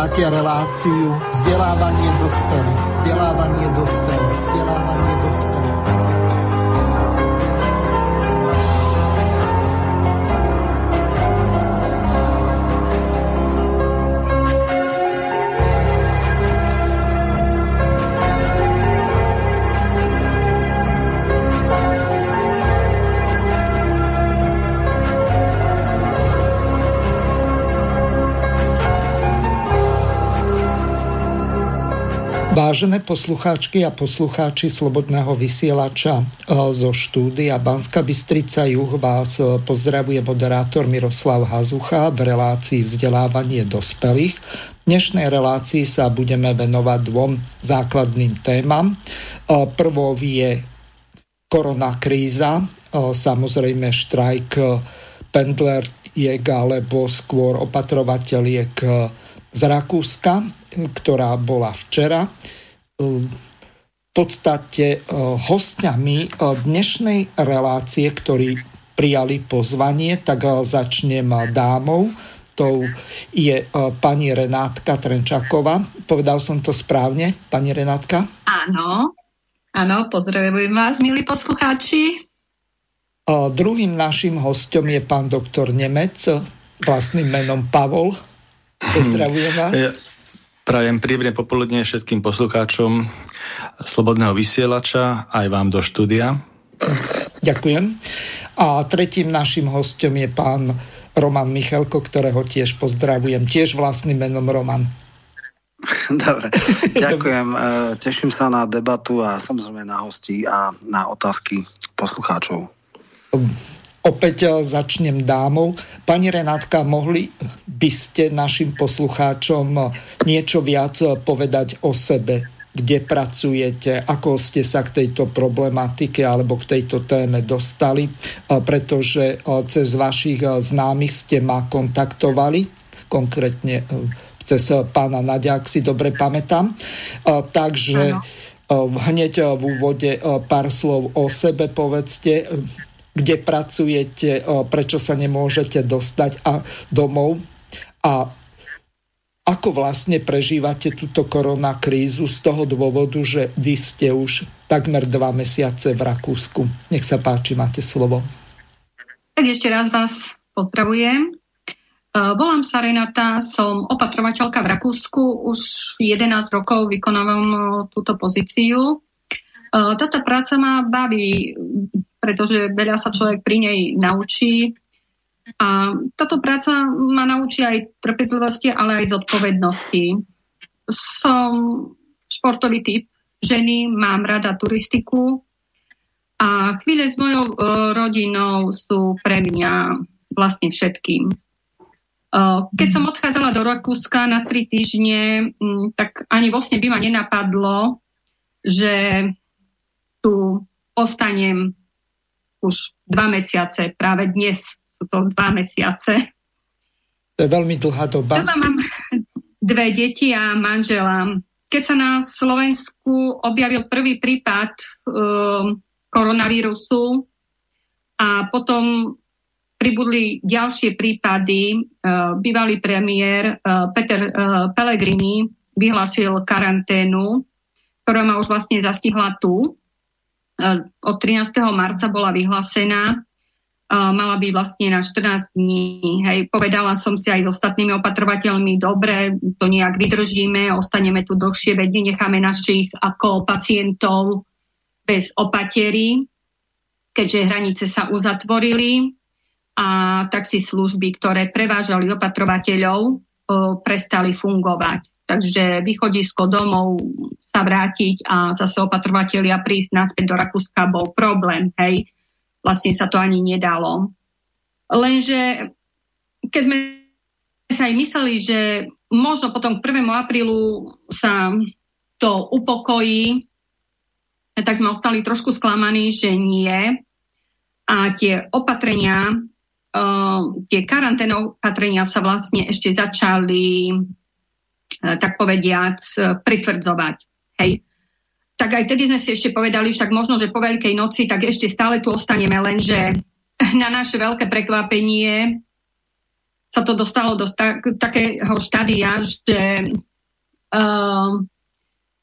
Počúvate reláciu vzdelávanie dospelých. Vzdelávanie dospelých. Vážené poslucháčky a poslucháči Slobodného vysielača e, zo štúdia Banska Bystrica Juh vás e, pozdravuje moderátor Miroslav Hazucha v relácii vzdelávanie dospelých. V dnešnej relácii sa budeme venovať dvom základným témam. E, prvou je koronakríza, samozrejme štrajk pendleriek alebo skôr opatrovateľiek z Rakúska, ktorá bola včera v podstate e, hostiami e, dnešnej relácie, ktorí prijali pozvanie, tak e, začnem dámou. To je pani Renátka Trenčaková. Povedal som to správne, pani Renátka? Áno, áno, pozdravujem vás, milí poslucháči. Druhým našim hostom je pán doktor Nemec, vlastným menom Pavol. Pozdravujem vás. Ja, Prajem príjemne popoludne všetkým poslucháčom Slobodného vysielača aj vám do štúdia. Ďakujem. A tretím našim hostom je pán Roman Michalko, ktorého tiež pozdravujem. Tiež vlastným menom Roman. Dobre, ďakujem. E, teším sa na debatu a samozrejme na hosti a na otázky poslucháčov. Opäť e, začnem dámou. Pani Renátka, mohli by ste našim poslucháčom e, niečo viac e, povedať o sebe? Kde pracujete? Ako ste sa k tejto problematike alebo k tejto téme dostali? Pretože cez vašich známych ste ma kontaktovali, konkrétne cez pána Nadia, ak si dobre pamätám. Takže ano. hneď v úvode pár slov o sebe povedzte kde pracujete, prečo sa nemôžete dostať a domov a ako vlastne prežívate túto koronakrízu z toho dôvodu, že vy ste už takmer dva mesiace v Rakúsku. Nech sa páči, máte slovo. Tak ešte raz vás pozdravujem. Volám sa Renata, som opatrovateľka v Rakúsku, už 11 rokov vykonávam túto pozíciu. Táto práca ma baví, pretože veľa sa človek pri nej naučí. A táto práca ma naučí aj trpezlivosti, ale aj zodpovednosti. Som športový typ ženy, mám rada turistiku a chvíle s mojou uh, rodinou sú pre mňa vlastne všetkým. Uh, keď som odchádzala do Rakúska na tri týždne, tak ani vlastne by ma nenapadlo, že tu ostanem už dva mesiace, práve dnes sú to dva mesiace. To je veľmi dlhá doba. Ja mám dve deti a manžela. Keď sa na Slovensku objavil prvý prípad um, koronavírusu a potom pribudli ďalšie prípady, uh, bývalý premiér uh, Peter uh, Pellegrini vyhlásil karanténu, ktorá ma už vlastne zastihla tu od 13. marca bola vyhlásená, mala byť vlastne na 14 dní. Hej, povedala som si aj s ostatnými opatrovateľmi, dobre, to nejak vydržíme, ostaneme tu dlhšie, veď necháme našich ako pacientov bez opatery, keďže hranice sa uzatvorili a taxi služby, ktoré prevážali opatrovateľov, prestali fungovať. Takže východisko domov sa vrátiť a zase opatrovatelia prísť naspäť do Rakúska bol problém, hej. Vlastne sa to ani nedalo. Lenže keď sme sa aj mysleli, že možno potom k 1. aprílu sa to upokojí, tak sme ostali trošku sklamaní, že nie. A tie opatrenia, uh, tie karanténne opatrenia sa vlastne ešte začali tak povediac, eh, pritvrdzovať. Hej. Tak aj tedy sme si ešte povedali, však možno, že po Veľkej noci, tak ešte stále tu ostaneme, lenže na naše veľké prekvapenie sa to dostalo do tak, takého štádia, že uh,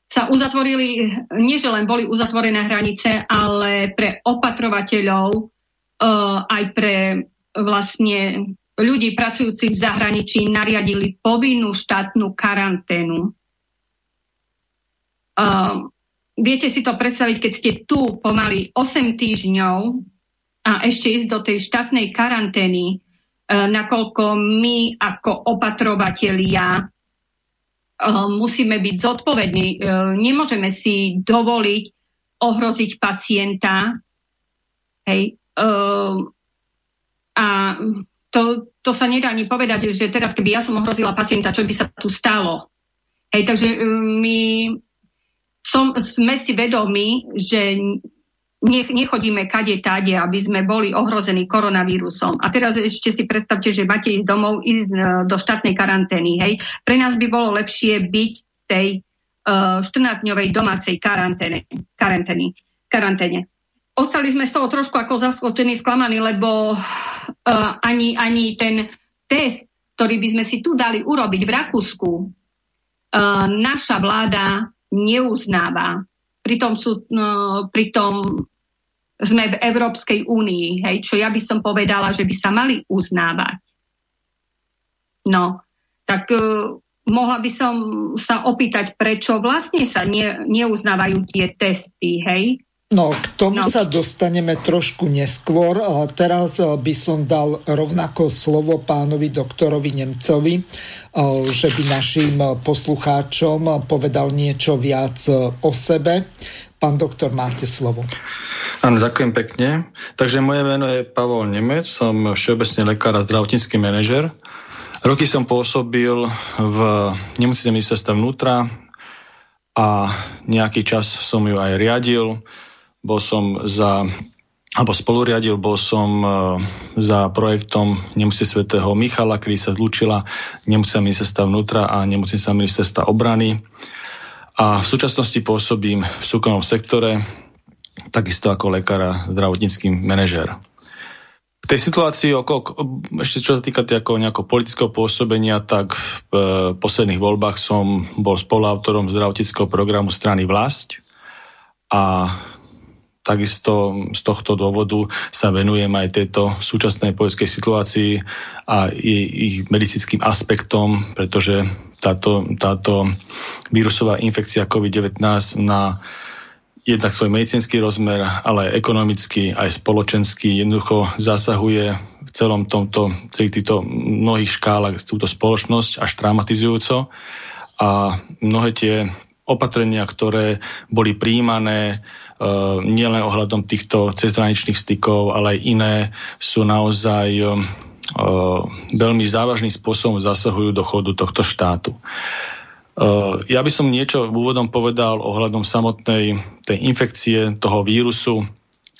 sa uzatvorili, nie že len boli uzatvorené hranice, ale pre opatrovateľov, uh, aj pre vlastne ľudí pracujúcich v zahraničí nariadili povinnú štátnu karanténu. Uh, viete si to predstaviť, keď ste tu pomaly 8 týždňov a ešte ísť do tej štátnej karantény, E, nakoľko my ako opatrovatelia e, musíme byť zodpovední. Nemôžeme si dovoliť ohroziť pacienta. Hej. A to, to sa nedá ani povedať, že teraz, keby ja som ohrozila pacienta, čo by sa tu stalo. Hej, takže my som, sme si vedomi, že nech, nechodíme kade tade, aby sme boli ohrození koronavírusom. A teraz ešte si predstavte, že máte ísť domov, ísť e, do štátnej karantény. Hej. Pre nás by bolo lepšie byť v tej uh, e, 14-dňovej domácej karanténe, karantény, karanténe. Ostali sme z toho trošku ako zaskočení, sklamaní, lebo uh, ani, ani ten test, ktorý by sme si tu dali urobiť v Rakúsku, uh, naša vláda neuznáva pritom, sú, no, pritom sme v Európskej únii, hej, čo ja by som povedala, že by sa mali uznávať. No, tak uh, mohla by som sa opýtať, prečo vlastne sa ne, neuznávajú tie testy, hej? No, k tomu no. sa dostaneme trošku neskôr. Teraz e, by som dal rovnako slovo pánovi doktorovi Nemcovi, e, že by našim poslucháčom povedal niečo viac o sebe. Pán doktor, máte slovo. Áno, ďakujem pekne. Takže moje meno je Pavol Nemec, som všeobecný lekár a zdravotnícky manažer. Roky som pôsobil v nemocnici ministerstva vnútra a nejaký čas som ju aj riadil bol som za alebo spoluriadil, bol som e, za projektom Nemocnice svätého Michala, kedy sa zlúčila Nemocnica ministerstva vnútra a Nemocnica ministerstva obrany. A v súčasnosti pôsobím v súkromnom sektore, takisto ako lekár a zdravotnícky manažer. V tej situácii, ešte čo sa týka ako nejakého politického pôsobenia, tak v e, posledných voľbách som bol spoluautorom zdravotníckého programu strany Vlast a Takisto z tohto dôvodu sa venujem aj tejto súčasnej poľskej situácii a ich medicínskym aspektom, pretože táto, táto vírusová infekcia COVID-19 na jednak svoj medicínsky rozmer, ale aj ekonomický, aj spoločenský jednoducho zasahuje v celom tomto, celých týchto mnohých škálach túto spoločnosť až traumatizujúco. A mnohé tie opatrenia, ktoré boli príjmané nielen ohľadom týchto cezhraničných stykov, ale aj iné sú naozaj eh, veľmi závažným spôsobom zasahujú do chodu tohto štátu. Eh, ja by som niečo úvodom povedal ohľadom samotnej tej infekcie toho vírusu,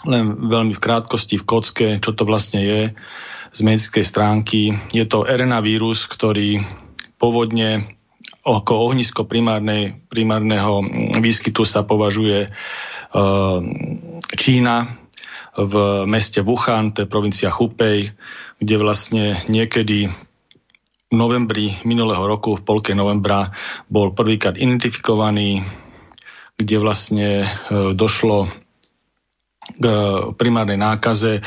len veľmi v krátkosti v kocke, čo to vlastne je z medicínskej stránky. Je to RNA vírus, ktorý pôvodne ako ohnisko primárneho mm, výskytu sa považuje Čína v meste Wuhan, to je provincia Hubei, kde vlastne niekedy v novembri minulého roku, v polke novembra, bol prvýkrát identifikovaný, kde vlastne e, došlo k primárnej nákaze. E,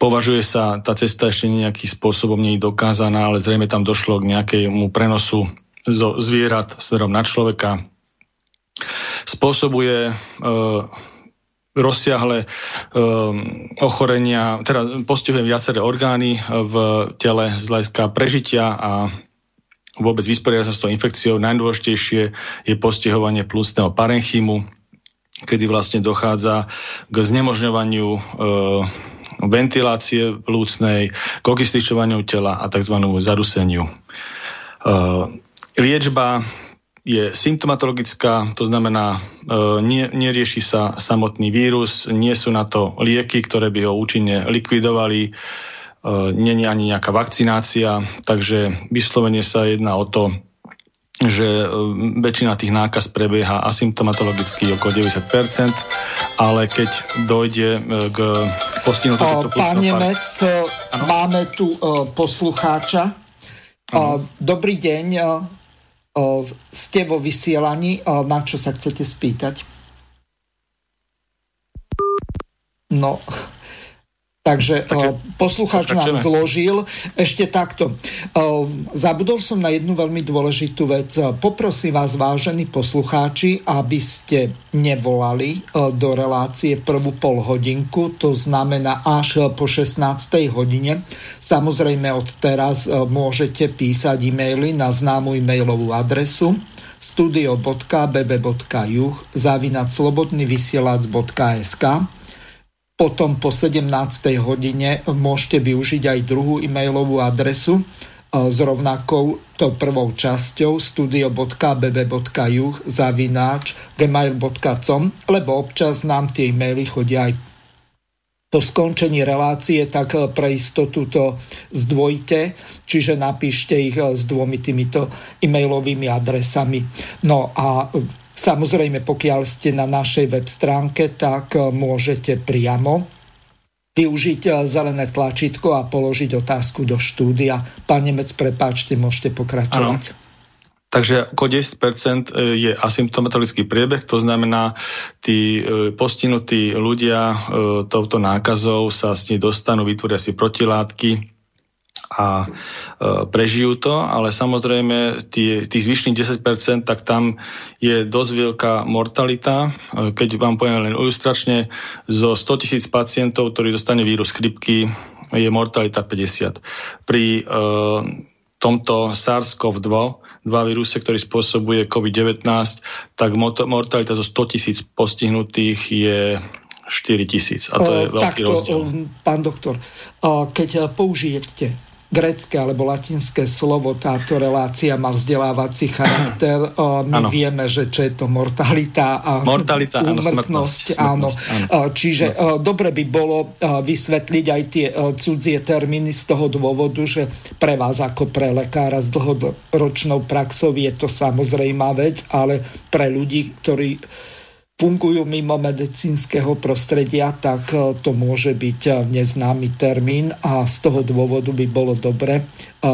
považuje sa, tá cesta ešte nejakým spôsobom nie je dokázaná, ale zrejme tam došlo k nejakému prenosu zo zvierat smerom na človeka spôsobuje e, rozsiahle e, ochorenia, teda postihuje viaceré orgány v tele z hľadiska prežitia a vôbec vysporiada sa s tou infekciou. Najdôležitejšie je postihovanie plúcneho parenchymu, kedy vlastne dochádza k znemožňovaniu e, ventilácie plúcnej, k okysličovaniu tela a tzv. zaduseniu. E, liečba je symptomatologická, to znamená, e, nie, nerieši sa samotný vírus, nie sú na to lieky, ktoré by ho účinne likvidovali, e, je ani nejaká vakcinácia, takže vyslovene sa jedná o to, že e, väčšina tých nákaz prebieha asymptomatologicky okolo 90%, ale keď dojde k postihnutiu Pán Nemec, e, máme tu poslucháča. Ano. Dobrý deň, ste vo vysielaní, na čo sa chcete spýtať? No, Takže, Takže poslucháč nám zložil ešte takto. Zabudol som na jednu veľmi dôležitú vec. Poprosím vás, vážení poslucháči, aby ste nevolali do relácie prvú pol hodinku, to znamená až po 16. hodine. Samozrejme od teraz môžete písať e-maily na známu e-mailovú adresu studio.bb.juh zavinaclobodnyvysielac.sk potom po 17. hodine môžete využiť aj druhú e-mailovú adresu e, s rovnakou to prvou časťou studio.bb.juh zavináč gmail.com lebo občas nám tie e-maily chodia aj po skončení relácie, tak e, pre istotu to zdvojte, čiže napíšte ich e, s dvomi týmito e-mailovými adresami. No a Samozrejme, pokiaľ ste na našej web stránke, tak e, môžete priamo využiť e, zelené tlačítko a položiť otázku do štúdia. Pán Nemec, prepáčte, môžete pokračovať. Ano. Takže ako 10% je asymptomatologický priebeh, to znamená, tí postihnutí ľudia touto nákazou sa s nej dostanú, vytvoria si protilátky, a e, prežijú to, ale samozrejme tí, tých zvyšných 10%, tak tam je dosť veľká mortalita. E, keď vám poviem len ilustračne, zo 100 tisíc pacientov, ktorí dostane vírus chrypky, je mortalita 50. Pri e, tomto SARS-CoV-2 dva víruse, ktorý spôsobuje COVID-19, tak mortalita zo 100 tisíc postihnutých je 4 tisíc. A to je veľký Takto, rozdiel. Pán doktor, keď použijete grecké alebo latinské slovo, táto relácia má vzdelávací charakter. My ano. vieme, že čo je to mortalita a mortalita, úmrtnosť. Áno, smrtnosť, áno. Čiže smrtnosť. dobre by bolo vysvetliť aj tie cudzie termíny z toho dôvodu, že pre vás ako pre lekára s dlhoročnou praxou je to samozrejmá vec, ale pre ľudí, ktorí fungujú mimo medicínskeho prostredia, tak e, to môže byť e, neznámy termín a z toho dôvodu by bolo dobre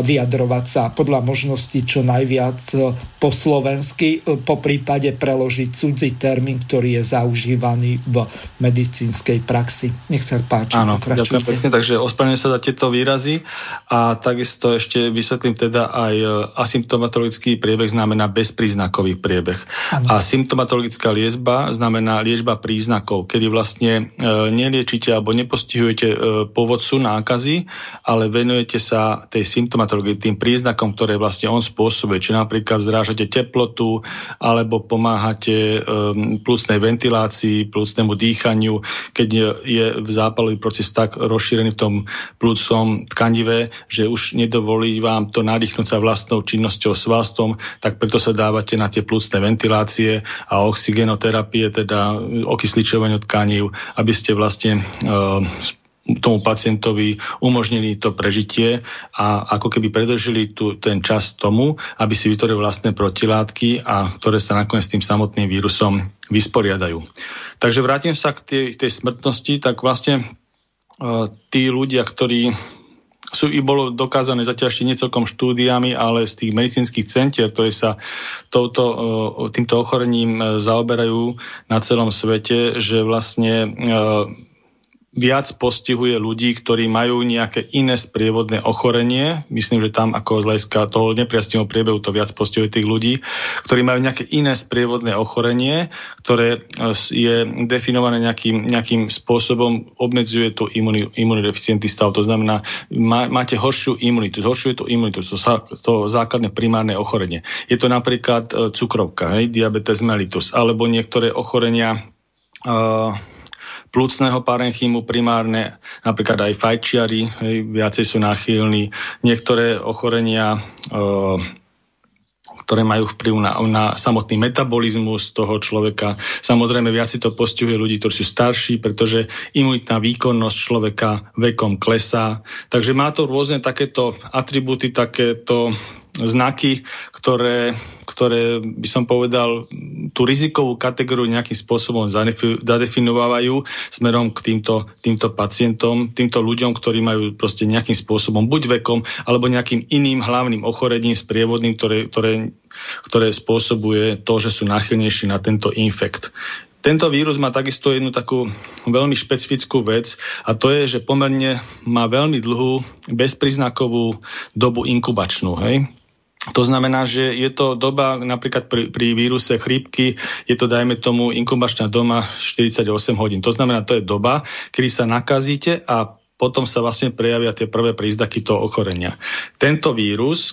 vyjadrovať sa podľa možnosti čo najviac e, po slovensky, e, po prípade preložiť cudzí termín, ktorý je zaužívaný v medicínskej praxi. Nech sa páči. Áno, ďakujem pekne, takže ospravedlňujem sa za tieto výrazy a takisto ešte vysvetlím teda aj e, asymptomatologický priebeh znamená bezpríznakový priebeh. Ano. A symptomatologická liečba znamená liečba príznakov, kedy vlastne e, neliečite alebo nepostihujete e, povodcu nákazy, ale venujete sa tej symptomatologii symptomatológii, tým príznakom, ktoré vlastne on spôsobuje. Či napríklad zrážate teplotu, alebo pomáhate um, plúcnej ventilácii, plúcnemu dýchaniu, keď je v zápalový proces tak rozšírený v tom plúcom tkanive, že už nedovolí vám to nadýchnuť sa vlastnou činnosťou svalstvom, tak preto sa dávate na tie plúcne ventilácie a oxygenoterapie, teda okysličovaniu tkanív, aby ste vlastne uh, tomu pacientovi umožnili to prežitie a ako keby predržili tu, ten čas tomu, aby si vytvorili vlastné protilátky a ktoré sa nakoniec s tým samotným vírusom vysporiadajú. Takže vrátim sa k tej, tej smrtnosti, tak vlastne uh, tí ľudia, ktorí sú i bolo dokázané zatiaľ ešte nie celkom štúdiami, ale z tých medicínskych centier, ktoré sa touto, uh, týmto ochorením uh, zaoberajú na celom svete, že vlastne viac postihuje ľudí, ktorí majú nejaké iné sprievodné ochorenie. Myslím, že tam ako z hľadiska toho nepriastného priebehu to viac postihuje tých ľudí, ktorí majú nejaké iné sprievodné ochorenie, ktoré e, je definované nejakým, nejakým spôsobom, obmedzuje tú imunodeficientný stav. To znamená, má, máte horšiu imunitu, zhoršuje tú imunitu, to, to základné primárne ochorenie. Je to napríklad e, cukrovka, hej, diabetes mellitus, alebo niektoré ochorenia uh, plúcneho parenchymu primárne, napríklad aj fajčiari, hej, viacej sú náchylní. Niektoré ochorenia, e, ktoré majú vplyv na, na samotný metabolizmus toho človeka. Samozrejme, viac si to postihuje ľudí, ktorí sú starší, pretože imunitná výkonnosť človeka vekom klesá. Takže má to rôzne takéto atributy, takéto znaky, ktoré, ktoré by som povedal tú rizikovú kategóriu nejakým spôsobom zadefinovávajú smerom k týmto, týmto pacientom, týmto ľuďom, ktorí majú proste nejakým spôsobom buď vekom alebo nejakým iným hlavným ochorením sprievodným, ktoré, ktoré, ktoré spôsobuje to, že sú náchylnejší na tento infekt. Tento vírus má takisto jednu takú veľmi špecifickú vec a to je, že pomerne má veľmi dlhú bezpríznakovú dobu inkubačnú. Hej? To znamená, že je to doba, napríklad pri, pri víruse chrípky, je to, dajme tomu, inkubačná doma 48 hodín. To znamená, to je doba, kedy sa nakazíte a potom sa vlastne prejavia tie prvé príznaky toho ochorenia. Tento vírus,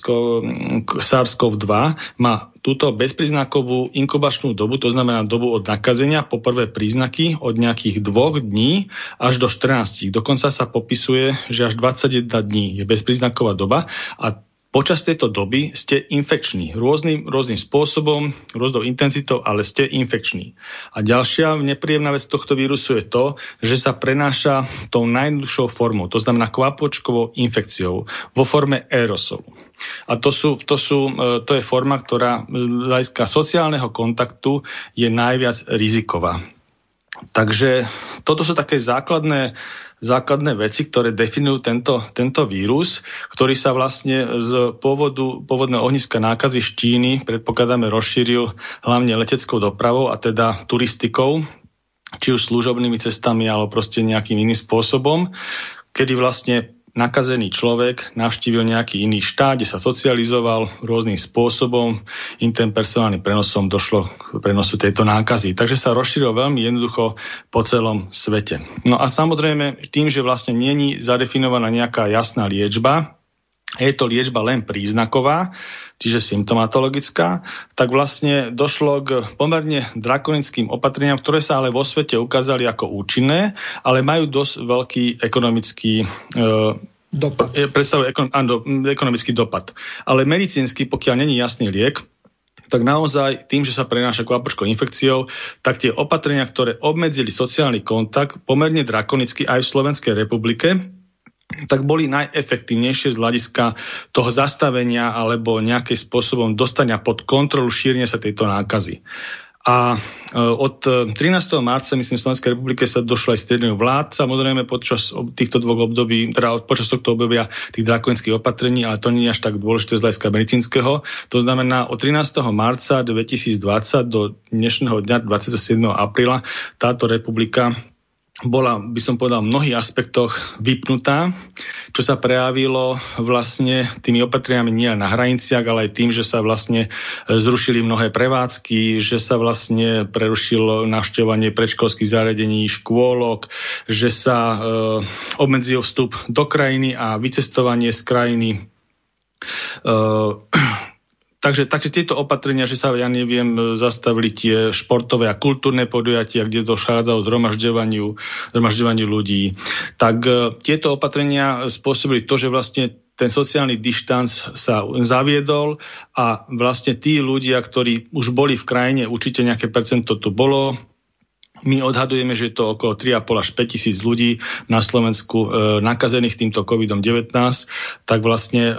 SARS-CoV-2, má túto bezpríznakovú inkubačnú dobu, to znamená dobu od nakazenia po prvé príznaky od nejakých dvoch dní až do 14. Dokonca sa popisuje, že až 21 dní je bezpríznaková doba a Počas tejto doby ste infekční rôznym, rôznym spôsobom, rôznou intenzitou, ale ste infekční. A ďalšia nepríjemná vec tohto vírusu je to, že sa prenáša tou najjednoduchšou formou, to znamená kvapočkovou infekciou vo forme aerosolu. A to, sú, to, sú, e, to je forma, ktorá z hľadiska sociálneho kontaktu je najviac riziková. Takže toto sú také základné základné veci, ktoré definujú tento, tento vírus, ktorý sa vlastne z pôvodu, pôvodného ohniska nákazy z Číny, predpokladáme, rozšíril hlavne leteckou dopravou a teda turistikou, či už služobnými cestami, alebo proste nejakým iným spôsobom, kedy vlastne nakazený človek navštívil nejaký iný štát, kde sa socializoval rôznym spôsobom, interpersonálnym prenosom došlo k prenosu tejto nákazy. Takže sa rozšíril veľmi jednoducho po celom svete. No a samozrejme tým, že vlastne není zadefinovaná nejaká jasná liečba, je to liečba len príznaková, čiže symptomatologická, tak vlastne došlo k pomerne drakonickým opatreniam, ktoré sa ale vo svete ukázali ako účinné, ale majú dosť veľký ekonomický e, Dopad. Predstavujú ekon, áno, ekonomický dopad. Ale medicínsky, pokiaľ není jasný liek, tak naozaj tým, že sa prenáša kvapočkou infekciou, tak tie opatrenia, ktoré obmedzili sociálny kontakt pomerne drakonicky aj v Slovenskej republike, tak boli najefektívnejšie z hľadiska toho zastavenia alebo nejakým spôsobom dostania pod kontrolu šírenia sa tejto nákazy. A e, od 13. marca, myslím, v Slovenskej republike sa došlo aj striedeniu vlád, samozrejme počas týchto dvoch období, teda počas tohto obdobia tých drakonických opatrení, ale to nie je až tak dôležité z hľadiska medicínskeho. To znamená, od 13. marca 2020 do dnešného dňa 27. apríla táto republika bola, by som povedal, v mnohých aspektoch vypnutá, čo sa prejavilo vlastne tými opatreniami nie na hraniciach, ale aj tým, že sa vlastne e, zrušili mnohé prevádzky, že sa vlastne prerušilo navštevovanie predškolských zariadení, škôlok, že sa e, obmedzil vstup do krajiny a vycestovanie z krajiny. E, Takže, takže tieto opatrenia, že sa, ja neviem, zastavili tie športové a kultúrne podujatia, kde dochádzalo zhromažďovaniu, zhromažďovaniu ľudí, tak uh, tieto opatrenia spôsobili to, že vlastne ten sociálny dištanc sa zaviedol a vlastne tí ľudia, ktorí už boli v krajine, určite nejaké percento tu bolo, my odhadujeme, že je to okolo 3,5 až 5 tisíc ľudí na Slovensku e, nakazených týmto COVID-19, tak vlastne e,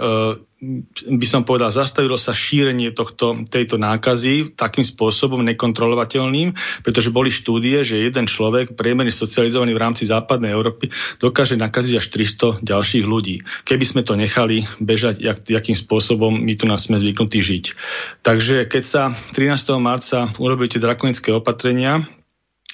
by som povedal, zastavilo sa šírenie tohto, tejto nákazy takým spôsobom nekontrolovateľným, pretože boli štúdie, že jeden človek, priemerne socializovaný v rámci západnej Európy, dokáže nakaziť až 300 ďalších ľudí. Keby sme to nechali bežať, jak, jakým spôsobom my tu nás sme zvyknutí žiť. Takže keď sa 13. marca urobili tie drakonické opatrenia,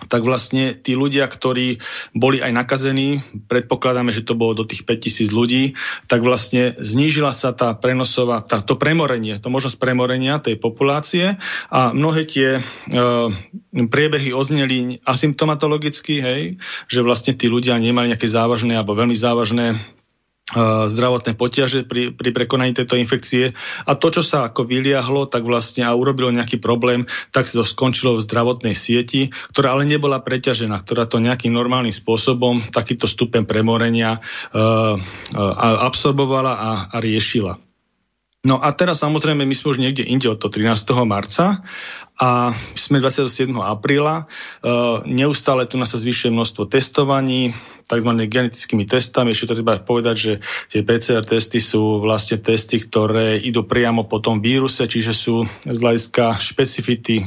tak vlastne tí ľudia, ktorí boli aj nakazení, predpokladáme, že to bolo do tých 5000 ľudí, tak vlastne znížila sa tá prenosová, tá, to premorenie, to možnosť premorenia tej populácie a mnohé tie e, priebehy ozneli asymptomatologicky, hej, že vlastne tí ľudia nemali nejaké závažné alebo veľmi závažné zdravotné potiaže pri, pri prekonaní tejto infekcie a to, čo sa ako vyliahlo, tak vlastne a urobilo nejaký problém, tak sa to skončilo v zdravotnej sieti, ktorá ale nebola preťažená, ktorá to nejakým normálnym spôsobom takýto stupeň premorenia uh, uh, absorbovala a, a riešila. No a teraz samozrejme my sme už niekde inde od toho 13. marca a sme 27. apríla. Uh, neustále tu nás sa zvyšuje množstvo testovaní, tzv. genetickými testami. Ešte treba povedať, že tie PCR testy sú vlastne testy, ktoré idú priamo po tom víruse, čiže sú z hľadiska špecifity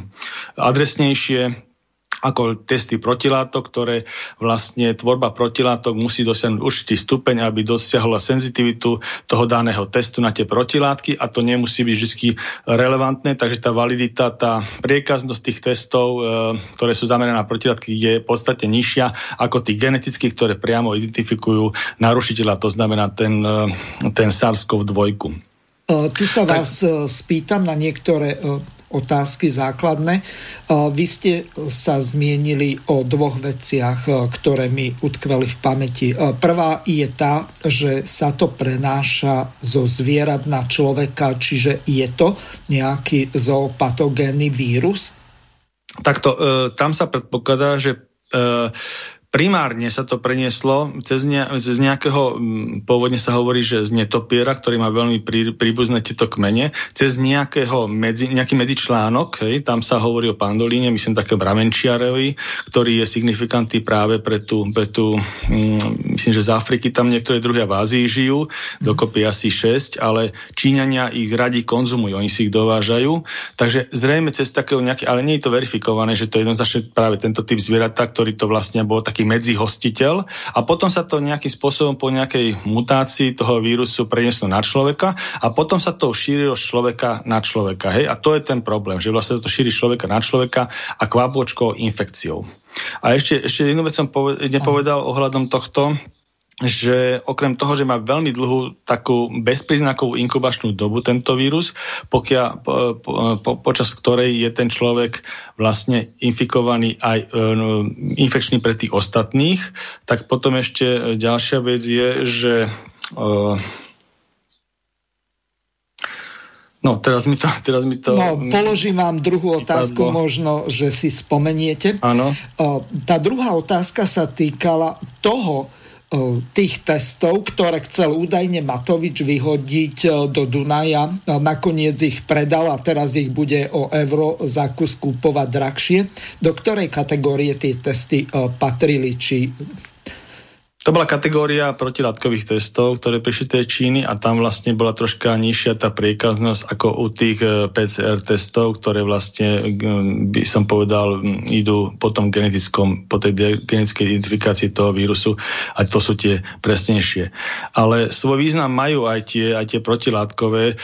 adresnejšie, ako testy protilátok, ktoré vlastne tvorba protilátok musí dosiahnuť určitý stupeň, aby dosiahla senzitivitu toho daného testu na tie protilátky a to nemusí byť vždy relevantné, takže tá validita, tá priekaznosť tých testov, e, ktoré sú zamerané na protilátky, je v podstate nižšia ako tých genetických, ktoré priamo identifikujú narušiteľa, to znamená ten, e, ten SARS-CoV-2. Tu sa vás tak... spýtam na niektoré otázky základné. Vy ste sa zmienili o dvoch veciach, ktoré mi utkveli v pamäti. Prvá je tá, že sa to prenáša zo zvierat na človeka, čiže je to nejaký zoopatogénny vírus? Takto, e, tam sa predpokladá, že e, primárne sa to prenieslo cez, ne, cez nejakého, pôvodne sa hovorí, že z netopiera, ktorý má veľmi prí, príbuzné tieto kmene, cez nejakého medzi, nejaký medzičlánok, hej, tam sa hovorí o pandolíne, myslím také bravenčiarevi, ktorý je signifikantný práve pre tú, pre tú mm, myslím, že z Afriky tam niektoré druhy v Ázii žijú, dokopy asi 6, ale Číňania ich radi konzumujú, oni si ich dovážajú, takže zrejme cez takého nejaké, ale nie je to verifikované, že to je jednoznačne práve tento typ zvieratá, ktorý to vlastne bol taký taký medzihostiteľ a potom sa to nejakým spôsobom po nejakej mutácii toho vírusu prenieslo na človeka a potom sa to šírilo z človeka na človeka. Hej? A to je ten problém, že vlastne to šíri človeka na človeka a kvapôčkou infekciou. A ešte, ešte jednu vec som nepovedal ohľadom tohto, že okrem toho, že má veľmi dlhú takú bezpríznakovú inkubačnú dobu tento vírus, pokiaľ, po, po, počas ktorej je ten človek vlastne infikovaný aj e, no, infekčný pre tých ostatných, tak potom ešte ďalšia vec je, že e, No, teraz mi to... Teraz mi to no, položím vám druhú otázku, vypadlo. možno, že si spomeniete. Áno. Tá druhá otázka sa týkala toho, tých testov, ktoré chcel údajne Matovič vyhodiť do Dunaja. Nakoniec ich predal a teraz ich bude o euro za kus kúpovať drahšie. Do ktorej kategórie tie testy patrili? Či to bola kategória protilátkových testov, ktoré prišli tej Číny a tam vlastne bola troška nižšia tá priekaznosť ako u tých e, PCR testov, ktoré vlastne, by som povedal, idú po tom genetickom, po tej genetickej identifikácii toho vírusu a to sú tie presnejšie. Ale svoj význam majú aj tie, aj tie protilátkové,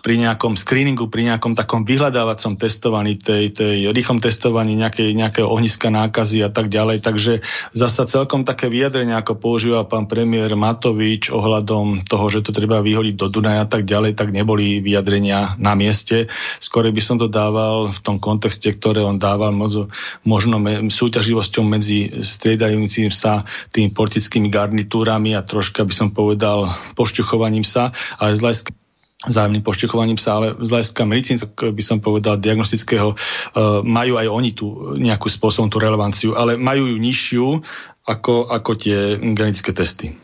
pri nejakom screeningu, pri nejakom takom vyhľadávacom testovaní, tej, tej rýchlom testovaní nejakej, nejakého ohniska nákazy a tak ďalej. Takže zasa celkom také vyjadrenia, ako používa pán premiér Matovič ohľadom toho, že to treba vyhodiť do Dunaja a tak ďalej, tak neboli vyjadrenia na mieste. Skôr by som to dával v tom kontexte, ktoré on dával možno, možno súťaživosťou medzi striedajúcim sa tými politickými garnitúrami a troška by som povedal pošťuchovaním sa, ale z vzájomným poštechovaním sa, ale z hľadiska medicínskeho by som povedal diagnostického, uh, majú aj oni tu nejakú spôsobom tú relevanciu, ale majú ju nižšiu ako, ako tie genetické testy.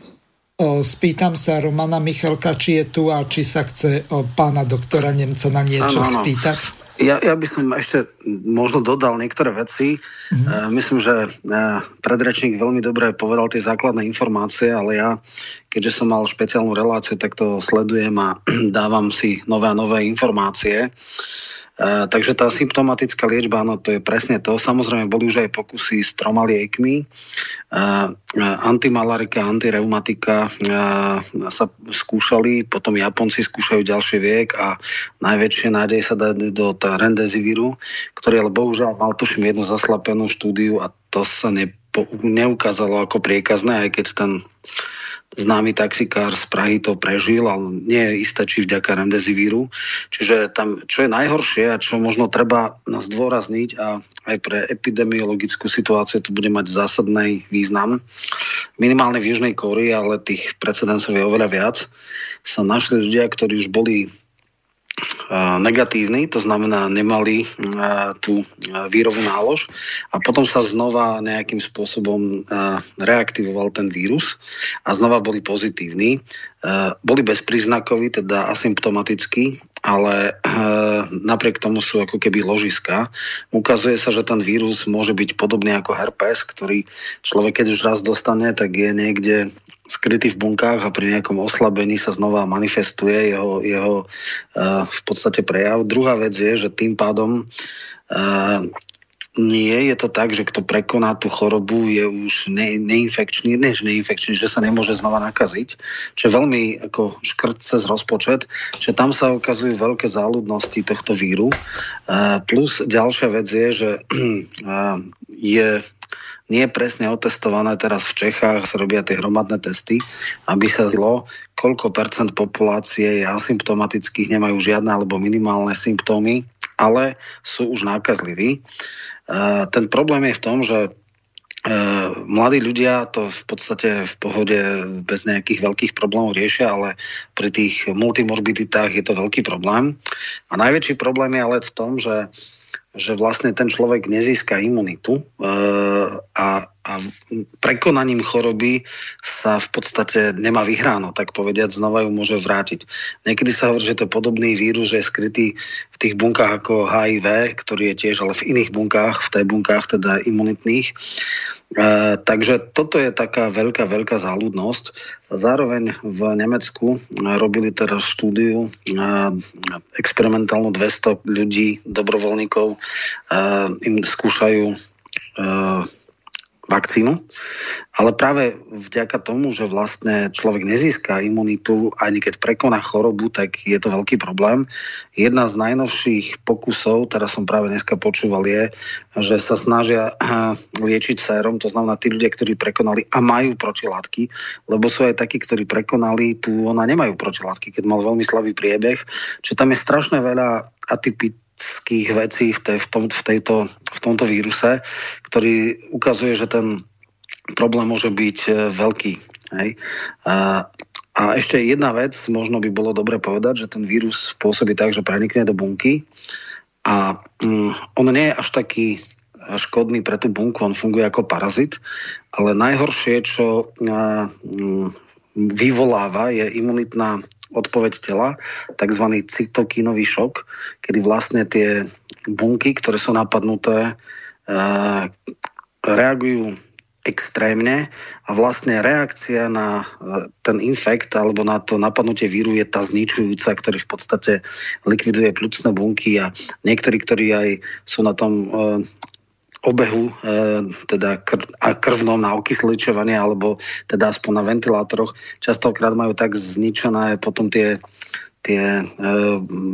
Spýtam sa Romana Michalka, či je tu a či sa chce pána doktora Nemca na niečo ano, ano. spýtať. Ja, ja by som ešte možno dodal niektoré veci. Mm-hmm. Uh, myslím, že uh, predrečník veľmi dobre povedal tie základné informácie, ale ja, keďže som mal špeciálnu reláciu, tak to sledujem a dávam si nové a nové informácie. Takže tá symptomatická liečba, áno, to je presne to. Samozrejme, boli už aj pokusy s troma liekmi. Uh, antimalarika, antireumatika uh, sa skúšali, potom Japonci skúšajú ďalší viek a najväčšie nádej sa dá do rendezivíru, ktorý ale bohužiaľ mal tuším jednu zaslapenú štúdiu a to sa nepo, neukázalo ako priekazné, aj keď ten známy taxikár z Prahy to prežil, ale nie je isté, či vďaka remdesivíru. Čiže tam, čo je najhoršie a čo možno treba zdôrazniť a aj pre epidemiologickú situáciu to bude mať zásadný význam. Minimálne v Južnej Kórii, ale tých precedensov je oveľa viac, sa našli ľudia, ktorí už boli negatívny, to znamená nemali tú vírovú nálož a potom sa znova nejakým spôsobom reaktivoval ten vírus a znova boli pozitívni. Boli bezpríznakoví, teda asymptomatickí ale napriek tomu sú ako keby ložiska. Ukazuje sa, že ten vírus môže byť podobný ako herpes, ktorý človek, keď už raz dostane, tak je niekde skrytý v bunkách a pri nejakom oslabení sa znova manifestuje jeho, jeho uh, v podstate prejav. Druhá vec je, že tým pádom uh, nie je to tak, že kto prekoná tú chorobu je už ne, neinfekčný, než neinfekčný, že sa nemôže znova nakaziť, čo je veľmi ako škrt cez rozpočet, že tam sa ukazujú veľké záľudnosti tohto víru. Uh, plus ďalšia vec je, že je nie presne otestované teraz v Čechách, sa robia tie hromadné testy, aby sa zlo, koľko percent populácie je asymptomatických, nemajú žiadne alebo minimálne symptómy, ale sú už nákazliví. Ten problém je v tom, že mladí ľudia to v podstate v pohode bez nejakých veľkých problémov riešia, ale pri tých multimorbiditách je to veľký problém. A najväčší problém je ale v tom, že že vlastne ten človek nezíska imunitu a, a prekonaním choroby sa v podstate nemá vyhráno, tak povediať, znova ju môže vrátiť. Niekedy sa hovorí, že to podobný vírus, že je skrytý v tých bunkách ako HIV, ktorý je tiež ale v iných bunkách, v tej bunkách teda imunitných. E, takže toto je taká veľká, veľká záľudnosť. Zároveň v Nemecku robili teraz štúdiu e, experimentálnu 200 ľudí, dobrovoľníkov, e, im skúšajú vakcínu. Ale práve vďaka tomu, že vlastne človek nezíska imunitu, ani keď prekoná chorobu, tak je to veľký problém. Jedna z najnovších pokusov, teraz som práve dneska počúval, je, že sa snažia liečiť sérom, to znamená tí ľudia, ktorí prekonali a majú protilátky, lebo sú aj takí, ktorí prekonali, tu ona nemajú protilátky, keď mal veľmi slabý priebeh. Čiže tam je strašne veľa atypických genetických vecí v, tej, v, tom, v, tejto, v tomto víruse, ktorý ukazuje, že ten problém môže byť e, veľký. Hej. A, a ešte jedna vec, možno by bolo dobre povedať, že ten vírus pôsobí tak, že prenikne do bunky a mm, on nie je až taký škodný pre tú bunku, on funguje ako parazit, ale najhoršie, čo mm, vyvoláva, je imunitná odpoveď tela, tzv. cytokínový šok, kedy vlastne tie bunky, ktoré sú napadnuté, eh, reagujú extrémne a vlastne reakcia na eh, ten infekt alebo na to napadnutie víru je tá zničujúca, ktorý v podstate likviduje plúcne bunky a niektorí, ktorí aj sú na tom eh, obehu e, teda kr- a krvnom na okysličovanie alebo teda aspoň na ventilátoroch častokrát majú tak zničené potom tie tie e,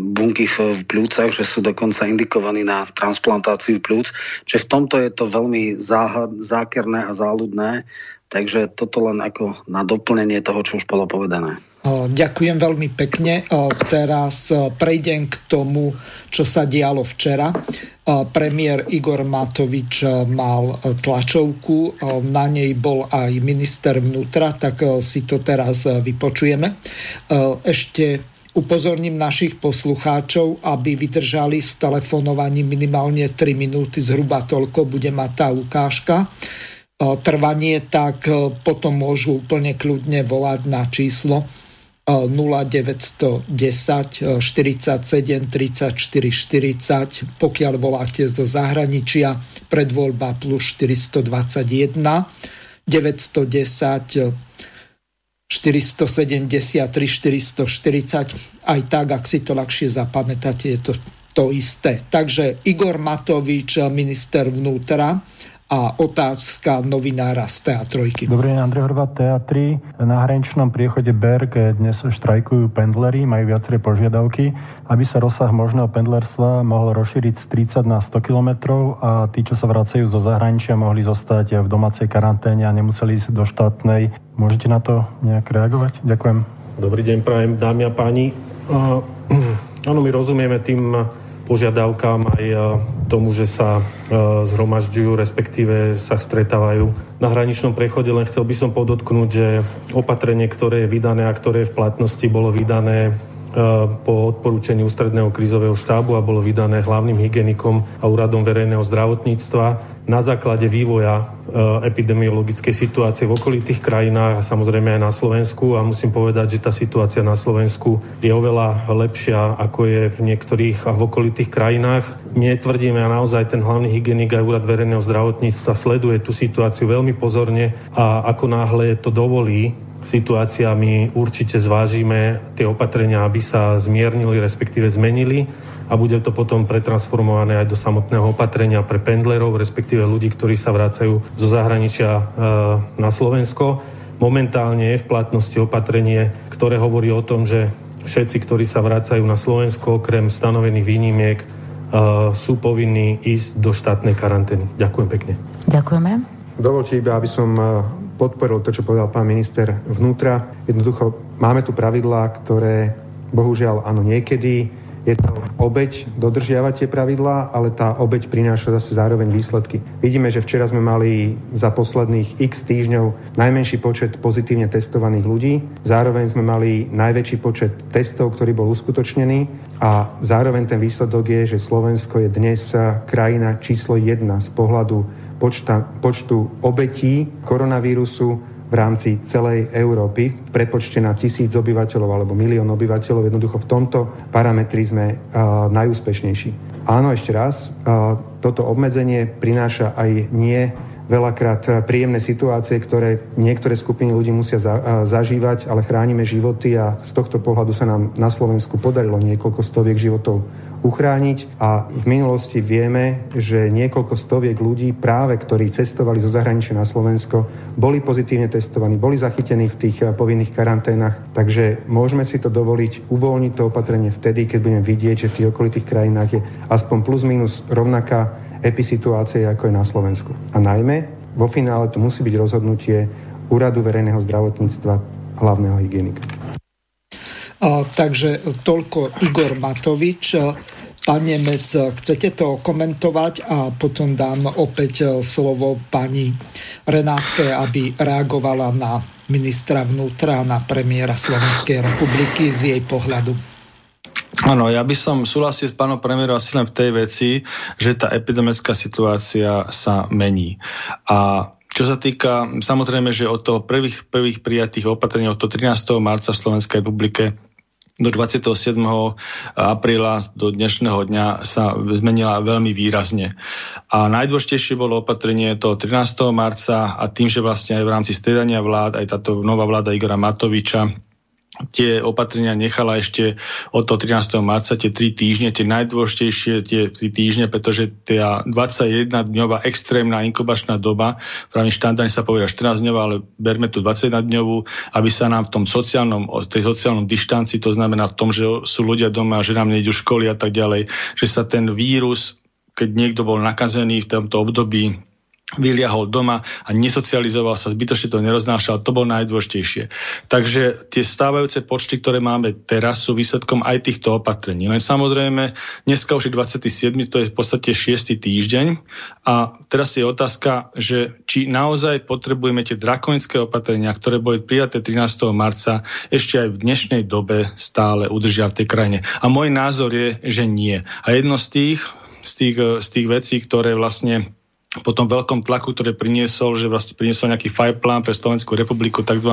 bunky v, plúcach, že sú dokonca indikovaní na transplantáciu plúc. Čiže v tomto je to veľmi záhad, zákerné a záľudné, takže toto len ako na doplnenie toho, čo už bolo povedané. Ďakujem veľmi pekne. Teraz prejdem k tomu, čo sa dialo včera. Premiér Igor Matovič mal tlačovku, na nej bol aj minister vnútra, tak si to teraz vypočujeme. Ešte upozorním našich poslucháčov, aby vydržali s telefonovaním minimálne 3 minúty, zhruba toľko bude mať tá ukážka trvanie, tak potom môžu úplne kľudne volať na číslo 0910 47 34 40, pokiaľ voláte zo zahraničia, predvoľba plus 421 910 473 440 aj tak, ak si to ľahšie zapamätáte, je to to isté. Takže Igor Matovič, minister vnútra, a otázka novinára z TA3. Dobrý deň, Andrej Horvat, TA3. Na hraničnom priechode Berg dnes štrajkujú pendlery, majú viaceré požiadavky, aby sa rozsah možného pendlerstva mohol rozšíriť z 30 na 100 km a tí, čo sa vracajú zo zahraničia, mohli zostať v domácej karanténe a nemuseli ísť do štátnej. Môžete na to nejak reagovať? Ďakujem. Dobrý deň, prajem dámy a páni. Uh, áno, my rozumieme tým požiadavkám aj e, tomu, že sa e, zhromažďujú, respektíve sa stretávajú. Na hraničnom prechode len chcel by som podotknúť, že opatrenie, ktoré je vydané a ktoré je v platnosti, bolo vydané po odporúčení ústredného krízového štábu a bolo vydané hlavným hygienikom a úradom verejného zdravotníctva na základe vývoja epidemiologickej situácie v okolitých krajinách a samozrejme aj na Slovensku a musím povedať, že tá situácia na Slovensku je oveľa lepšia ako je v niektorých a v okolitých krajinách. My tvrdíme a naozaj ten hlavný hygienik aj úrad verejného zdravotníctva sleduje tú situáciu veľmi pozorne a ako náhle to dovolí, situácia my určite zvážime tie opatrenia, aby sa zmiernili, respektíve zmenili a bude to potom pretransformované aj do samotného opatrenia pre pendlerov, respektíve ľudí, ktorí sa vracajú zo zahraničia e, na Slovensko. Momentálne je v platnosti opatrenie, ktoré hovorí o tom, že všetci, ktorí sa vracajú na Slovensko, okrem stanovených výnimiek, e, sú povinní ísť do štátnej karantény. Ďakujem pekne. Ďakujeme. Dovolte iba, aby som e, podporil to, čo povedal pán minister vnútra. Jednoducho máme tu pravidlá, ktoré bohužiaľ áno niekedy je to obeď dodržiavať tie pravidlá, ale tá obeď prináša zase zároveň výsledky. Vidíme, že včera sme mali za posledných x týždňov najmenší počet pozitívne testovaných ľudí, zároveň sme mali najväčší počet testov, ktorý bol uskutočnený a zároveň ten výsledok je, že Slovensko je dnes krajina číslo jedna z pohľadu počta, počtu obetí koronavírusu v rámci celej Európy, prepočte na tisíc obyvateľov alebo milión obyvateľov, jednoducho v tomto parametri sme uh, najúspešnejší. Áno, ešte raz, uh, toto obmedzenie prináša aj nie veľakrát príjemné situácie, ktoré niektoré skupiny ľudí musia za, uh, zažívať, ale chránime životy a z tohto pohľadu sa nám na Slovensku podarilo niekoľko stoviek životov uchrániť a v minulosti vieme, že niekoľko stoviek ľudí práve, ktorí cestovali zo zahraničia na Slovensko, boli pozitívne testovaní, boli zachytení v tých eh, povinných karanténach, takže môžeme si to dovoliť uvoľniť to opatrenie vtedy, keď budeme vidieť, že v tých okolitých krajinách je aspoň plus minus rovnaká episituácia, ako je na Slovensku. A najmä vo finále to musí byť rozhodnutie Úradu verejného zdravotníctva hlavného hygienika. Takže toľko Igor Matovič. Pán Nemec, chcete to komentovať a potom dám opäť slovo pani Renátke, aby reagovala na ministra vnútra, na premiéra Slovenskej republiky z jej pohľadu. Áno, ja by som súhlasil s pánom premiérom asi len v tej veci, že tá epidemická situácia sa mení. A čo sa týka, samozrejme, že od toho prvých, prvých prijatých opatrení, od toho 13. marca v Slovenskej republike do 27. apríla do dnešného dňa sa zmenila veľmi výrazne. A najdôležitejšie bolo opatrenie toho 13. marca a tým, že vlastne aj v rámci stredania vlád, aj táto nová vláda Igora Matoviča tie opatrenia nechala ešte od toho 13. marca, tie tri týždne, tie najdôležitejšie tie tri týždne, pretože tá 21-dňová extrémna inkubačná doba, pravým štandardne sa povie 14 dňová, ale berme tu 21 dňovú, aby sa nám v tom sociálnom, tej sociálnom dištanci, to znamená v tom, že sú ľudia doma, že nám nejdu školy a tak ďalej, že sa ten vírus, keď niekto bol nakazený v tomto období, vyliahol doma a nesocializoval sa, zbytočne to neroznášal, to bolo najdôležitejšie. Takže tie stávajúce počty, ktoré máme teraz, sú výsledkom aj týchto opatrení. Len samozrejme, dneska už je 27, to je v podstate 6. týždeň a teraz je otázka, že či naozaj potrebujeme tie drakonické opatrenia, ktoré boli prijaté 13. marca, ešte aj v dnešnej dobe stále udržia v tej krajine. A môj názor je, že nie. A jedno z tých, z tých, z tých vecí, ktoré vlastne po tom veľkom tlaku, ktoré priniesol, že vlastne priniesol nejaký plán pre Slovenskú republiku tzv.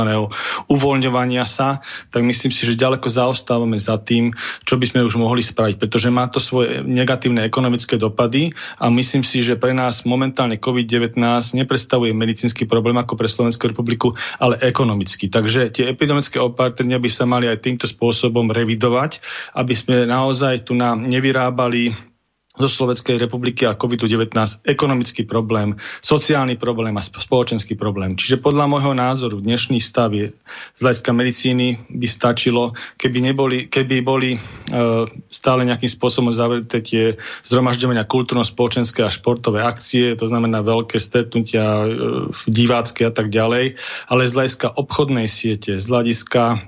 uvoľňovania sa, tak myslím si, že ďaleko zaostávame za tým, čo by sme už mohli spraviť, pretože má to svoje negatívne ekonomické dopady a myslím si, že pre nás momentálne COVID-19 nepredstavuje medicínsky problém ako pre Slovenskú republiku, ale ekonomický. Takže tie epidemické opatrenia by sa mali aj týmto spôsobom revidovať, aby sme naozaj tu nám nevyrábali zo Slovenskej republiky a COVID-19 ekonomický problém, sociálny problém a spoločenský problém. Čiže podľa môjho názoru dnešný stav je z hľadiska medicíny by stačilo, keby, neboli, keby boli e, stále nejakým spôsobom zavreté tie zhromažďovania kultúrno-spoločenské a športové akcie, to znamená veľké stretnutia e, divácké a tak ďalej, ale z hľadiska obchodnej siete, z hľadiska e,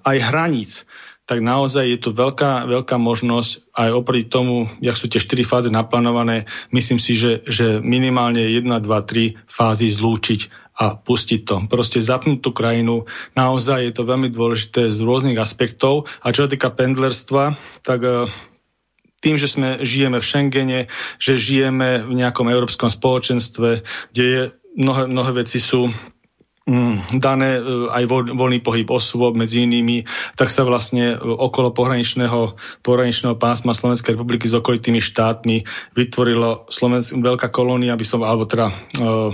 aj hraníc, tak naozaj je tu veľká, veľká možnosť aj oproti tomu, jak sú tie 4 fázy naplánované, myslím si, že, že minimálne 1, 2, 3 fázy zlúčiť a pustiť to. Proste zapnúť tú krajinu. Naozaj je to veľmi dôležité z rôznych aspektov. A čo sa týka pendlerstva, tak e, tým, že sme, žijeme v Schengene, že žijeme v nejakom európskom spoločenstve, kde je, mnohé, mnohé veci sú dané e, aj voľný pohyb osôb medzi inými, tak sa vlastne e, okolo pohraničného, pohraničného pásma Slovenskej republiky s okolitými štátmi vytvorilo Slovensk, veľká kolónia, by som, alebo teda uh,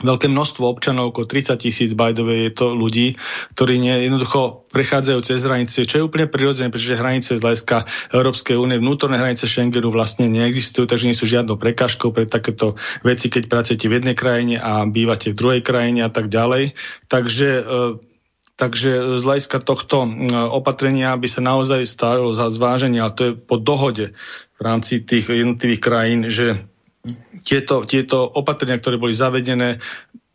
veľké množstvo občanov, okolo 30 tisíc way, je to ľudí, ktorí nie, jednoducho prechádzajú cez hranice, čo je úplne prirodzené, pretože hranice z hľadiska Európskej únie, vnútorné hranice Schengenu vlastne neexistujú, takže nie sú žiadnou prekážkou pre takéto veci, keď pracujete v jednej krajine a bývate v druhej krajine a tak ďalej. Takže e, Takže z hľadiska tohto e, opatrenia by sa naozaj stalo za zváženie, a to je po dohode v rámci tých jednotlivých krajín, že tieto, tieto opatrenia, ktoré boli zavedené,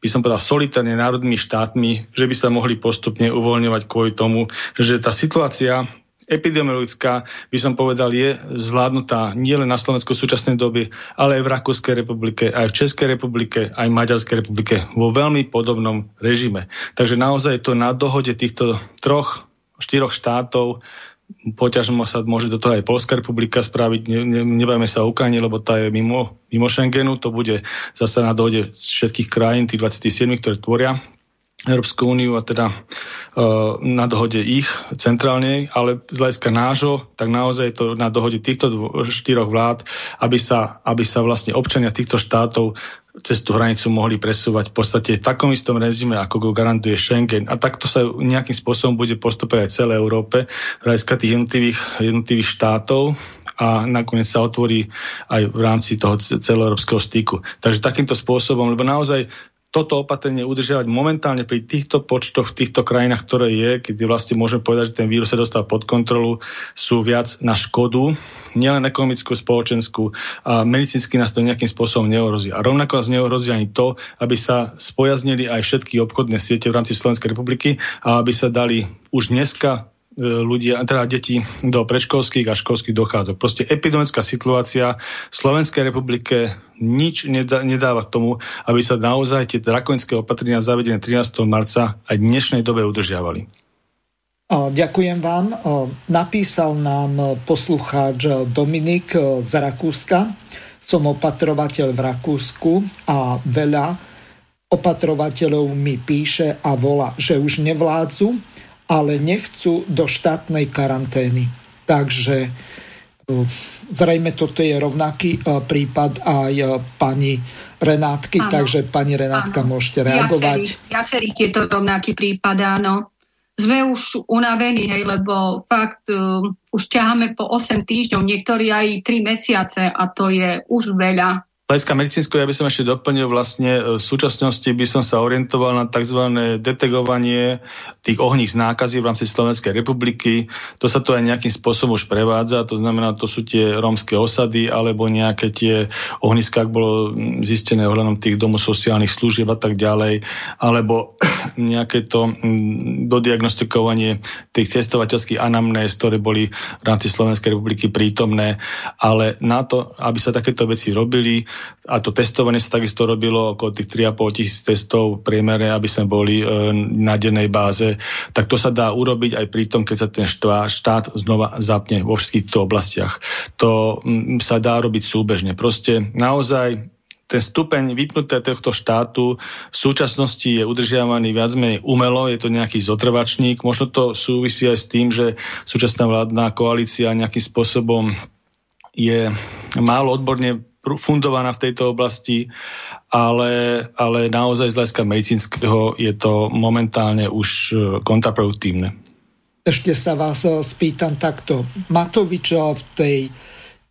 by som povedal, solitárne národnými štátmi, že by sa mohli postupne uvoľňovať kvôli tomu, že tá situácia epidemiologická, by som povedal, je zvládnutá nielen na Slovensku v súčasnej doby, ale aj v Rakúskej republike, aj v Českej republike, aj v Maďarskej republike vo veľmi podobnom režime. Takže naozaj to na dohode týchto troch, štyroch štátov poťažmo sa môže do toho aj Polská republika spraviť, ne, ne, nebajme sa o Ukrajine, lebo tá je mimo, mimo Schengenu, to bude zase na dohode všetkých krajín, tých 27, ktoré tvoria Európsku úniu a teda uh, na dohode ich centrálne, ale z hľadiska nášho, tak naozaj je to na dohode týchto dvo- štyroch vlád, aby sa, aby sa vlastne občania týchto štátov cez tú hranicu mohli presúvať v podstate v takom istom režime, ako go garantuje Schengen. A takto sa nejakým spôsobom bude postupovať aj celé Európe, hľadiska tých jednotlivých, jednotlivých štátov a nakoniec sa otvorí aj v rámci toho celoeurópskeho styku. Takže takýmto spôsobom, lebo naozaj toto opatrenie udržiavať momentálne pri týchto počtoch, v týchto krajinách, ktoré je, keď vlastne môžeme povedať, že ten vírus sa dostal pod kontrolu, sú viac na škodu, nielen ekonomickú, spoločenskú a medicínsky nás to nejakým spôsobom neohrozí. A rovnako nás neohrozí ani to, aby sa spojaznili aj všetky obchodné siete v rámci Slovenskej republiky a aby sa dali už dneska E, ľudia, teda deti do predškolských a školských dochádzok. Proste epidemická situácia v Slovenskej republike nič nedá, nedáva tomu, aby sa naozaj tie drakonické opatrenia zavedené 13. marca aj dnešnej dobe udržiavali. Ďakujem vám. Napísal nám poslucháč Dominik z Rakúska. Som opatrovateľ v Rakúsku a veľa opatrovateľov mi píše a volá, že už nevládzu ale nechcú do štátnej karantény. Takže zrejme toto je rovnaký prípad aj pani Renátky, áno. takže pani Renátka áno. môžete reagovať. Viacerí, viacerí tieto rovnaký prípad, áno. Sme už unavení, hej, lebo fakt uh, už ťaháme po 8 týždňov, niektorí aj 3 mesiace a to je už veľa hľadiska medicínsko ja by som ešte doplnil vlastne e, v súčasnosti by som sa orientoval na tzv. detegovanie tých ohních nákazí v rámci Slovenskej republiky. To sa to aj nejakým spôsobom už prevádza, to znamená, to sú tie rómske osady alebo nejaké tie ohniska, ak bolo zistené ohľadom tých domov sociálnych služieb a tak ďalej, alebo nejaké to dodiagnostikovanie tých cestovateľských anamnéz, ktoré boli v rámci Slovenskej republiky prítomné, ale na to, aby sa takéto veci robili, a to testovanie sa takisto robilo okolo tých 3,5 tisíc testov v priemere, aby sme boli e, na dennej báze, tak to sa dá urobiť aj pri tom, keď sa ten štát, znova zapne vo všetkých týchto oblastiach. To m, sa dá robiť súbežne. Proste naozaj ten stupeň vypnuté tohto štátu v súčasnosti je udržiavaný viac menej umelo, je to nejaký zotrvačník. Možno to súvisí aj s tým, že súčasná vládna koalícia nejakým spôsobom je málo odborne fundovaná v tejto oblasti, ale, ale naozaj z hľadiska medicínskeho je to momentálne už e, kontraproduktívne. Ešte sa vás e, spýtam takto. Matovič e, v tej,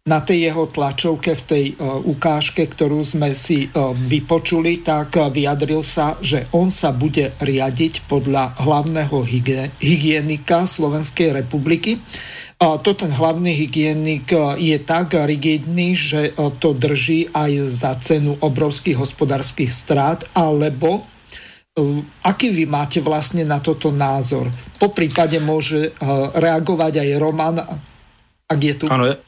na tej jeho tlačovke, v tej uh, ukážke, ktorú sme si vypočuli, tak vyjadril sa, že on sa bude riadiť podľa hlavného hygienika Slovenskej republiky. To ten hlavný hygienik e, je tak rigidný, že e, to drží aj za cenu obrovských hospodárskych strát, alebo aký vy máte vlastne na toto názor? Po prípade môže reagovať aj Roman, ak je tu. Áno, ja,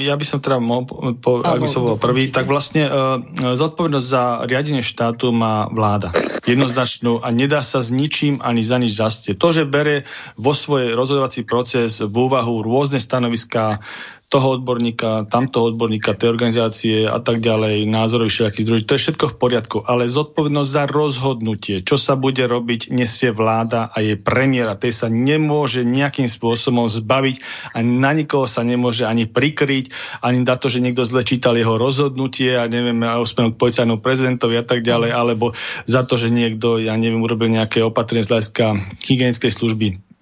ja by som teda mohol, po, ak by som bol prvý, tak vlastne uh, zodpovednosť za riadenie štátu má vláda. Jednoznačnú a nedá sa s ničím ani za nič zastie. To, že bere vo svoj rozhodovací proces v úvahu rôzne stanoviská, toho odborníka, tamtoho odborníka, tej organizácie a tak ďalej, názorových všetkých združí. To je všetko v poriadku, ale zodpovednosť za rozhodnutie, čo sa bude robiť, nesie vláda a je premiéra. Tej sa nemôže nejakým spôsobom zbaviť a na nikoho sa nemôže ani prikryť, ani na to, že niekto zle čítal jeho rozhodnutie a neviem, ospenúť policajnú prezidentovi a tak ďalej, alebo za to, že niekto, ja neviem, urobil nejaké opatrenie z hľadiska hygienickej služby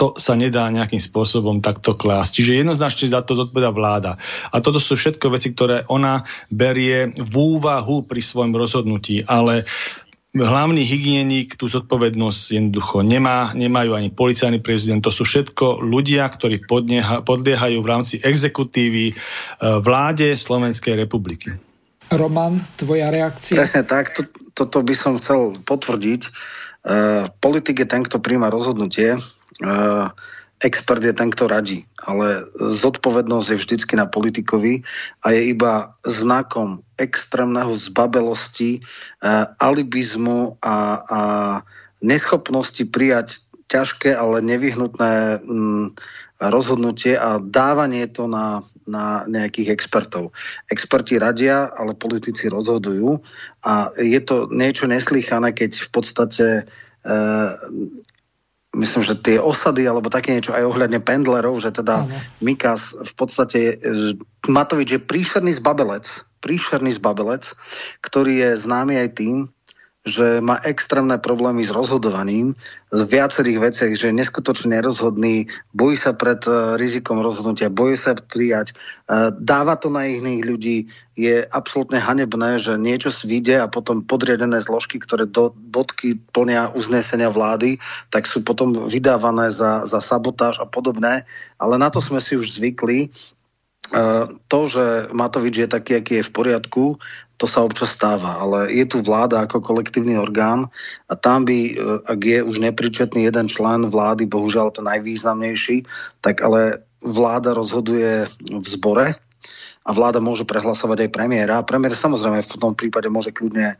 to sa nedá nejakým spôsobom takto klásť. Čiže jednoznačne za to zodpoveda vláda. A toto sú všetko veci, ktoré ona berie v úvahu pri svojom rozhodnutí, ale hlavný hygienik tú zodpovednosť jednoducho nemá, nemajú ani policajný prezident, to sú všetko ľudia, ktorí podnieha, podliehajú v rámci exekutívy e, vláde Slovenskej republiky. Roman, tvoja reakcia? Presne tak, to, toto by som chcel potvrdiť. Uh, politik je ten, kto príjma rozhodnutie, expert je ten, kto radí, ale zodpovednosť je vždycky na politikovi a je iba znakom extrémneho zbabelosti, alibizmu a, a neschopnosti prijať ťažké, ale nevyhnutné mm, rozhodnutie a dávanie to na, na nejakých expertov. Experti radia, ale politici rozhodujú a je to niečo neslychané, keď v podstate e, myslím, že tie osady alebo také niečo aj ohľadne pendlerov, že teda ano. Mikas v podstate Matovič je príšerný zbabelec, príšerný zbabelec, ktorý je známy aj tým, že má extrémne problémy s rozhodovaním v viacerých veciach, že je neskutočne nerozhodný, bojí sa pred uh, rizikom rozhodnutia, bojí sa prijať, uh, dáva to na iných ľudí. Je absolútne hanebné, že niečo svíde a potom podriadené zložky, ktoré do bodky plnia uznesenia vlády, tak sú potom vydávané za, za sabotáž a podobné. Ale na to sme si už zvykli to, že Matovič je taký, aký je v poriadku, to sa občas stáva, ale je tu vláda ako kolektívny orgán a tam by, e, ak je už nepričetný jeden člen vlády, bohužiaľ ten najvýznamnejší, tak ale vláda rozhoduje v zbore a vláda môže prehlasovať aj premiéra. A premiér samozrejme v tom prípade môže kľudne e,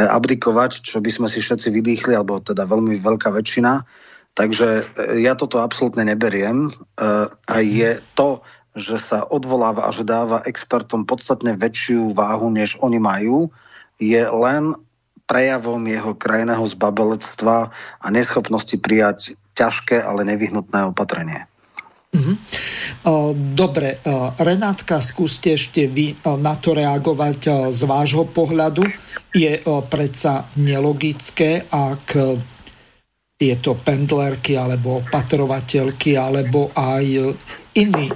abdikovať, čo by sme si všetci vydýchli, alebo teda veľmi veľká väčšina. Takže e, ja toto absolútne neberiem. A je to, že sa odvoláva a že dáva expertom podstatne väčšiu váhu, než oni majú, je len prejavom jeho krajného zbabelectva a neschopnosti prijať ťažké, ale nevyhnutné opatrenie. Mm-hmm. Dobre, Renátka, skúste ešte vy na to reagovať z vášho pohľadu. Je predsa nelogické, ak tieto pendlerky alebo opatrovateľky alebo aj iní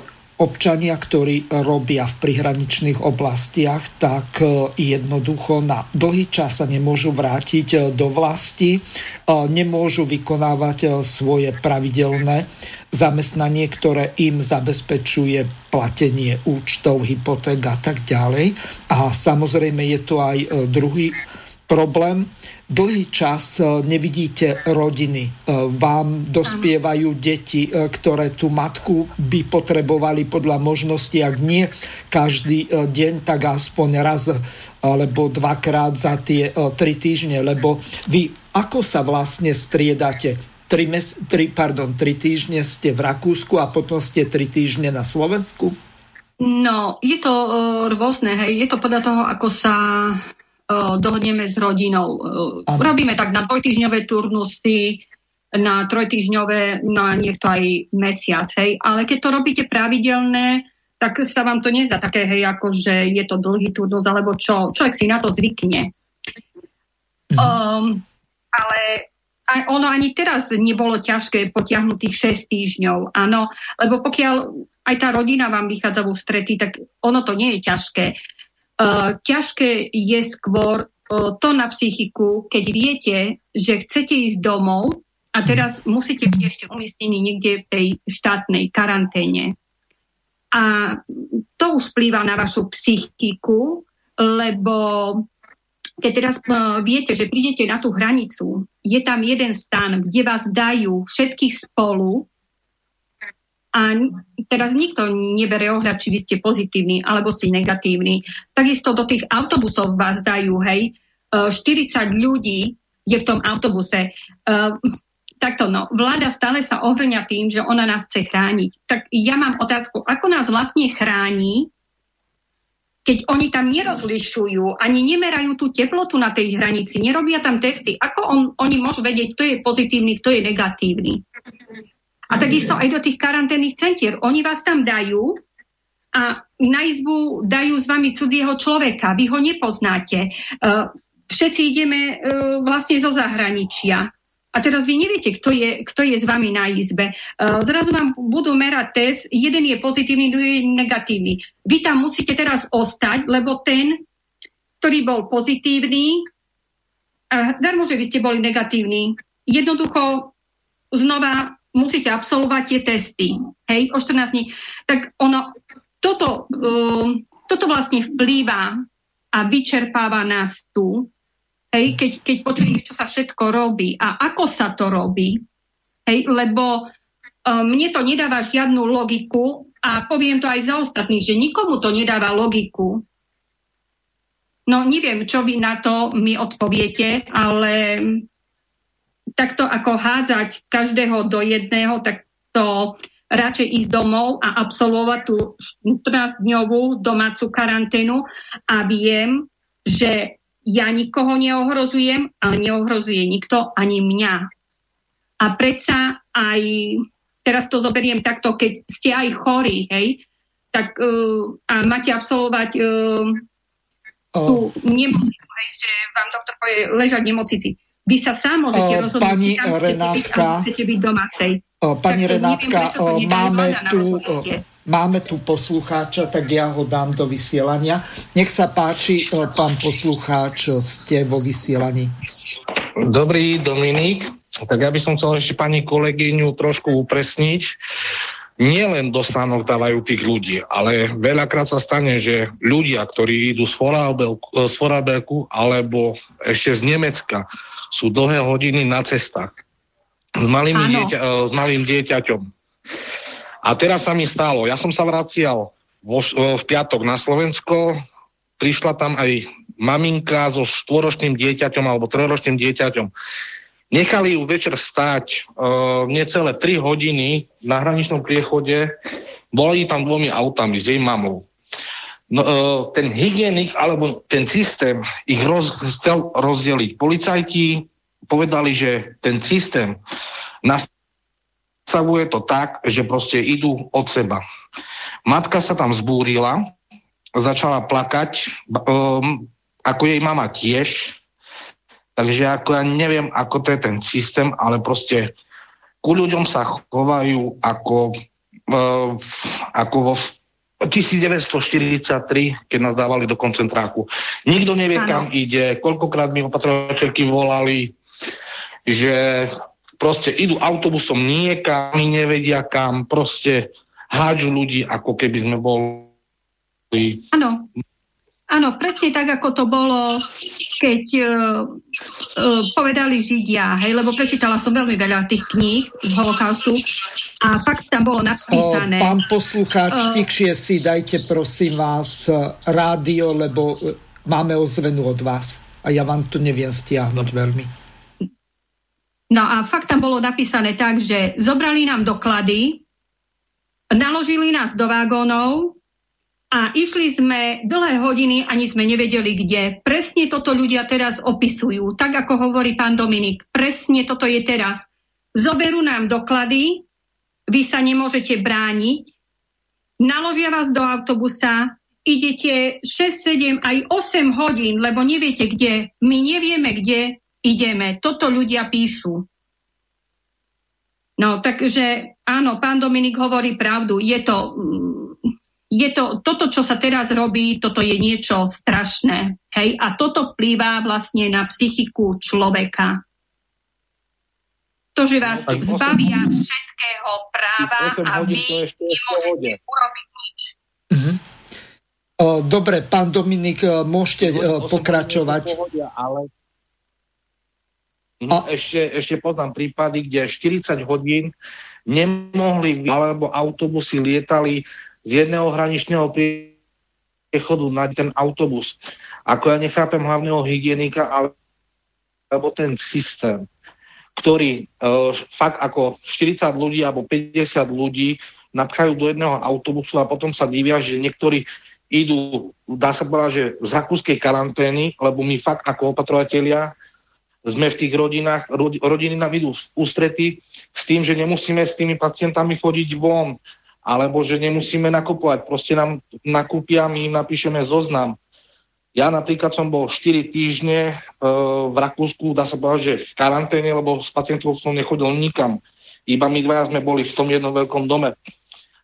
občania, ktorí robia v prihraničných oblastiach, tak e, jednoducho na dlhý čas sa nemôžu vrátiť e, do vlasti, e, nemôžu vykonávať svoje pravidelné zamestnanie, ktoré im zabezpečuje platenie účtov, hypoték a tak ďalej. A samozrejme je to aj druhý problém. Dlhý čas e, nevidíte rodiny. E, vám dospievajú deti, e, ktoré tú matku by potrebovali podľa možnosti, ak nie každý deň, tak aspoň raz alebo dvakrát za tie tri týždne. Lebo vy ako sa vlastne striedate? Tri, mes, tri, pardon, tri týždne ste v Rakúsku a potom ste tri týždne na Slovensku? No, je to uh, rôzne, hej. Je to podľa toho, ako sa dohodneme s rodinou. Ano. Robíme tak na dvojtýžňové turnusy, na trojtýžňové, na niekto aj mesiac, hej. Ale keď to robíte pravidelné, tak sa vám to nezdá také, hej, ako že je to dlhý turnus, alebo čo. Človek si na to zvykne. Mhm. Um, ale ono ani teraz nebolo ťažké potiahnuť tých 6 týždňov, áno, lebo pokiaľ aj tá rodina vám vychádza v ústretí, tak ono to nie je ťažké. Uh, ťažké je skôr uh, to na psychiku, keď viete, že chcete ísť domov a teraz musíte byť ešte umiestnení niekde v tej štátnej karanténe. A to už vplýva na vašu psychiku, lebo keď teraz uh, viete, že prídete na tú hranicu, je tam jeden stan, kde vás dajú všetkých spolu a teraz nikto nebere ohľad, či vy ste pozitívni alebo ste negatívni. Takisto do tých autobusov vás dajú, hej, 40 ľudí je v tom autobuse. Takto, no, vláda stále sa ohrňa tým, že ona nás chce chrániť. Tak ja mám otázku, ako nás vlastne chráni, keď oni tam nerozlišujú, ani nemerajú tú teplotu na tej hranici, nerobia tam testy. Ako on, oni môžu vedieť, kto je pozitívny, kto je negatívny? A takisto aj do tých karanténnych centier. Oni vás tam dajú a na izbu dajú s vami cudzieho človeka. Vy ho nepoznáte. Uh, všetci ideme uh, vlastne zo zahraničia. A teraz vy neviete, kto je, kto je s vami na izbe. Uh, zrazu vám budú merať test, jeden je pozitívny, druhý je negatívny. Vy tam musíte teraz ostať, lebo ten, ktorý bol pozitívny, a darmo, že vy ste boli negatívni, jednoducho znova musíte absolvovať tie testy, hej, o 14 dní. Tak ono, toto, um, toto vlastne vplýva a vyčerpáva nás tu, hej, keď, keď počujeme, čo sa všetko robí a ako sa to robí, hej, lebo um, mne to nedáva žiadnu logiku a poviem to aj za ostatných, že nikomu to nedáva logiku. No neviem, čo vy na to mi odpoviete, ale takto ako hádzať každého do jedného, tak to radšej ísť domov a absolvovať tú 14-dňovú domácu karanténu. A viem, že ja nikoho neohrozujem, ale neohrozuje nikto ani mňa. A predsa aj, teraz to zoberiem takto, keď ste aj chorí, hej, tak uh, a máte absolvovať uh, tú nemocnicu, hej, že vám doktor povie ležať v nemocnici vy sa sám môžete rozhodnúť, pani tam Renátka, chcete byť domácej. Pani tak Renátka, neviem, máme tu, máme tu poslucháča, tak ja ho dám do vysielania. Nech sa páči, pán poslucháč, ste vo vysielaní. Dobrý, Dominik. Tak ja by som chcel ešte pani kolegyňu trošku upresniť nielen do stánok dávajú tých ľudí, ale veľakrát sa stane, že ľudia, ktorí idú z Vorarlbergu alebo ešte z Nemecka, sú dlhé hodiny na cestách s malým, dieťa, e, s malým dieťaťom. A teraz sa mi stalo, ja som sa vracial vo, e, v piatok na Slovensko, prišla tam aj maminka so štvoročným dieťaťom alebo trojročným dieťaťom. Nechali ju večer stáť uh, necelé 3 hodiny na hraničnom priechode, boli tam dvomi autami s jej mamou. No, uh, ten hygienik alebo ten systém ich roz, chcel rozdeliť. Policajti povedali, že ten systém nastavuje to tak, že proste idú od seba. Matka sa tam zbúrila, začala plakať, um, ako jej mama tiež, Takže ako ja neviem, ako to je ten systém, ale proste ku ľuďom sa chovajú ako, uh, ako vo 1943, keď nás dávali do koncentráku. Nikto nevie, ano. kam ide, koľkokrát mi opatrovateľky volali, že proste idú autobusom niekam, nevedia kam, proste hádžu ľudí, ako keby sme boli... Áno, Áno, presne tak, ako to bolo, keď uh, uh, povedali Židia, hej, lebo prečítala som veľmi veľa tých kníh z holokaustu a fakt tam bolo napísané. O, pán poslucháč, uh, tikšie si dajte prosím vás rádio, lebo máme ozvenu od vás a ja vám to neviem stiahnuť veľmi. No a fakt tam bolo napísané tak, že zobrali nám doklady, naložili nás do vagónov, a išli sme dlhé hodiny, ani sme nevedeli kde. Presne toto ľudia teraz opisujú. Tak ako hovorí pán Dominik, presne toto je teraz. Zoberú nám doklady, vy sa nemôžete brániť, naložia vás do autobusa, idete 6, 7, aj 8 hodín, lebo neviete kde. My nevieme, kde ideme. Toto ľudia píšu. No, takže áno, pán Dominik hovorí pravdu. Je to mm, je to, toto, čo sa teraz robí, toto je niečo strašné. Hej? A toto vplýva vlastne na psychiku človeka. To, že vás no, zbavia 8, všetkého práva a vy nemôžete urobiť nič. Mm-hmm. Dobre, pán Dominik, môžete pokračovať. ale... A... Ešte, ešte poznám prípady, kde 40 hodín nemohli, alebo autobusy lietali z jedného hraničného priechodu na ten autobus. Ako ja nechápem hlavného hygienika, ale alebo ten systém, ktorý uh, fakt ako 40 ľudí alebo 50 ľudí napchajú do jedného autobusu a potom sa divia, že niektorí idú, dá sa povedať, že z rakúskej karantény, lebo my fakt ako opatrovatelia sme v tých rodinách, rodiny nám idú v ústrety s tým, že nemusíme s tými pacientami chodiť von, alebo že nemusíme nakupovať. Proste nám nakúpia, my im napíšeme zoznam. Ja napríklad som bol 4 týždne e, v Rakúsku, dá sa povedať, že v karanténe, lebo s pacientom som nechodil nikam. Iba my dvaja sme boli v tom jednom veľkom dome.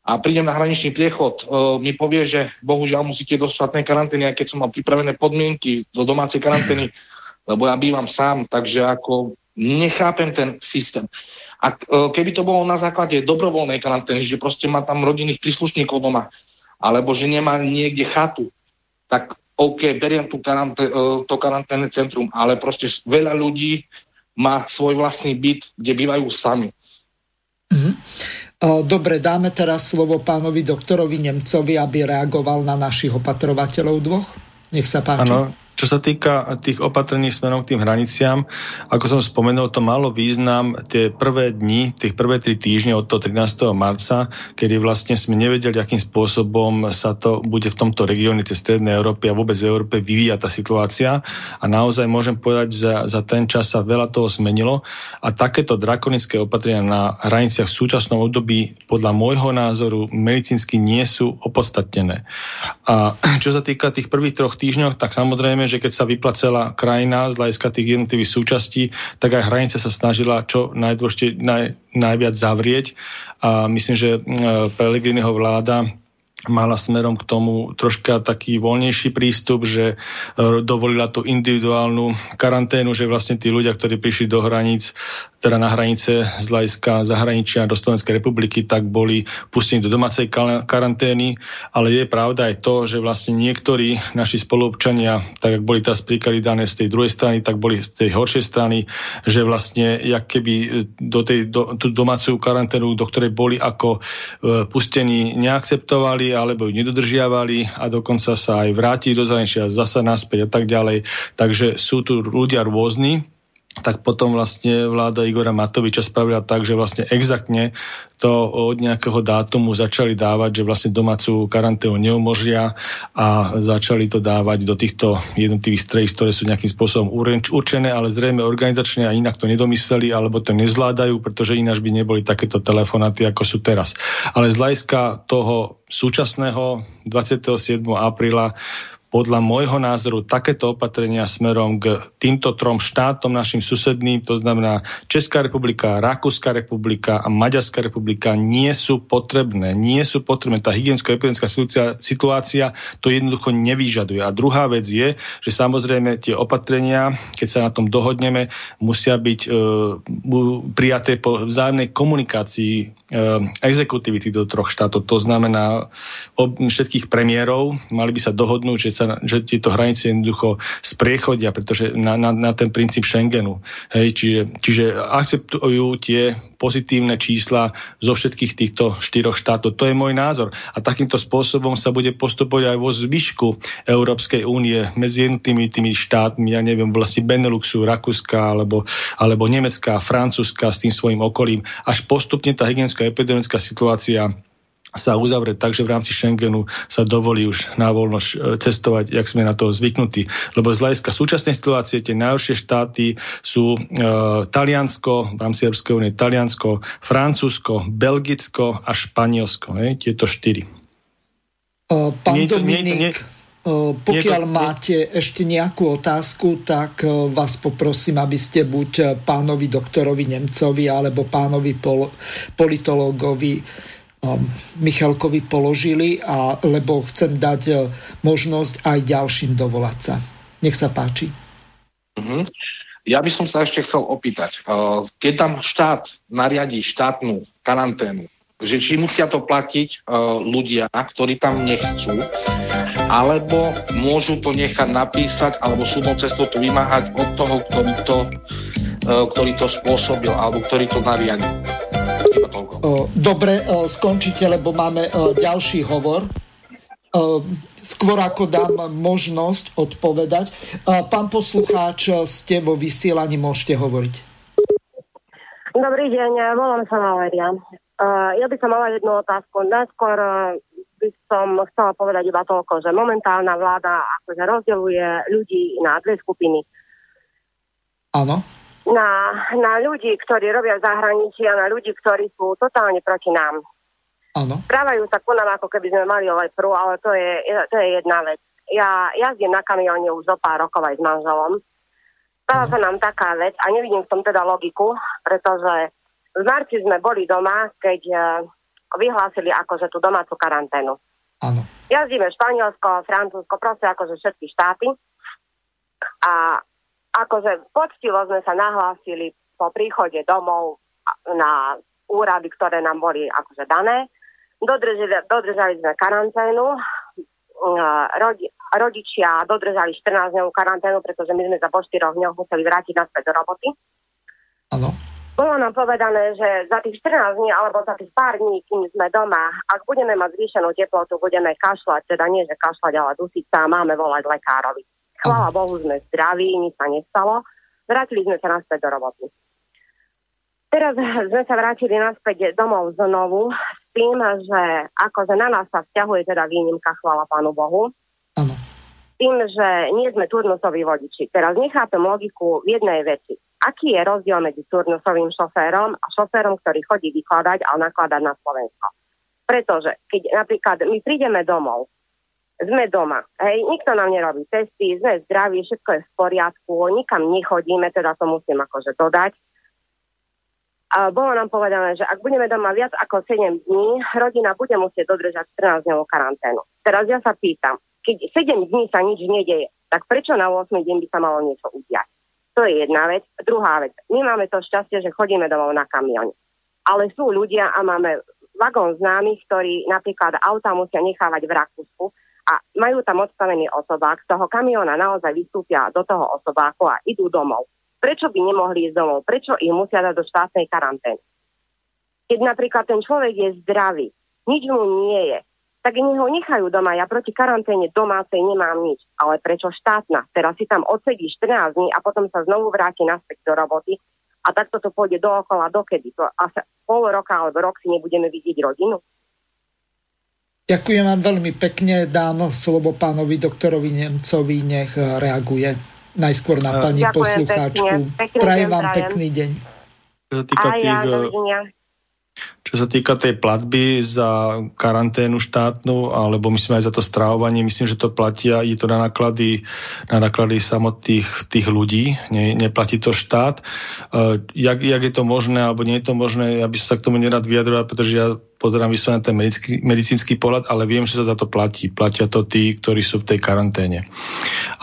A prídem na hraničný priechod, e, mi povie, že bohužiaľ musíte do štátnej karantény, aj keď som mal pripravené podmienky do domácej karantény, lebo ja bývam sám, takže ako nechápem ten systém. A e, keby to bolo na základe dobrovoľnej karantény, že proste má tam rodinných príslušníkov doma, alebo že nemá niekde chatu, tak OK, beriem tú karantén, e, to karanténne centrum, ale proste veľa ľudí má svoj vlastný byt, kde bývajú sami. Mm-hmm. Dobre, dáme teraz slovo pánovi doktorovi Nemcovi, aby reagoval na našich opatrovateľov dvoch. Nech sa páči. Ano, čo sa týka tých opatrení smerom k tým hraniciam, ako som spomenul, to malo význam tie prvé dni, tých prvé tri týždne od toho 13. marca, kedy vlastne sme nevedeli, akým spôsobom sa to bude v tomto regióne tej Strednej Európy a vôbec v Európe vyvíja tá situácia. A naozaj môžem povedať, za, za ten čas sa veľa toho zmenilo a takéto drakonické opatrenia na hraniciach v súčasnom období podľa môjho názoru medicínsky nie sú opodstatnené. A čo sa týka tých prvých troch týždňov, tak samozrejme, že keď sa vyplacela krajina z hľadiska tých jednotlivých súčastí, tak aj hranice sa snažila čo najdôležite, naj, najviac zavrieť. A myslím, že Pelegriniho vláda mala smerom k tomu troška taký voľnejší prístup, že e, dovolila tú individuálnu karanténu, že vlastne tí ľudia, ktorí prišli do hraníc, teda na hranice z hľadiska zahraničia do Slovenskej republiky, tak boli pustení do domácej karantény, ale je pravda aj to, že vlastne niektorí naši spoluobčania, tak ak boli teraz príklady dané z tej druhej strany, tak boli z tej horšej strany, že vlastne jak keby do tej do, tú domácu karanténu, do ktorej boli ako e, pustení, neakceptovali alebo ju nedodržiavali a dokonca sa aj vrátili do zahraničia, zasa naspäť a tak ďalej. Takže sú tu ľudia rôzni, tak potom vlastne vláda Igora Matoviča spravila tak, že vlastne exaktne to od nejakého dátumu začali dávať, že vlastne domácu karanténu neumožia a začali to dávať do týchto jednotlivých strejíc, ktoré sú nejakým spôsobom určené, ale zrejme organizačne a inak to nedomysleli alebo to nezvládajú, pretože ináč by neboli takéto telefonáty, ako sú teraz. Ale z hľadiska toho súčasného 27. apríla podľa môjho názoru takéto opatrenia smerom k týmto trom štátom našim susedným, to znamená Česká republika, Rakúska republika a Maďarská republika, nie sú potrebné. Nie sú potrebné. Tá hygienicko-epidemická situácia to jednoducho nevyžaduje. A druhá vec je, že samozrejme tie opatrenia, keď sa na tom dohodneme, musia byť e, prijaté po vzájomnej komunikácii exekutívy týchto troch štátov. To znamená ob, všetkých premiérov, mali by sa dohodnúť, že sa, že tieto hranice jednoducho spriechodia, pretože na, na, na ten princíp Schengenu. Hej, čiže, čiže akceptujú tie pozitívne čísla zo všetkých týchto štyroch štátov. To je môj názor. A takýmto spôsobom sa bude postupovať aj vo zvyšku Európskej únie medzi jednotými tými štátmi, ja neviem, vlastne Beneluxu, Rakúska alebo, alebo Nemecka, Francúzska s tým svojim okolím. Až postupne tá hygienická epidemická situácia sa uzavrie tak, že v rámci Schengenu sa dovolí už na voľno cestovať, jak sme na to zvyknutí. Lebo z hľadiska súčasnej situácie tie najhoršie štáty sú e, Taliansko, v rámci Európskej únie Taliansko, Francúzsko, Belgicko a Španielsko. Hej, tieto štyri. Pán nie, Dominik, nie, nie, pokiaľ to, máte ešte nejakú otázku, tak vás poprosím, aby ste buď pánovi doktorovi Nemcovi alebo pánovi pol, politológovi Michalkovi položili, a, lebo chcem dať e, možnosť aj ďalším dovolať sa. Nech sa páči. Uh-huh. Ja by som sa ešte chcel opýtať, e, keď tam štát nariadí štátnu karanténu, že či musia to platiť e, ľudia, ktorí tam nechcú, alebo môžu to nechať napísať alebo súdnou cestou to vymáhať od toho, ktorý to, ktorý to spôsobil alebo ktorý to nariadil. Dobre, skončite, lebo máme ďalší hovor. Skôr ako dám možnosť odpovedať. Pán poslucháč, ste vo vysielaní, môžete hovoriť. Dobrý deň, volám sa Valeria. Ja by som mala jednu otázku. Najskôr by som chcela povedať iba toľko, že momentálna vláda akože rozdeluje ľudí na dve skupiny. Áno. Na, na ľudí, ktorí robia v zahraničí a na ľudí, ktorí sú totálne proti nám. Áno. Správajú sa ku nám, ako keby sme mali lepru, ale to je, to je jedna vec. Ja jazdím na kamióne už zo pár rokov aj s manželom. Stala sa nám taká vec a nevidím v tom teda logiku, pretože v marci sme boli doma, keď vyhlásili akože tú domácu karanténu. Áno. Jazdíme Španielsko, Francúzsko, proste akože všetky štáty. A akože poctivo sme sa nahlásili po príchode domov na úrady, ktoré nám boli akože dané. Dodržali, dodržali sme karanténu. Rodi, rodičia dodržali 14 dňovú karanténu, pretože my sme za po 4 dňoch museli vrátiť naspäť do roboty. Áno. Bolo nám povedané, že za tých 14 dní alebo za tých pár dní, kým sme doma, ak budeme mať zvýšenú teplotu, budeme kašľať, teda nie, že kašľať, ale dusiť sa máme volať lekárovi. Chvála Bohu, sme zdraví, nič sa nestalo. Vrátili sme sa naspäť do roboty. Teraz sme sa vrátili naspäť domov znovu s tým, že akože na nás sa vzťahuje teda výnimka, chvála Pánu Bohu. Áno. Tým, že nie sme turnusoví vodiči. Teraz nechápem logiku v jednej veci aký je rozdiel medzi turnusovým šoférom a šoférom, ktorý chodí vykladať a nakladať na Slovensko. Pretože keď napríklad my prídeme domov, sme doma, hej, nikto nám nerobí testy, sme zdraví, všetko je v poriadku, nikam nechodíme, teda to musím akože dodať. A bolo nám povedané, že ak budeme doma viac ako 7 dní, rodina bude musieť dodržať 14 dňovú karanténu. Teraz ja sa pýtam, keď 7 dní sa nič nedeje, tak prečo na 8 deň by sa malo niečo udiať? To je jedna vec. Druhá vec. My máme to šťastie, že chodíme domov na kamióne. Ale sú ľudia a máme vagón známych, ktorí napríklad auta musia nechávať v Rakúsku a majú tam odstavený osobák, z toho kamióna naozaj vystúpia do toho osobáku a idú domov. Prečo by nemohli ísť domov? Prečo ich musia dať do štátnej karantény? Keď napríklad ten človek je zdravý, nič mu nie je, tak nech ho nechajú doma. Ja proti karanténe domácej nemám nič. Ale prečo štátna? Teraz si tam odsedí 14 dní a potom sa znovu vráti naspäť do roboty a takto to pôjde dookola dokedy. To asi pol roka alebo rok si nebudeme vidieť rodinu. Ďakujem vám veľmi pekne. Dám slovo pánovi doktorovi Nemcovi, nech reaguje najskôr na pani Ďakujem poslucháčku. Prajem vám pekný deň. Týka tých, ja, čo sa týka tej platby za karanténu štátnu, alebo myslím aj za to stravovanie, myslím, že to platia, je to na náklady, na náklady samotných tých ľudí, ne, neplatí to štát. Uh, jak, jak je to možné, alebo nie je to možné, ja by som sa k tomu nerad vyjadroval, pretože ja pozerám vyslovene ten medicínsky, medicínsky pohľad, ale viem, že sa za to platí. Platia to tí, ktorí sú v tej karanténe.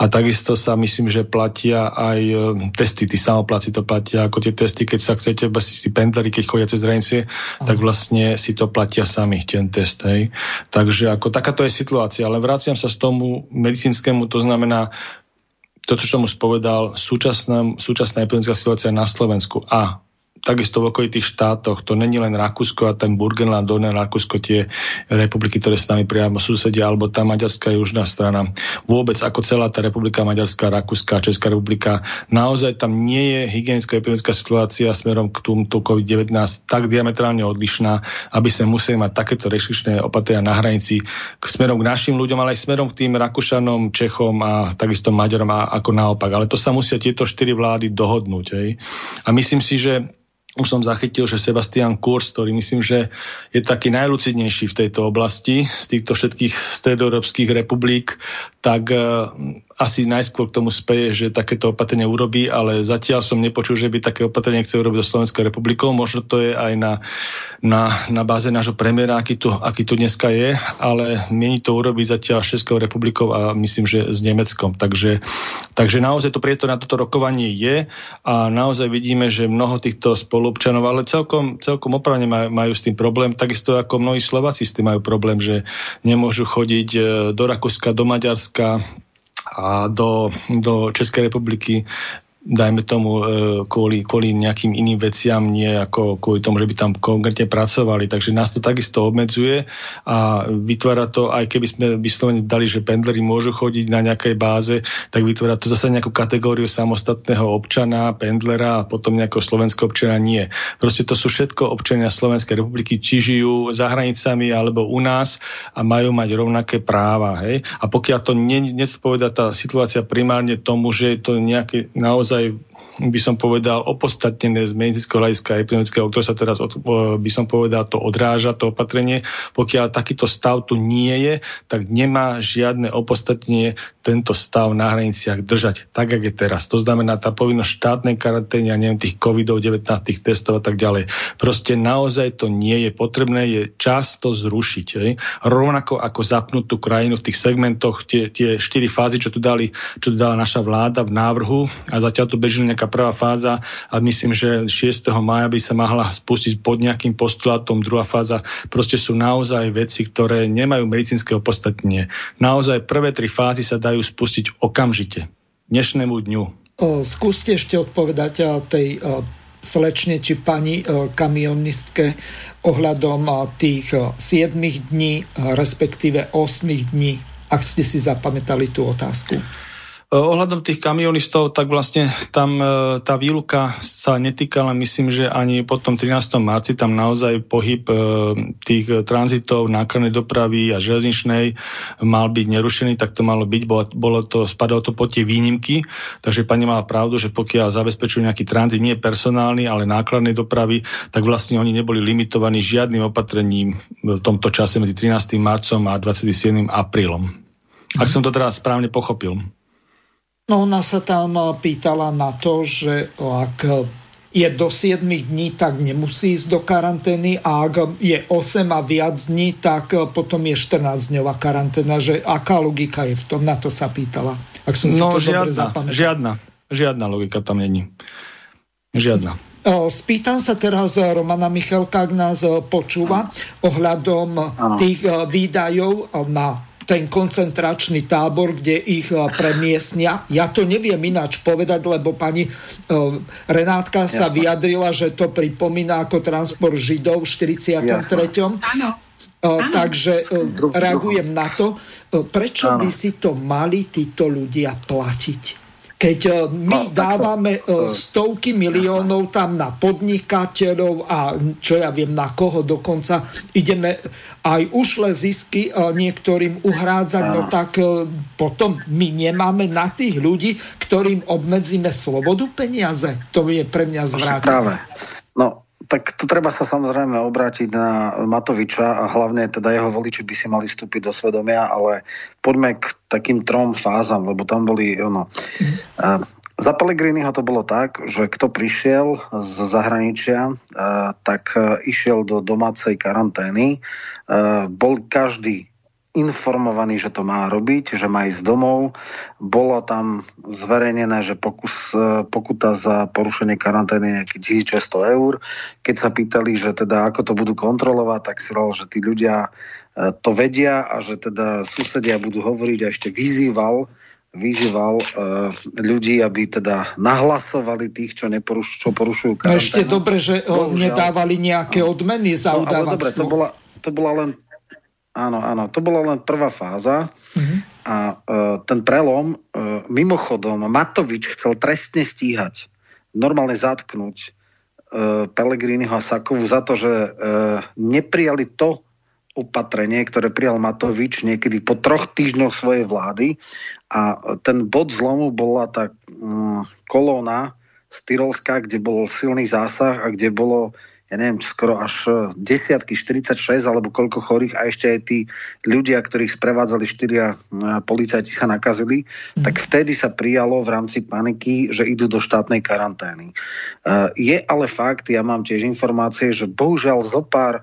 A takisto sa myslím, že platia aj e, testy, tí samopláci to platia, ako tie testy, keď sa chcete, tí pendleri, keď chodia cez hranice, tak vlastne si to platia sami, ten test. Hej. Takže ako takáto je situácia, ale vraciam sa z tomu medicínskemu, to znamená, to, čo som už povedal, súčasná, súčasná epidemická situácia na Slovensku a takisto v okolitých štátoch. To není len Rakúsko a ten Burgenland, Dolné Rakúsko, tie republiky, ktoré s nami priamo susedia, alebo tá maďarská južná strana. Vôbec ako celá tá republika Maďarská, Rakúska, Česká republika, naozaj tam nie je hygienická epidemická situácia smerom k tomuto COVID-19 tak diametrálne odlišná, aby sme museli mať takéto rešličné opatrenia na hranici k smerom k našim ľuďom, ale aj smerom k tým Rakúšanom, Čechom a takisto Maďarom a ako naopak. Ale to sa musia tieto štyri vlády dohodnúť. Hej. A myslím si, že už som zachytil, že Sebastian Kurz, ktorý myslím, že je taký najlucidnejší v tejto oblasti z týchto všetkých stredoeurópskych republik, tak e, asi najskôr k tomu speje, že takéto opatrenie urobí, ale zatiaľ som nepočul, že by také opatrenie chcel urobiť do Slovenskou republikou. Možno to je aj na, na, na báze nášho premiéra, aký tu, aký tu dneska je, ale mieni to urobiť zatiaľ s Českou republikou a myslím, že s Nemeckom. Takže, takže naozaj to prieto na toto rokovanie je a naozaj vidíme, že mnoho týchto spolupčanov, ale celkom, celkom opravne majú, majú s tým problém, takisto ako mnohí Slováci s tým majú problém, že nemôžu chodiť e, do Rakúska, do Maďarska, a do, do Českej republiky dajme tomu, e, kvôli, kvôli nejakým iným veciam, nie ako kvôli tomu, že by tam konkrétne pracovali. Takže nás to takisto obmedzuje a vytvára to, aj keby sme vyslovene dali, že pendleri môžu chodiť na nejakej báze, tak vytvára to zase nejakú kategóriu samostatného občana, pendlera a potom nejakého slovenského občana nie. Proste to sú všetko občania Slovenskej republiky, či žijú za hranicami alebo u nás a majú mať rovnaké práva. Hej? A pokiaľ to nespoveda tá situácia primárne tomu, že je to nejaké naozaj naozaj by som povedal, opodstatnené z medicínskeho hľadiska epidemického, ktoré sa teraz, od, by som povedal, to odráža, to opatrenie. Pokiaľ takýto stav tu nie je, tak nemá žiadne opodstatnenie tento stav na hraniciach držať tak, jak je teraz. To znamená tá povinnosť štátnej karantény a neviem, tých COVID-19, tých testov a tak ďalej. Proste naozaj to nie je potrebné, je čas to zrušiť. Hej. Rovnako ako zapnúť tú krajinu v tých segmentoch, tie, tie štyri fázy, čo tu, dali, čo tu dala naša vláda v návrhu a zatiaľ tu beží nejaká prvá fáza a myslím, že 6. maja by sa mohla spustiť pod nejakým postulátom druhá fáza. Proste sú naozaj veci, ktoré nemajú medicínske opodstatnenie. Naozaj prvé tri fázy sa dajú spustiť okamžite, dnešnému dňu. Skúste ešte odpovedať tej slečne či pani kamionistke ohľadom tých 7 dní, respektíve 8 dní, ak ste si zapamätali tú otázku. Eh, ohľadom tých kamionistov, tak vlastne tam eh, tá výluka sa netýkala, myslím, že ani po tom 13. marci tam naozaj pohyb eh, tých tranzitov nákladnej dopravy a železničnej mal byť nerušený, tak to malo byť, bolo, bolo to, spadalo to pod tie výnimky, takže pani mala pravdu, že pokiaľ zabezpečujú nejaký tranzit, nie personálny, ale nákladnej dopravy, tak vlastne oni neboli limitovaní žiadnym opatrením v tomto čase medzi 13. marcom a 27. aprílom. Ak som to teraz správne pochopil. No ona sa tam eh, pýtala na to, že ak je do 7 dní, tak nemusí ísť do karantény a ak je 8 a viac dní, tak eh, potom je 14 dňová karanténa. Že aká logika je v tom? Na to sa pýtala. Ak som si no, to žiadna, dobre žiadna, žiadna logika tam není. Žiadna. Eh, spýtam sa teraz Romana Michalka, ak nás počúva, ohľadom tých výdajov na ten koncentračný tábor, kde ich e, premiestnia. Ja to neviem ináč povedať, lebo pani e, Renátka sa Jasne. vyjadrila, že to pripomína ako transport Židov v 43. Áno. E, takže reagujem na to. Prečo by si to mali títo ľudia platiť? Keď e, my no, dávame takto. E, stovky miliónov tam na podnikateľov a čo ja viem na koho dokonca, ideme aj ušle zisky e, niektorým uhrádzať, no tak potom my nemáme na tých ľudí, ktorým obmedzíme slobodu peniaze. To je pre mňa zvrátené. No, tak to treba sa samozrejme obrátiť na Matoviča a hlavne teda jeho voliči by si mali vstúpiť do svedomia, ale poďme k takým trom fázam, lebo tam boli ono. Mm. Za Pellegriniho to bolo tak, že kto prišiel z zahraničia, tak išiel do domácej karantény. Bol každý informovaní, že to má robiť, že má ísť domov. Bolo tam zverejnené, že pokus, e, pokuta za porušenie karantény je 1600 eur. Keď sa pýtali, že teda ako to budú kontrolovať, tak si hovoril, že tí ľudia e, to vedia a že teda susedia budú hovoriť a ešte vyzýval vyzýval uh, ľudí, aby teda nahlasovali tých, čo, neporuš- čo porušujú karanténu. No ešte dobre, že Bohužiaľ. nedávali nejaké odmeny za no, ale dobre, to bola, to bola len Áno, áno, to bola len prvá fáza mm-hmm. a uh, ten prelom, uh, mimochodom, Matovič chcel trestne stíhať, normálne zatknúť uh, Pelegriniho a Sakovu za to, že uh, neprijali to opatrenie, ktoré prijal Matovič niekedy po troch týždňoch svojej vlády a ten bod zlomu bola tá um, kolóna z Tyrolska, kde bol silný zásah a kde bolo ja neviem, skoro až desiatky, 46 alebo koľko chorých a ešte aj tí ľudia, ktorých sprevádzali štyria policajti sa nakazili, mm. tak vtedy sa prijalo v rámci paniky, že idú do štátnej karantény. Je ale fakt, ja mám tiež informácie, že bohužiaľ zopár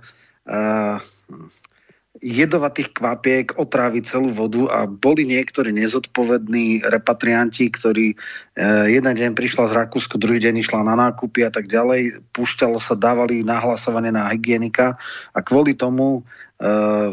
jedovatých kvapiek otrávi celú vodu a boli niektorí nezodpovední repatrianti, ktorí e, jeden deň prišla z Rakúsku, druhý deň išla na nákupy a tak ďalej. Púšťalo sa, dávali nahlasovanie na hygienika a kvôli tomu e,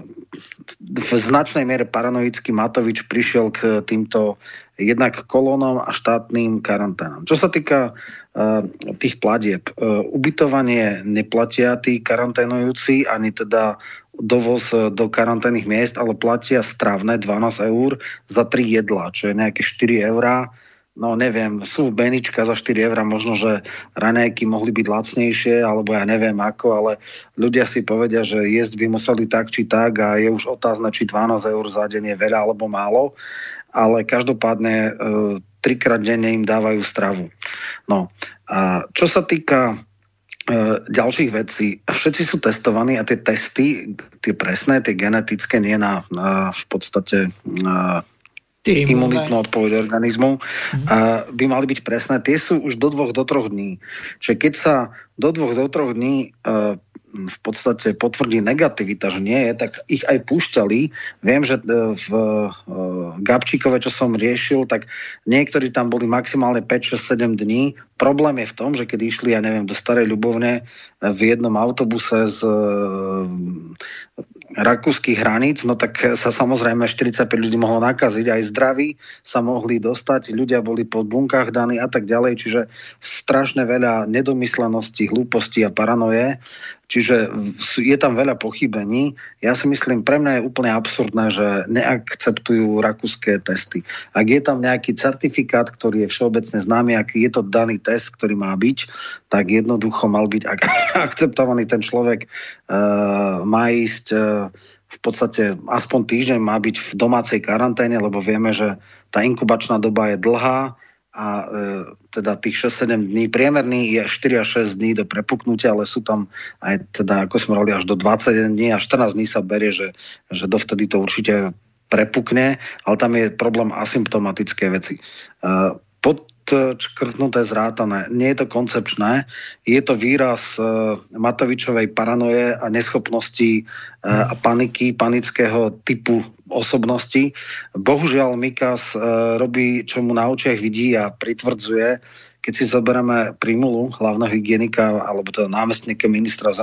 v značnej miere paranoický Matovič prišiel k týmto jednak kolónom a štátnym karanténom. Čo sa týka uh, tých platieb, uh, ubytovanie neplatia tí karanténujúci, ani teda dovoz e, do karanténnych miest, ale platia stravné 12 eur za 3 jedla, čo je nejaké 4 eurá. No neviem, sú benička za 4 eurá, možno, že ranejky mohli byť lacnejšie, alebo ja neviem ako, ale ľudia si povedia, že jesť by museli tak či tak a je už otázne, či 12 eur za deň je veľa alebo málo, ale každopádne e, trikrát denne im dávajú stravu. No a čo sa týka ďalších vecí. Všetci sú testovaní a tie testy, tie presné, tie genetické, nie na, na v podstate na imunitnú odpoveď organizmu, mm-hmm. by mali byť presné. Tie sú už do dvoch, do troch dní. Čiže keď sa do dvoch, do troch dní uh, v podstate potvrdí negativita, že nie je, tak ich aj púšťali. Viem, že e, v e, Gabčíkove, čo som riešil, tak niektorí tam boli maximálne 5, 6, 7 dní. Problém je v tom, že keď išli, ja neviem, do Starej Ľubovne e, v jednom autobuse z rakúskych hraníc, no tak sa samozrejme 45 ľudí mohlo nakaziť, aj zdraví sa mohli dostať, ľudia boli po bunkách daní a tak ďalej, čiže strašne veľa nedomyslenosti, hlúposti a paranoje. Čiže je tam veľa pochybení. Ja si myslím, pre mňa je úplne absurdné, že neakceptujú rakúske testy. Ak je tam nejaký certifikát, ktorý je všeobecne známy, aký je to daný test, ktorý má byť, tak jednoducho mal byť ak- akceptovaný ten človek, uh, má ísť uh, v podstate aspoň týždeň má byť v domácej karanténe, lebo vieme, že tá inkubačná doba je dlhá, a e, teda tých 6-7 dní, priemerný je 4 až 6 dní do prepuknutia, ale sú tam aj teda, ako sme mali až do 21 dní a 14 dní sa berie, že, že dovtedy to určite prepukne, ale tam je problém asymptomatické veci. E, podčkrtnuté, zrátané. Nie je to koncepčné, je to výraz e, Matovičovej paranoje a neschopnosti e, a paniky, panického typu osobnosti. Bohužiaľ Mikas e, robí, čo mu na očiach vidí a pritvrdzuje, keď si zoberieme Primulu, hlavného hygienika alebo teda námestníka ministra e,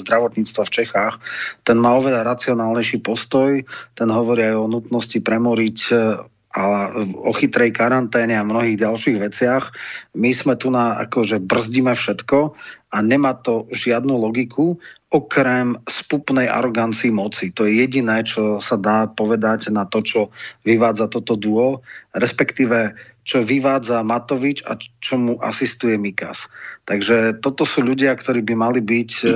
zdravotníctva v Čechách, ten má oveľa racionálnejší postoj, ten hovorí aj o nutnosti premoriť e, a o chytrej karanténe a mnohých ďalších veciach. My sme tu na, akože brzdíme všetko a nemá to žiadnu logiku okrem spupnej arogancii moci. To je jediné, čo sa dá povedať na to, čo vyvádza toto duo, respektíve čo vyvádza Matovič a čo mu asistuje Mikas. Takže toto sú ľudia, ktorí by mali byť e,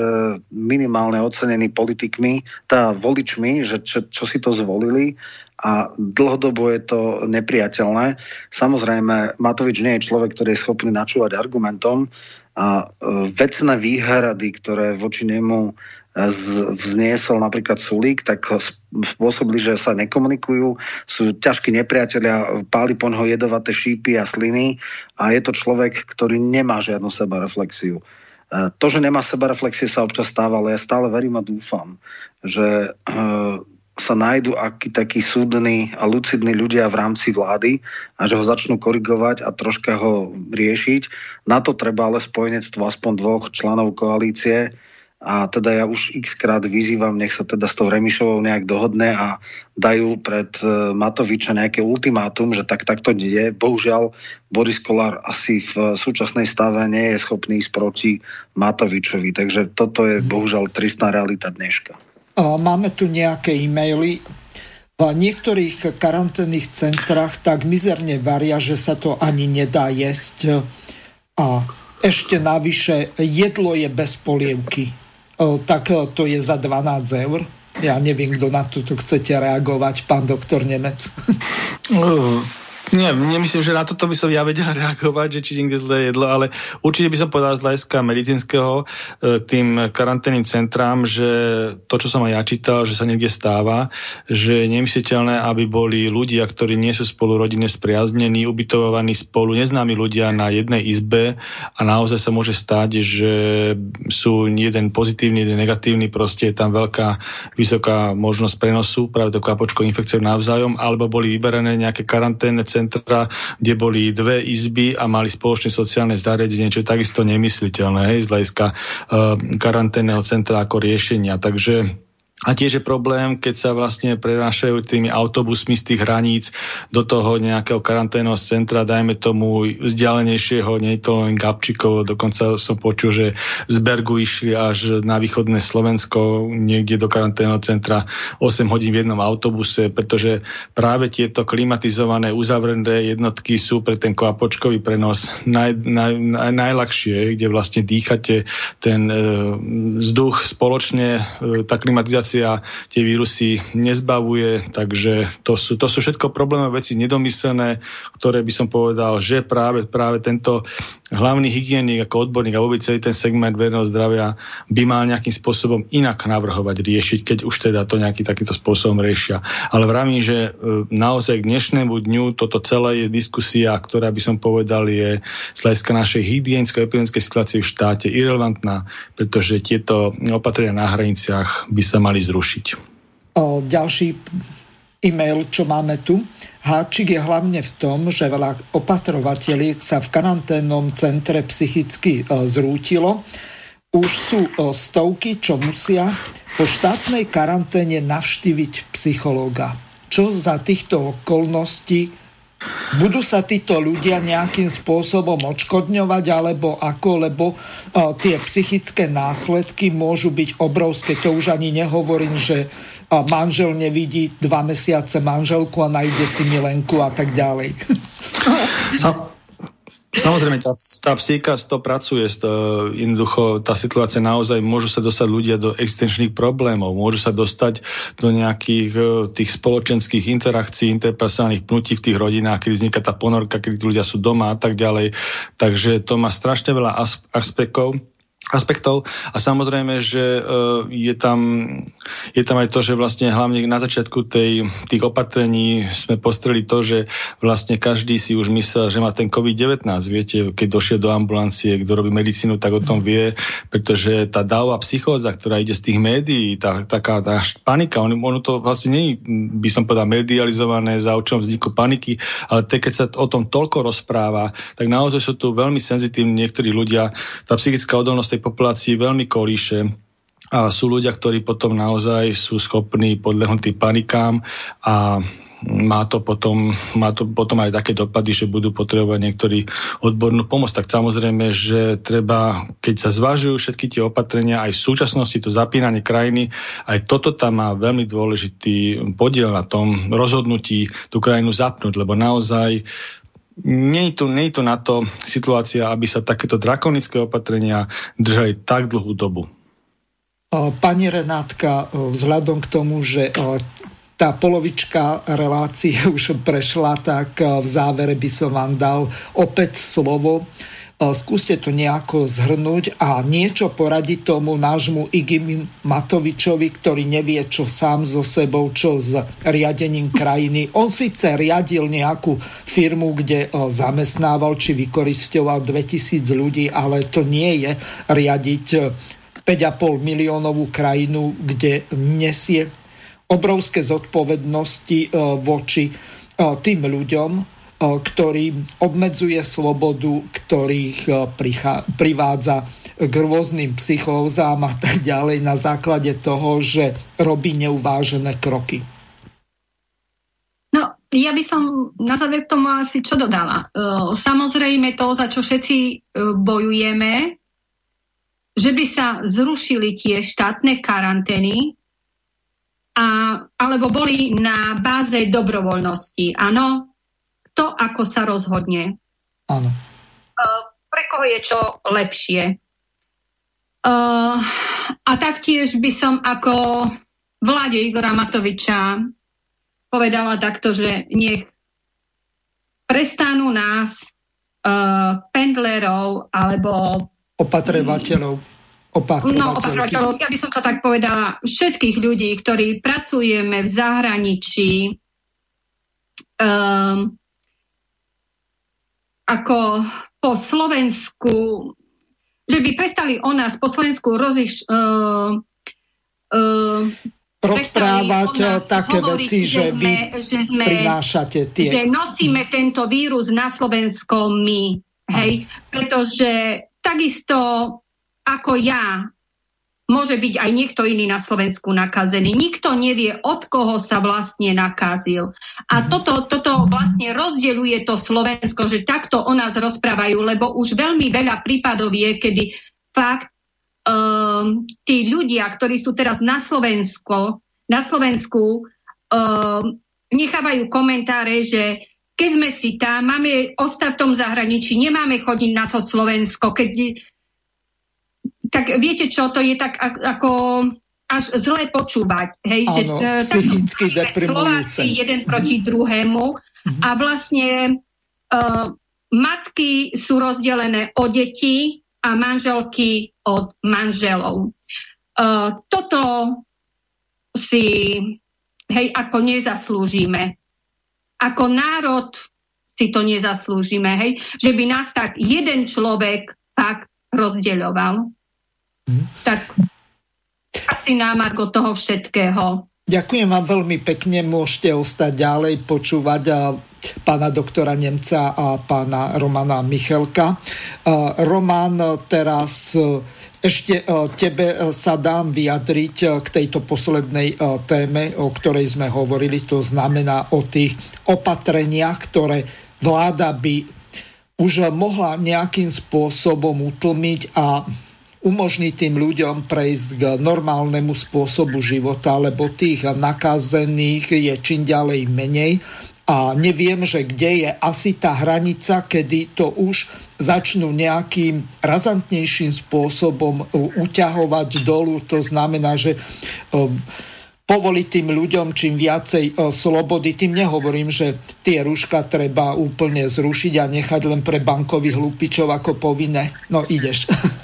minimálne ocenení politikmi, tá voličmi, že čo, čo si to zvolili a dlhodobo je to nepriateľné. Samozrejme, Matovič nie je človek, ktorý je schopný načúvať argumentom a e, vecné výhrady, ktoré voči nemu vzniesol napríklad Sulík, tak spôsobili, že sa nekomunikujú, sú ťažkí nepriatelia, páli po neho jedovaté šípy a sliny a je to človek, ktorý nemá žiadnu sebareflexiu. E, to, že nemá sebareflexie sa občas stáva, ale ja stále verím a dúfam, že e, sa nájdu aký takí súdni a lucidní ľudia v rámci vlády a že ho začnú korigovať a troška ho riešiť. Na to treba ale spojenectvo aspoň dvoch členov koalície, a teda ja už x krát vyzývam, nech sa teda s tou Remišovou nejak dohodne a dajú pred e, Matoviča nejaké ultimátum, že tak takto je. Bohužiaľ, Boris Kolár asi v súčasnej stave nie je schopný ísť proti Matovičovi. Takže toto je mhm. bohužiaľ tristná realita dneška. Máme tu nejaké e-maily. V niektorých karanténnych centrách tak mizerne varia, že sa to ani nedá jesť. A ešte navyše jedlo je bez polievky tak to je za 12 eur. Ja neviem, kto na to chcete reagovať, pán doktor Nemec. Nie, nemyslím, že na toto by som ja vedel reagovať, že či niekde zlé jedlo, ale určite by som povedal z hľadiska medicínskeho e, k tým karanténnym centrám, že to, čo som aj ja čítal, že sa niekde stáva, že je nemysliteľné, aby boli ľudia, ktorí nie sú spolu rodine spriaznení, ubytovaní spolu, neznámi ľudia na jednej izbe a naozaj sa môže stať, že sú jeden pozitívny, jeden negatívny, proste je tam veľká, vysoká možnosť prenosu práve do kapočkou infekciou navzájom, alebo boli vyberené nejaké karanténne centra centra, kde boli dve izby a mali spoločné sociálne zariadenie, čo je takisto nemysliteľné hej, z hľadiska uh, karanténneho centra ako riešenia. Takže a tiež je problém, keď sa vlastne prenášajú tými autobusmi z tých hraníc do toho nejakého karanténneho centra, dajme tomu vzdialenejšieho, nie je to len Gabčíkov, dokonca som počul, že z Bergu išli až na východné Slovensko, niekde do karanténneho centra 8 hodín v jednom autobuse, pretože práve tieto klimatizované, uzavrené jednotky sú pre ten kvapočkový prenos naj, naj, naj, najľahšie, kde vlastne dýchate ten e, vzduch spoločne, e, tá klimatizácia infekcia tie vírusy nezbavuje, takže to sú, to sú všetko problémové veci nedomyslené, ktoré by som povedal, že práve, práve tento hlavný hygienik ako odborník a vôbec celý ten segment verejného zdravia by mal nejakým spôsobom inak navrhovať, riešiť, keď už teda to nejaký takýto spôsobom riešia. Ale vravím, že e, naozaj k dnešnému dňu toto celé je diskusia, ktorá by som povedal je z hľadiska našej hygiensko-epidemickej situácie v štáte irrelevantná, pretože tieto opatrenia na hraniciach by sa mali zrušiť. O, ďalší e-mail, čo máme tu. Háčik je hlavne v tom, že veľa opatrovateľiek sa v karanténnom centre psychicky e, zrútilo. Už sú e, stovky, čo musia po štátnej karanténe navštíviť psychológa. Čo za týchto okolností budú sa títo ľudia nejakým spôsobom odškodňovať, alebo ako, lebo uh, tie psychické následky môžu byť obrovské. To už ani nehovorím, že uh, manžel nevidí dva mesiace manželku a nájde si milenku a tak ďalej. Samozrejme, tá, tá psíka to pracuje, to, jednoducho tá situácia naozaj, môžu sa dostať ľudia do existenčných problémov, môžu sa dostať do nejakých uh, tých spoločenských interakcií, interpersonálnych pnutí v tých rodinách, keď vzniká tá ponorka, keď ľudia sú doma a tak ďalej. Takže to má strašne veľa aspektov aspektov a samozrejme, že uh, je, tam, je tam aj to, že vlastne hlavne na začiatku tej, tých opatrení sme postreli to, že vlastne každý si už myslel, že má ten COVID-19. Viete, keď došiel do ambulancie, kto robí medicínu, tak o tom vie, pretože tá dávová psychóza, ktorá ide z tých médií, tá, taká tá panika, on, ono to vlastne nie by som povedal medializované za očom vzniku paniky, ale te, keď sa o tom toľko rozpráva, tak naozaj sú tu veľmi senzitívni niektorí ľudia. Tá psychická odolnosť tej populácii veľmi kolíše a sú ľudia, ktorí potom naozaj sú schopní podľahnúť tým panikám a má to, potom, má to potom aj také dopady, že budú potrebovať niektorí odbornú pomoc. Tak samozrejme, že treba, keď sa zvažujú všetky tie opatrenia, aj v súčasnosti to zapínanie krajiny, aj toto tam má veľmi dôležitý podiel na tom rozhodnutí tú krajinu zapnúť, lebo naozaj nie je, tu, nie je tu na to situácia, aby sa takéto drakonické opatrenia držali tak dlhú dobu. Pani Renátka, vzhľadom k tomu, že tá polovička relácie už prešla, tak v závere by som vám dal opäť slovo. Skúste to nejako zhrnúť a niečo poradiť tomu nášmu Igim Matovičovi, ktorý nevie, čo sám so sebou, čo s riadením krajiny. On síce riadil nejakú firmu, kde zamestnával či vykoristoval 2000 ľudí, ale to nie je riadiť 5,5 miliónovú krajinu, kde nesie obrovské zodpovednosti voči tým ľuďom, ktorý obmedzuje slobodu, ktorých privádza k rôznym psychózám a tak ďalej na základe toho, že robí neuvážené kroky. No, ja by som na záver tomu asi čo dodala. Samozrejme to, za čo všetci bojujeme, že by sa zrušili tie štátne karantény, a, alebo boli na báze dobrovoľnosti. Áno, to, ako sa rozhodne. Áno. Pre koho je čo lepšie. A taktiež by som ako vláde Igora Matoviča povedala takto, že nech prestanú nás pendlerov alebo opatrovateľov. No, opatrovateľov, ja by som to tak povedala, všetkých ľudí, ktorí pracujeme v zahraničí, um, ako po Slovensku, že by prestali o nás po Slovensku roziš, uh, uh, rozprávať také hovoriť, veci, že, že vy že sme, prinášate tie... Že nosíme tento vírus na Slovensko my, hej, pretože takisto ako ja môže byť aj niekto iný na Slovensku nakazený. Nikto nevie, od koho sa vlastne nakazil. A mhm. toto, toto vlastne rozdeľuje to Slovensko, že takto o nás rozprávajú, lebo už veľmi veľa prípadov je, kedy fakt um, tí ľudia, ktorí sú teraz na Slovensko, na Slovensku, um, nechávajú komentáre, že keď sme si tam, máme ostatom zahraničí, nemáme chodiť na to Slovensko, keď tak viete čo, to je tak ako až zle počúvať. Hej, Áno, že, psychicky deprimujúce. jeden proti druhému a vlastne uh, matky sú rozdelené o deti a manželky od manželov. Uh, toto si hej, ako nezaslúžime. Ako národ si to nezaslúžime, hej, že by nás tak jeden človek tak rozdeľoval. Mm. Tak asi nám ako toho všetkého. Ďakujem vám veľmi pekne, môžete ostať ďalej, počúvať pána doktora Nemca a pána Romana Michelka. Roman, teraz e, ešte e, tebe e, sa dám vyjadriť k tejto poslednej téme, o ktorej sme hovorili, to znamená o tých opatreniach, ktoré vláda by už mohla nejakým spôsobom utlmiť a umožniť tým ľuďom prejsť k normálnemu spôsobu života, lebo tých nakazených je čím ďalej menej a neviem, že kde je asi tá hranica, kedy to už začnú nejakým razantnejším spôsobom uťahovať dolu. To znamená, že um, povoliť tým ľuďom čím viacej uh, slobody. Tým nehovorím, že tie rúška treba úplne zrušiť a nechať len pre bankových hlupičov ako povinné. No ideš.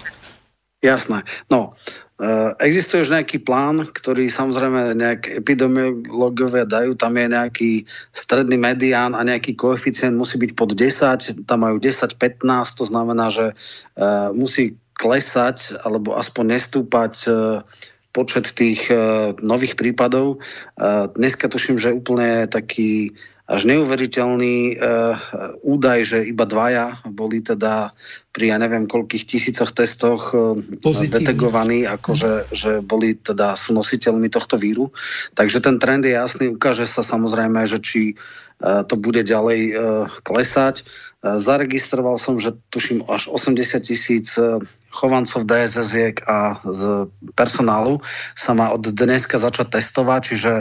Jasné. No, eh, existuje už nejaký plán, ktorý samozrejme nejak epidemiológovia dajú, tam je nejaký stredný medián a nejaký koeficient musí byť pod 10, tam majú 10-15, to znamená, že eh, musí klesať alebo aspoň nestúpať eh, počet tých nových prípadov. Dneska tuším, že úplne taký až neuveriteľný uh, údaj, že iba dvaja boli teda pri ja neviem koľkých tisícoch testoch uh, detegovaní, ako že, že boli teda sú nositeľmi tohto víru. Takže ten trend je jasný, ukáže sa samozrejme, že či uh, to bude ďalej klesať. Zaregistroval som, že tuším až 80 tisíc chovancov DSS a z personálu sa má od dneska začať testovať, čiže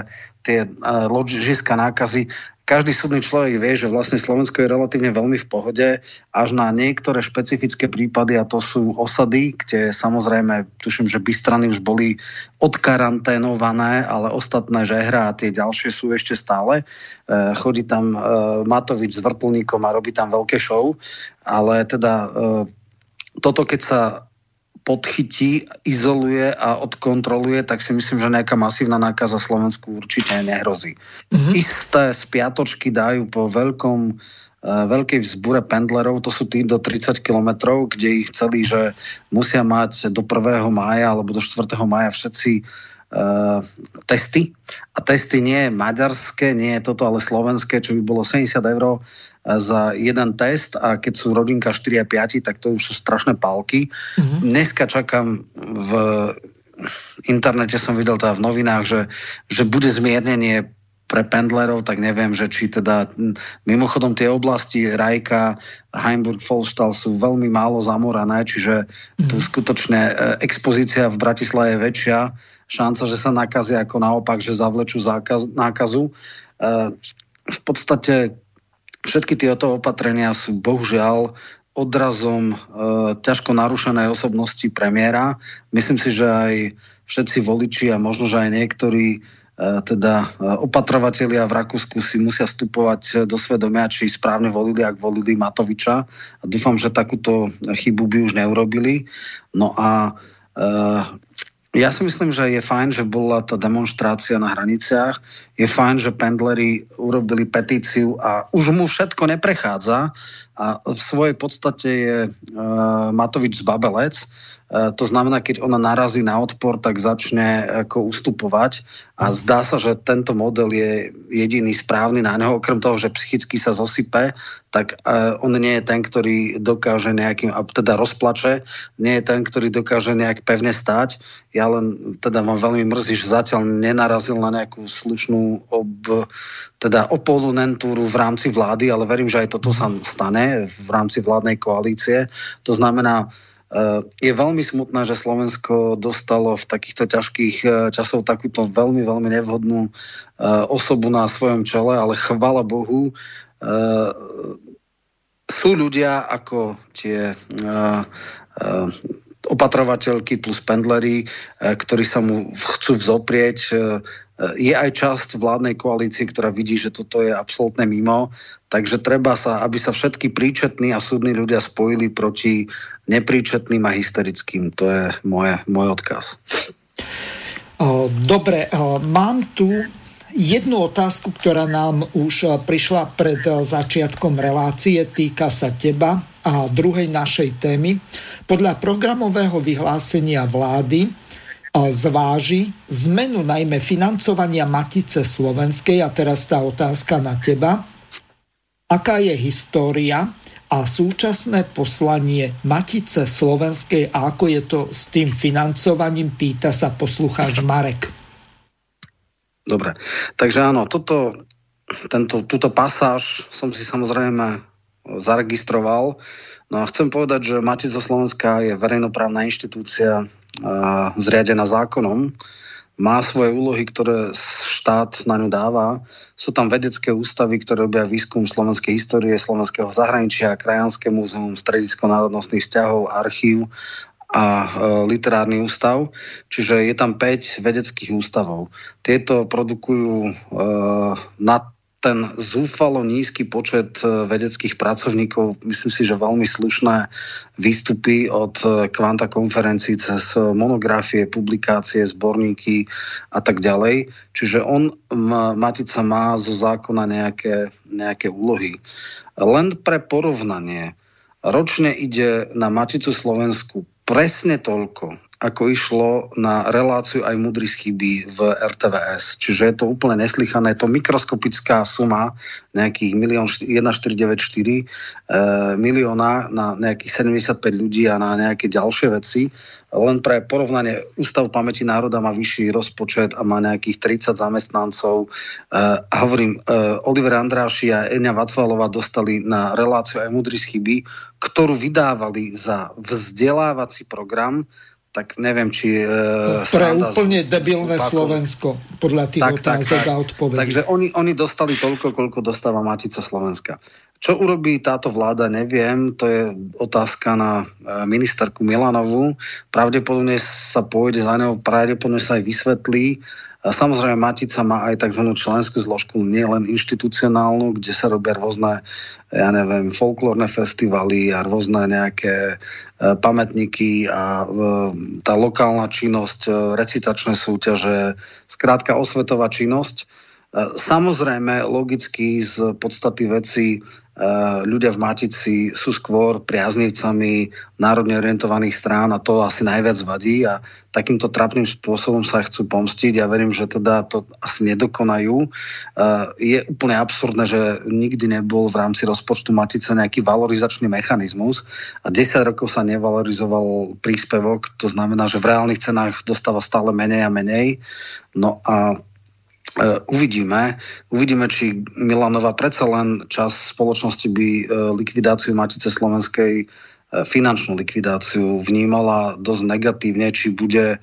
tie ložiska nákazy každý súdny človek vie, že vlastne Slovensko je relatívne veľmi v pohode, až na niektoré špecifické prípady, a to sú osady, kde samozrejme, tuším, že strany už boli odkaranténované, ale ostatné žehra a tie ďalšie sú ešte stále. E, chodí tam e, Matovič s vrtulníkom a robí tam veľké show, ale teda e, toto, keď sa podchytí, izoluje a odkontroluje, tak si myslím, že nejaká masívna nákaza Slovensku určite nehrozí. Mm-hmm. Isté spiatočky dajú po veľkom uh, veľkej vzbure pendlerov, to sú tí do 30 kilometrov, kde ich chceli, že musia mať do 1. mája alebo do 4. mája všetci uh, testy. A testy nie je maďarské, nie je toto, ale slovenské, čo by bolo 70 eur za jeden test a keď sú rodinka 4 a 5, tak to už sú strašné palky. Mm-hmm. Dneska čakám v internete som videl teda v novinách, že, že bude zmiernenie pre pendlerov, tak neviem, že či teda mimochodom tie oblasti Rajka, Heimburg, Folstal sú veľmi málo zamorané, čiže mm. tu mhm. skutočne e, expozícia v Bratislave je väčšia, šanca, že sa nakazia ako naopak, že zavlečú zákaz, nákazu. E, v podstate Všetky tieto opatrenia sú bohužiaľ odrazom e, ťažko narušenej osobnosti premiéra. Myslím si, že aj všetci voliči a možno, že aj niektorí teda opatrovatelia v Rakúsku si musia vstupovať do svedomia, či správne volili, ak volili Matoviča. A dúfam, že takúto chybu by už neurobili. No a ja si myslím, že je fajn, že bola tá demonstrácia na hraniciach. Je fajn, že pendleri urobili petíciu a už mu všetko neprechádza. A v svojej podstate je uh, Matovič z Babelec. E, to znamená, keď ona narazí na odpor, tak začne ako ustupovať a zdá sa, že tento model je jediný správny na neho, okrem toho, že psychicky sa zosype, tak e, on nie je ten, ktorý dokáže nejakým, teda rozplače, nie je ten, ktorý dokáže nejak pevne stať. Ja len teda mám veľmi mrzí, že zatiaľ nenarazil na nejakú slušnú ob, teda oponentúru v rámci vlády, ale verím, že aj toto sa stane v rámci vládnej koalície. To znamená, je veľmi smutné, že Slovensko dostalo v takýchto ťažkých eh, časov takúto veľmi, veľmi nevhodnú eh, osobu na svojom čele, ale chvala Bohu, sú ľudia ako tie opatrovateľky plus pendlery, ktorí sa mu chcú vzoprieť. Je aj časť vládnej koalície, ktorá vidí, že toto je absolútne mimo Takže treba sa, aby sa všetky príčetní a súdni ľudia spojili proti nepríčetným a hysterickým. To je moje, môj odkaz. Dobre, mám tu jednu otázku, ktorá nám už prišla pred začiatkom relácie, týka sa teba a druhej našej témy. Podľa programového vyhlásenia vlády zváži zmenu najmä financovania Matice Slovenskej, a teraz tá otázka na teba, aká je história a súčasné poslanie Matice Slovenskej a ako je to s tým financovaním, pýta sa poslucháč Marek. Dobre, takže áno, toto, tento, túto pasáž som si samozrejme zaregistroval. No a chcem povedať, že Matica Slovenská je verejnoprávna inštitúcia zriadená zákonom, má svoje úlohy, ktoré štát na ňu dáva. Sú tam vedecké ústavy, ktoré robia výskum slovenskej histórie, slovenského zahraničia, Krajanské múzeum, Stredisko národnostných vzťahov, archív a e, literárny ústav. Čiže je tam 5 vedeckých ústavov. Tieto produkujú e, nad ten zúfalo nízky počet e, vedeckých pracovníkov, myslím si, že veľmi slušné výstupy od e, kvanta konferencií cez monografie, publikácie, zborníky a tak ďalej. Čiže on, Matica má zo zákona nejaké, nejaké úlohy. Len pre porovnanie, ročne ide na Maticu Slovensku presne toľko, ako išlo na reláciu aj mudrý chyby v RTVS. Čiže je to úplne neslychané. Je to mikroskopická suma nejakých 1494 e, milióna na nejakých 75 ľudí a na nejaké ďalšie veci. Len pre porovnanie, Ústav pamäti národa má vyšší rozpočet a má nejakých 30 zamestnancov. E, hovorím, e, Oliver Andráši a Eňa Vacvalová dostali na reláciu aj mudrý chyby, ktorú vydávali za vzdelávací program tak neviem, či... Uh, Pre úplne debilné upakov. Slovensko, podľa tých tak, otázok tak, a odpovedí. Takže oni, oni dostali toľko, koľko dostáva Matica Slovenska. Čo urobí táto vláda, neviem. To je otázka na eh, ministerku Milanovu. Pravdepodobne sa pôjde za ňou, pravdepodobne sa aj vysvetlí, Samozrejme, Matica má aj tzv. členskú zložku, nielen inštitucionálnu, kde sa robia rôzne, ja neviem, folklórne festivaly a rôzne nejaké e, pamätníky a e, tá lokálna činnosť, e, recitačné súťaže, skrátka osvetová činnosť. Samozrejme, logicky z podstaty veci ľudia v Matici sú skôr priaznivcami národne orientovaných strán a to asi najviac vadí a takýmto trapným spôsobom sa chcú pomstiť. Ja verím, že teda to asi nedokonajú. Eh, je úplne absurdné, že nikdy nebol v rámci rozpočtu Matice nejaký valorizačný mechanizmus a 10 rokov sa nevalorizoval príspevok, to znamená, že v reálnych cenách dostáva stále menej a menej. No a uvidíme. Uvidíme, či Milanova predsa len čas spoločnosti by e, likvidáciu Matice Slovenskej e, finančnú likvidáciu vnímala dosť negatívne, či bude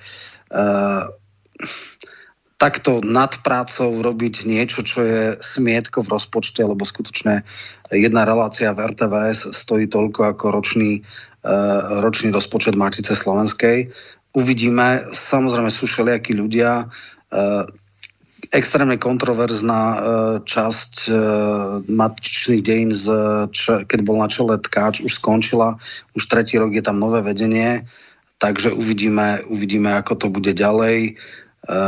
takto nad prácou robiť niečo, čo je smietko v rozpočte, lebo skutočne jedna relácia v RTVS stojí toľko ako ročný, ročný rozpočet Matice Slovenskej. Uvidíme, samozrejme sú všelijakí ľudia, extrémne kontroverzná e, časť e, matičných dejín, z, keď bol na čele Tkáč, už skončila. Už tretí rok je tam nové vedenie, takže uvidíme, uvidíme ako to bude ďalej. E,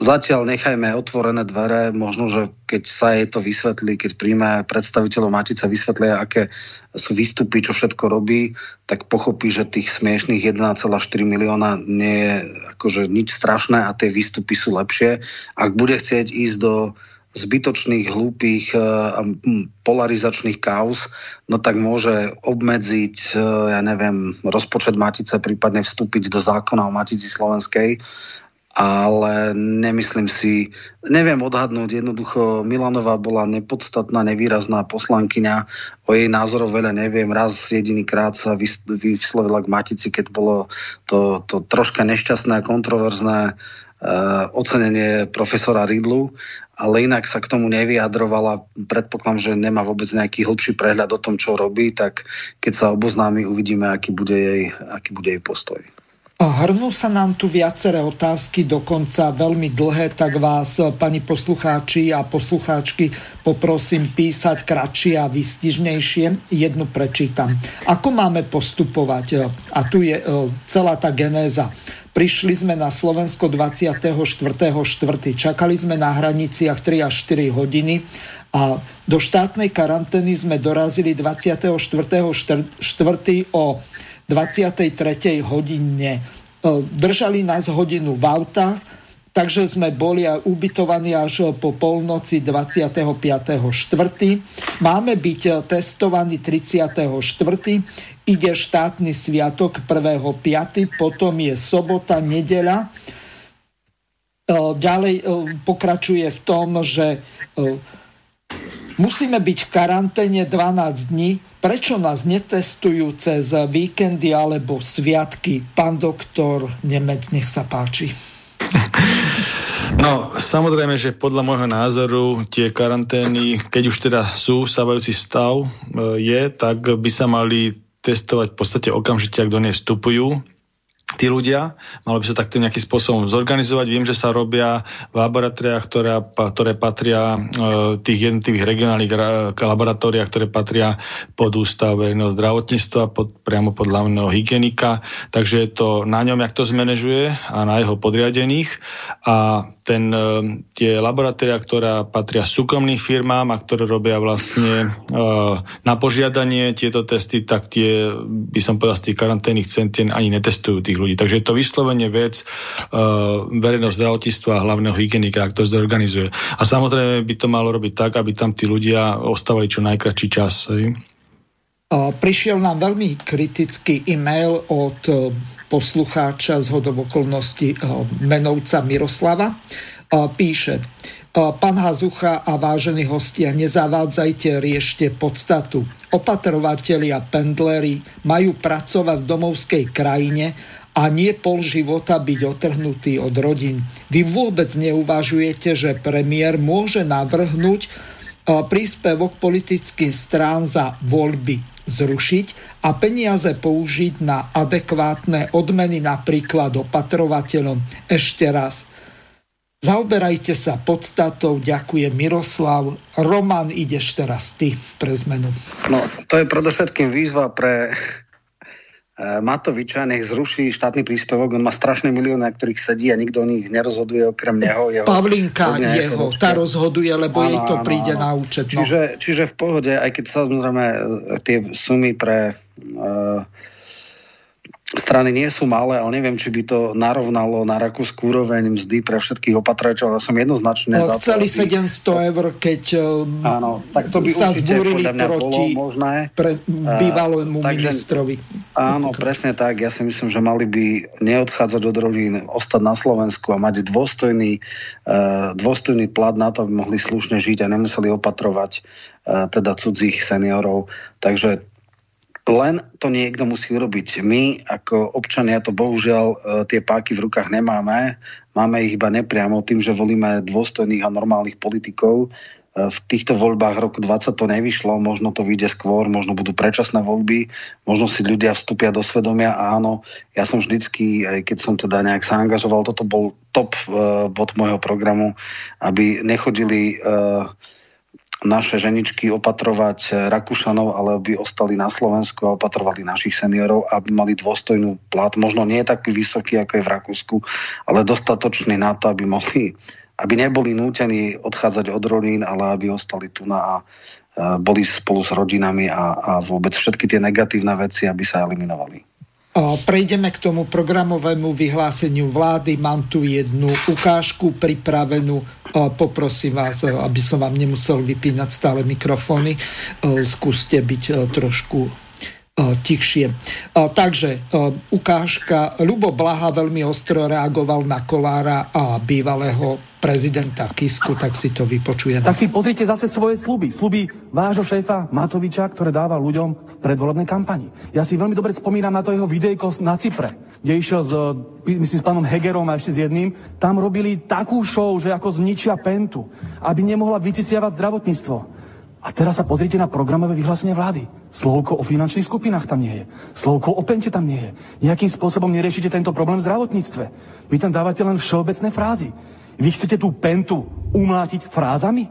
Zatiaľ nechajme otvorené dvere, možno, že keď sa jej to vysvetlí, keď príjme predstaviteľov Matice vysvetlia, aké sú výstupy, čo všetko robí, tak pochopí, že tých smiešných 1,4 milióna nie je akože nič strašné a tie výstupy sú lepšie. Ak bude chcieť ísť do zbytočných, hlúpých e, a polarizačných kauz, no tak môže obmedziť, e, ja neviem, rozpočet Matice, prípadne vstúpiť do zákona o Matici Slovenskej ale nemyslím si, neviem odhadnúť, jednoducho Milanová bola nepodstatná, nevýrazná poslankyňa, o jej názorov veľa neviem, raz jediný krát sa vyslovila k Matici, keď bolo to, to troška nešťastné a kontroverzné uh, ocenenie profesora Ridlu, ale inak sa k tomu nevyjadrovala. Predpokladám, že nemá vôbec nejaký hĺbší prehľad o tom, čo robí, tak keď sa oboznámi, uvidíme, aký bude jej, aký bude jej postoj. Hrnú sa nám tu viaceré otázky, dokonca veľmi dlhé, tak vás, pani poslucháči a poslucháčky, poprosím písať kratšie a vystižnejšie. Jednu prečítam. Ako máme postupovať? A tu je e, celá tá genéza. Prišli sme na Slovensko 24.4. Čakali sme na hraniciach 3 až 4 hodiny a do štátnej karantény sme dorazili 24.4. o 23. hodine. E, držali nás hodinu v autách, takže sme boli ubytovaní až po polnoci 25.4. Máme byť testovaní 34. Ide štátny sviatok 1.5. Potom je sobota, nedeľa. E, ďalej e, pokračuje v tom, že musíme byť v karanténe 12 dní, Prečo nás netestujú cez víkendy alebo sviatky? Pán doktor Nemec, nech sa páči. No, samozrejme, že podľa môjho názoru tie karantény, keď už teda sú stávajúci stav, e, je, tak by sa mali testovať v podstate okamžite, ak do nej vstupujú tí ľudia, malo by sa takto nejakým spôsobom zorganizovať. Viem, že sa robia v laboratóriách, ktoré, ktoré patria, e, tých jednotlivých regionálnych laboratóriách, ktoré patria pod ústav verejného zdravotníctva, pod, priamo pod hlavného hygienika. Takže je to na ňom, jak to zmanéžuje a na jeho podriadených. A ten, e, tie laboratória, ktoré patria súkromným firmám a ktoré robia vlastne e, na požiadanie tieto testy, tak tie, by som povedal, z tých karanténnych centien ani netestujú tých ľudí. Takže je to vyslovene vec uh, verejného zdravotníctva a hlavného hygienika, ak to zorganizuje. A samozrejme by to malo robiť tak, aby tam tí ľudia ostávali čo najkračší čas. Prišiel nám veľmi kritický e-mail od poslucháča z hodov okolností eh, menovca Miroslava. Eh, píše, eh, Pán Hazucha a vážení hostia, nezavádzajte, riešte podstatu. Opatrovatelia, pendleri majú pracovať v domovskej krajine a nie pol života byť otrhnutý od rodín. Vy vôbec neuvažujete, že premiér môže navrhnúť príspevok politických strán za voľby zrušiť a peniaze použiť na adekvátne odmeny napríklad opatrovateľom. Ešte raz, Zaoberajte sa podstatou, ďakujem Miroslav. Roman, ideš teraz ty pre zmenu. No, to je predovšetkým výzva pre Matoviča nech zruší štátny príspevok, on má strašné milióny, na ktorých sedí a nikto o nich nerozhoduje okrem neho. Jeho, Pavlinka jeho, tá rozhoduje, lebo ano, jej to príde ano. na účet. No. Čiže, čiže v pohode, aj keď samozrejme eh, tie sumy pre uh, strany nie sú malé, ale neviem, či by to narovnalo na Rakúsku úroveň mzdy pre všetkých opatračov, ale som jednoznačne no, za to. Chceli 700 eur, keď e, áno, tak to by sa určite podľa mňa bolo možné. Pre bývalému uh, ministrovi. Áno, presne tak. Ja si myslím, že mali by neodchádzať od rodín, ostať na Slovensku a mať dôstojný, uh, dôstojný plat na to, aby mohli slušne žiť a nemuseli opatrovať uh, teda cudzích seniorov. Takže len to niekto musí urobiť. My ako občania to bohužiaľ e, tie páky v rukách nemáme. Máme ich iba nepriamo tým, že volíme dôstojných a normálnych politikov. v týchto voľbách roku 20 to nevyšlo, možno to vyjde skôr, možno budú predčasné voľby, možno si ľudia vstúpia do svedomia a áno, ja som vždycky, aj keď som teda nejak sa angažoval, toto bol top uh, bod môjho programu, aby nechodili uh, naše ženičky opatrovať Rakúšanov, ale aby ostali na Slovensku a opatrovali našich seniorov, aby mali dôstojnú plat. Možno nie taký vysoký, ako je v Rakúsku, ale dostatočný na to, aby mohli aby neboli nútení odchádzať od rodín, ale aby ostali tu na a boli spolu s rodinami a, a vôbec všetky tie negatívne veci, aby sa eliminovali. Prejdeme k tomu programovému vyhláseniu vlády. Mám tu jednu ukážku pripravenú. Poprosím vás, aby som vám nemusel vypínať stále mikrofóny. Skúste byť trošku tichšie. Takže ukážka. Lubo Blaha veľmi ostro reagoval na Kolára a bývalého prezidenta Kisku, tak si to vypočujeme. Tak si pozrite zase svoje sluby. Sluby vášho šéfa Matoviča, ktoré dáva ľuďom v predvolebnej kampani. Ja si veľmi dobre spomínam na to jeho videjko na Cypre, kde išiel s, myslím, s pánom Hegerom a ešte s jedným. Tam robili takú show, že ako zničia pentu, aby nemohla vyciciavať zdravotníctvo. A teraz sa pozrite na programové vyhlásenie vlády. Slovko o finančných skupinách tam nie je. Slovko o pente tam nie je. Nejakým spôsobom neriešite tento problém v zdravotníctve. Vy tam dávate len všeobecné frázy. Vy chcete tú pentu umlátiť frázami?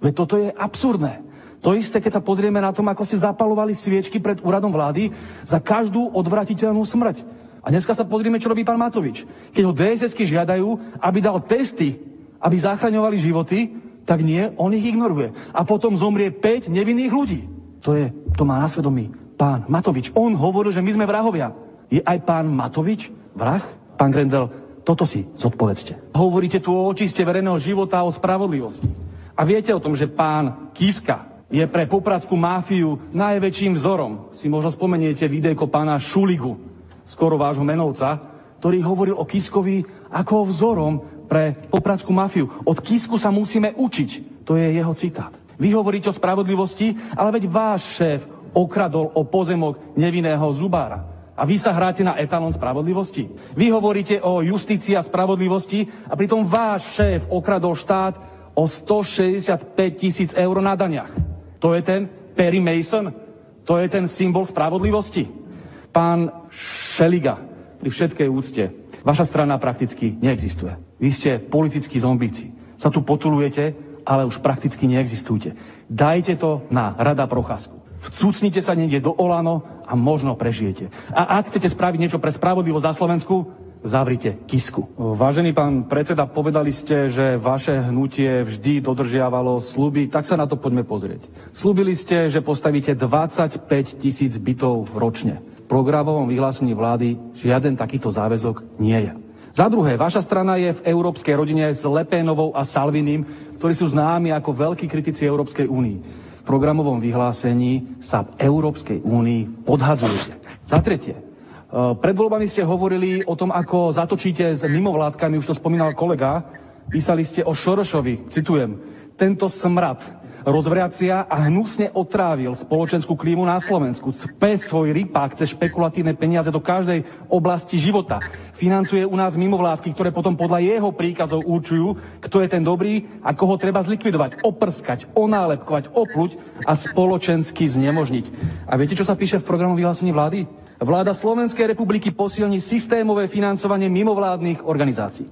Veď toto je absurdné. To isté, keď sa pozrieme na tom, ako ste zapalovali sviečky pred úradom vlády za každú odvratiteľnú smrť. A dneska sa pozrieme, čo robí pán Matovič. Keď ho DSS-ky žiadajú, aby dal testy, aby zachraňovali životy, tak nie, on ich ignoruje. A potom zomrie 5 nevinných ľudí. To je, to má na svedomí pán Matovič. On hovoril, že my sme vrahovia. Je aj pán Matovič vrah? Pán Grendel, toto si zodpovedzte. Hovoríte tu o očiste verejného života a o spravodlivosti. A viete o tom, že pán Kiska je pre popradskú máfiu najväčším vzorom. Si možno spomeniete videjko pána Šuligu, skoro vášho menovca, ktorý hovoril o Kiskovi ako vzorom pre popradskú mafiu. Od Kisku sa musíme učiť. To je jeho citát. Vy hovoríte o spravodlivosti, ale veď váš šéf okradol o pozemok nevinného zubára. A vy sa hráte na etalon spravodlivosti. Vy hovoríte o justícii a spravodlivosti a pritom váš šéf okradol štát o 165 tisíc eur na daniach. To je ten Perry Mason? To je ten symbol spravodlivosti? Pán Šeliga, pri všetkej úcte, vaša strana prakticky neexistuje. Vy ste politickí zombíci. Sa tu potulujete, ale už prakticky neexistujete. Dajte to na Rada Procházku. Vcucnite sa niekde do Olano a možno prežijete. A ak chcete spraviť niečo pre spravodlivosť na Slovensku, zavrite kisku. Vážený pán predseda, povedali ste, že vaše hnutie vždy dodržiavalo sluby, tak sa na to poďme pozrieť. Slúbili ste, že postavíte 25 tisíc bytov ročne. V programovom vyhlásení vlády žiaden takýto záväzok nie je. Za druhé, vaša strana je v európskej rodine s Lepénovou a Salvinim, ktorí sú známi ako veľkí kritici Európskej únii. Programovom vyhlásení sa v Európskej únii podhadzujete. Za tretie, e, pred voľbami ste hovorili o tom, ako zatočíte s mimovládkami, už to spomínal kolega. Písali ste o Šorošovi, citujem, tento smrad rozvracia a hnusne otrávil spoločenskú klímu na Slovensku. Cpe svoj rypák cez špekulatívne peniaze do každej oblasti života. Financuje u nás mimovládky, ktoré potom podľa jeho príkazov určujú, kto je ten dobrý a koho treba zlikvidovať, oprskať, onálepkovať, opluť a spoločensky znemožniť. A viete, čo sa píše v programu vyhlásení vlády? Vláda Slovenskej republiky posilní systémové financovanie mimovládnych organizácií.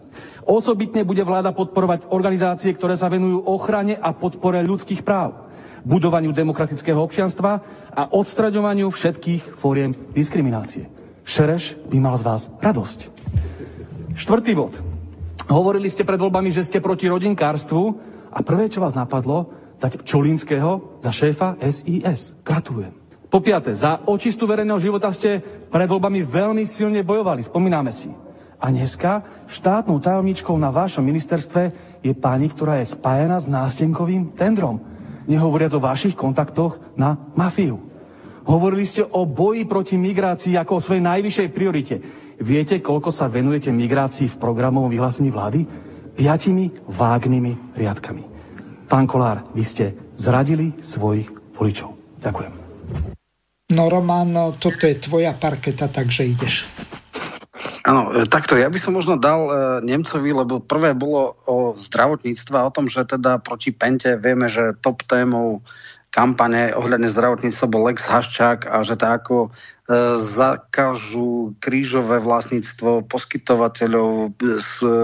Osobitne bude vláda podporovať organizácie, ktoré sa venujú ochrane a podpore ľudských práv, budovaniu demokratického občianstva a odstraňovaniu všetkých fóriem diskriminácie. Šereš by mal z vás radosť. Štvrtý bod. Hovorili ste pred voľbami, že ste proti rodinkárstvu a prvé, čo vás napadlo, dať Čolinského za šéfa SIS. Gratulujem. Po piate, za očistu verejného života ste pred voľbami veľmi silne bojovali, spomíname si. A dneska štátnou tajomničkou na vašom ministerstve je pani, ktorá je spájana s nástenkovým tendrom. Nehovoriac o vašich kontaktoch na mafiu. Hovorili ste o boji proti migrácii ako o svojej najvyššej priorite. Viete, koľko sa venujete migrácii v programovom vyhlásení vlády? Piatimi vágnymi riadkami. Pán Kolár, vy ste zradili svojich voličov. Ďakujem. No Roman, toto je tvoja parketa, takže ideš. Áno, e, takto, ja by som možno dal e, Nemcovi, lebo prvé bolo o zdravotníctve, o tom, že teda proti Pente vieme, že top témou kampane ohľadne zdravotníctva bol Lex Haščák a že to ako e, zakážu krížové vlastníctvo poskytovateľov z e,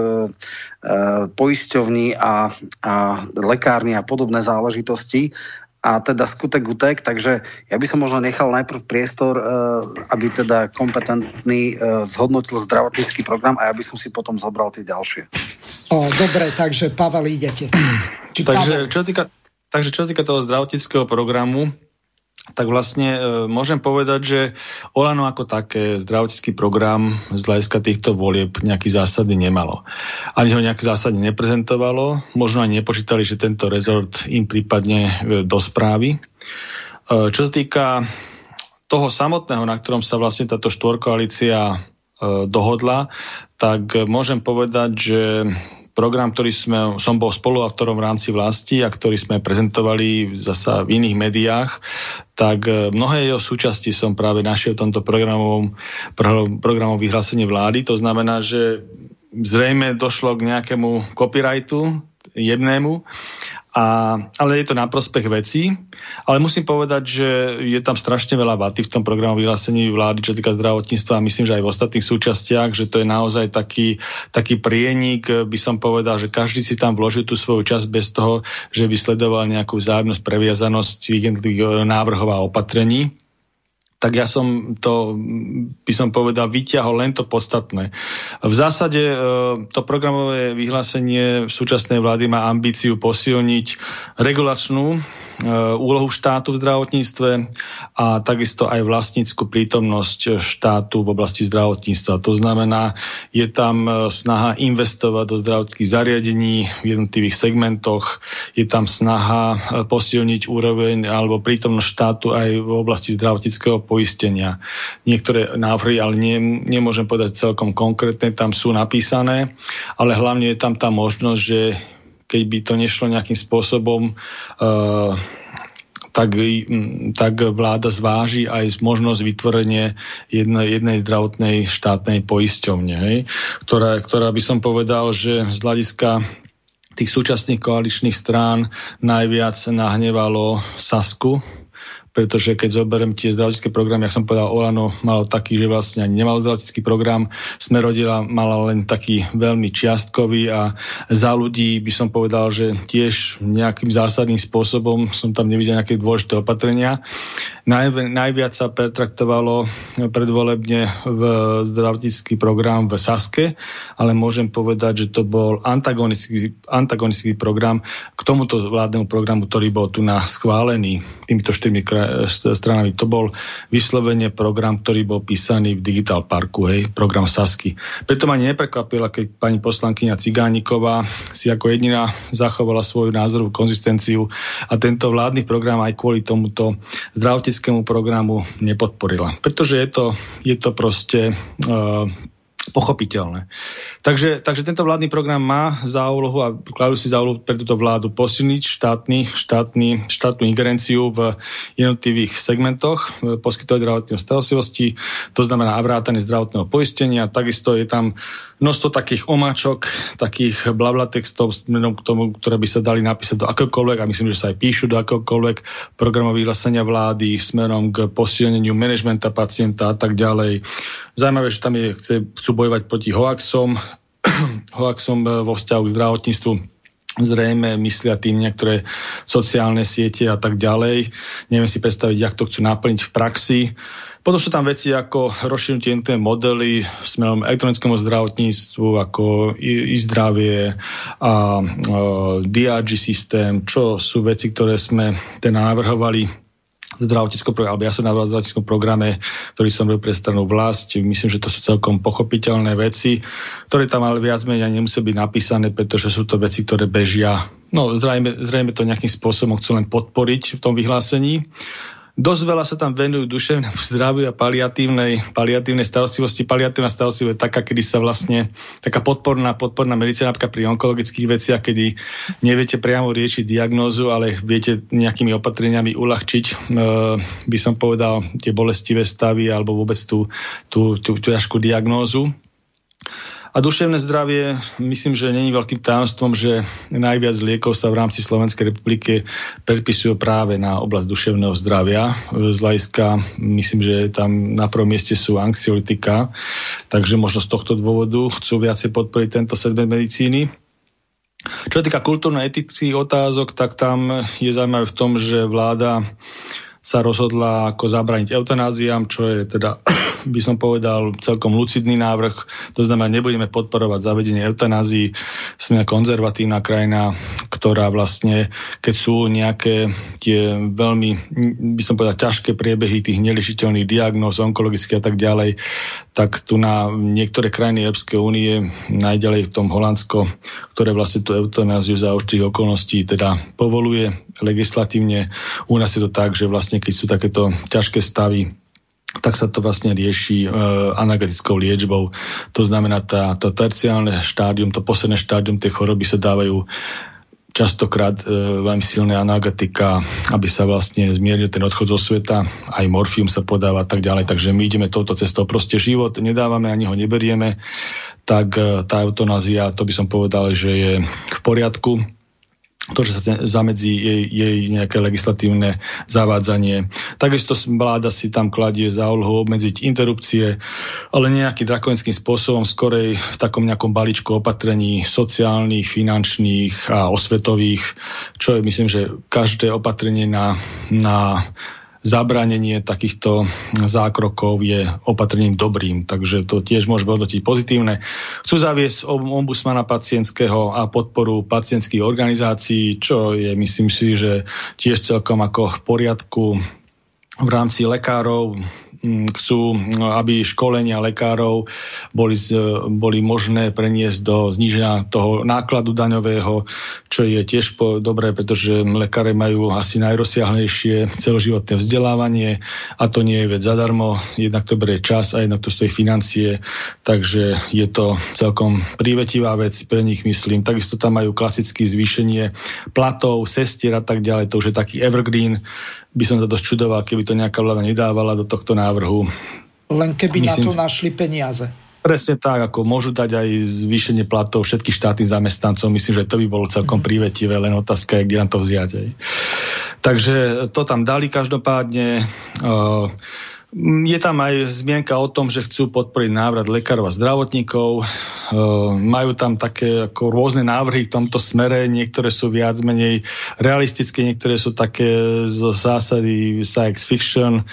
poisťovní a, a lekárny a podobné záležitosti a teda skutek utek, takže ja by som možno nechal najprv priestor, e, aby teda kompetentný e, zhodnotil zdravotnícky program a ja by som si potom zobral tie ďalšie. O, dobre, takže Pavel, idete. Či takže, Pavel? Čo týka, takže čo týka toho zdravotníckého programu, tak vlastne e, môžem povedať, že Olano ako také zdravotnícky program z hľadiska týchto volieb nejaký zásadný nemalo. Ani ho nejak zásadne neprezentovalo, možno ani nepočítali, že tento rezort im prípadne e, do správy. E, čo sa týka toho samotného, na ktorom sa vlastne táto štvorkoalícia e, dohodla, tak môžem povedať, že program, ktorý sme, som bol spoluautorom v rámci vlasti a ktorý sme prezentovali zasa v iných médiách, tak e, mnohé jeho súčasti som práve našiel v tomto programovom, programom vyhlásenie vlády. To znamená, že zrejme došlo k nejakému copyrightu jednému a, ale je to na prospech vecí. Ale musím povedať, že je tam strašne veľa vaty v tom programu vyhlásení vlády, čo týka zdravotníctva a myslím, že aj v ostatných súčastiach, že to je naozaj taký, taký prienik, by som povedal, že každý si tam vložil tú svoju časť bez toho, že by sledoval nejakú vzájomnosť, previazanosť jednotlivých návrhov a opatrení tak ja som to, by som povedal, vyťahol len to podstatné. V zásade e, to programové vyhlásenie súčasnej vlády má ambíciu posilniť regulačnú úlohu štátu v zdravotníctve a takisto aj vlastnícku prítomnosť štátu v oblasti zdravotníctva. To znamená, je tam e, snaha investovať do zdravotných zariadení v jednotlivých segmentoch, je tam snaha e, posilniť úroveň alebo prítomnosť štátu aj v oblasti zdravotníckého poistenia. Niektoré návrhy, ale nie, nemôžem povedať celkom konkrétne, tam sú napísané, ale hlavne je tam tá možnosť, že keď by to nešlo nejakým spôsobom uh, tak, tak vláda zváži aj možnosť vytvorenie jednej, jednej zdravotnej štátnej poisťovne, hej, ktorá, ktorá by som povedal, že z hľadiska tých súčasných koaličných strán najviac nahnevalo Sasku, pretože keď zoberiem tie zdravotnícke programy, jak som povedal, Olano malo taký, že vlastne ani nemal zdravotnícky program, sme rodila mala len taký veľmi čiastkový a za ľudí by som povedal, že tiež nejakým zásadným spôsobom som tam nevidel nejaké dôležité opatrenia. Naj, najviac sa pretraktovalo predvolebne v zdravotnícky program v Saske, ale môžem povedať, že to bol antagonistický, antagonistický program k tomuto vládnemu programu, ktorý bol tu na schválený týmito štyrmi stranami. To bol vyslovene program, ktorý bol písaný v Digital Parku, hej, program Sasky. Preto ma neprekvapila, keď pani poslankyňa Cigániková si ako jediná zachovala svoju názorovú konzistenciu a tento vládny program aj kvôli tomuto zdravotníckému politickému programu nepodporila. Pretože je to, je to proste uh, pochopiteľné. Takže, takže tento vládny program má za úlohu a kladú si za úlohu pre túto vládu posilniť štátny, štátny, štátnu ingerenciu v jednotlivých segmentoch poskytovať zdravotnej starostlivosti, to znamená vrátanie zdravotného poistenia. Takisto je tam množstvo takých omáčok, takých blabla textov smerom k tomu, ktoré by sa dali napísať do akokoľvek, a myslím, že sa aj píšu do akokoľvek programov vyhlásenia vlády smerom k posilneniu manažmenta pacienta a tak ďalej. Zajímavé, že tam je, chce, chcú bojovať proti hoaxom, hoaxom e, vo vzťahu k zdravotníctvu zrejme myslia tým niektoré sociálne siete a tak ďalej. Neviem si predstaviť, jak to chcú naplniť v praxi. Potom sú tam veci ako rozšinutie modely smerom elektronickému zdravotníctvu, ako i-zdravie a e, DRG systém, čo sú veci, ktoré sme teda navrhovali zdravotníckom programe, alebo ja som v zdravotníckom programe, ktorý som robil pre stranu vlast. Myslím, že to sú celkom pochopiteľné veci, ktoré tam ale viac menej nemusia byť napísané, pretože sú to veci, ktoré bežia. No, zrejme, zrejme to nejakým spôsobom chcú len podporiť v tom vyhlásení. Dosť veľa sa tam venujú duševnému zdraviu a paliatívnej, paliatívnej starostlivosti. Paliatívna starostlivosť je taká, kedy sa vlastne, taká podporná, podporná medicína napríklad pri onkologických veciach, kedy neviete priamo riešiť diagnózu, ale viete nejakými opatreniami uľahčiť, e, by som povedal, tie bolestivé stavy alebo vôbec tú, tú, tú, tú ťažkú diagnózu. A duševné zdravie, myslím, že není veľkým tajomstvom, že najviac liekov sa v rámci Slovenskej republiky predpisujú práve na oblasť duševného zdravia. Z hľadiska, myslím, že tam na prvom mieste sú anxiolitika, takže možno z tohto dôvodu chcú viacej podporiť tento segment medicíny. Čo sa týka kultúrno-etických otázok, tak tam je zaujímavé v tom, že vláda sa rozhodla ako zabraniť eutanáziám, čo je teda, by som povedal, celkom lucidný návrh. To znamená, nebudeme podporovať zavedenie eutanázií. Sme konzervatívna krajina, ktorá vlastne, keď sú nejaké tie veľmi, by som povedal, ťažké priebehy tých nelišiteľných diagnóz, onkologických a tak ďalej, tak tu na niektoré krajiny Európskej únie, najďalej v tom Holandsko, ktoré vlastne tú eutanáziu za určitých okolností teda povoluje legislatívne. U nás je to tak, že vlastne vlastne, keď sú takéto ťažké stavy, tak sa to vlastne rieši e, analgetickou liečbou. To znamená, tá, to terciálne štádium, to posledné štádium tej choroby sa dávajú častokrát e, veľmi silné analgetika, aby sa vlastne zmiernil ten odchod zo sveta, aj morfium sa podáva a tak ďalej, takže my ideme touto cestou. Proste život nedávame, ani ho neberieme, tak e, tá eutanázia, to by som povedal, že je v poriadku to, že sa ten, zamedzí jej, jej nejaké legislatívne zavádzanie. Takisto vláda si tam kladie za úlohu obmedziť interrupcie, ale nejakým drakonickým spôsobom, skorej v takom nejakom balíčku opatrení sociálnych, finančných a osvetových, čo je myslím, že každé opatrenie na, na zabránenie takýchto zákrokov je opatrením dobrým, takže to tiež môžeme hodnotiť pozitívne. Chcú zaviesť ombudsmana pacientského a podporu pacientských organizácií, čo je, myslím si, že tiež celkom ako v poriadku v rámci lekárov chcú, aby školenia lekárov boli, boli možné preniesť do zníženia toho nákladu daňového, čo je tiež po, dobré, pretože lekáre majú asi najrozsiahlejšie celoživotné vzdelávanie a to nie je vec zadarmo, jednak to berie čas a jednak to stojí financie, takže je to celkom prívetivá vec pre nich, myslím. Takisto tam majú klasické zvýšenie platov, sestier a tak ďalej, to už je taký evergreen, by som sa dosť čudoval, keby to nejaká vláda nedávala do tohto návrhu. Len keby Myslím, na to našli peniaze. Presne tak, ako môžu dať aj zvýšenie platov všetkých štátnych zamestnancov. Myslím, že to by bolo celkom mhm. prívetivé, len otázka je, kde nám to vziať. Aj. Takže to tam dali každopádne. Uh, je tam aj zmienka o tom, že chcú podporiť návrat lekárov a zdravotníkov. Ehm, majú tam také ako rôzne návrhy v tomto smere, niektoré sú viac menej realistické, niektoré sú také zo zásady science fiction.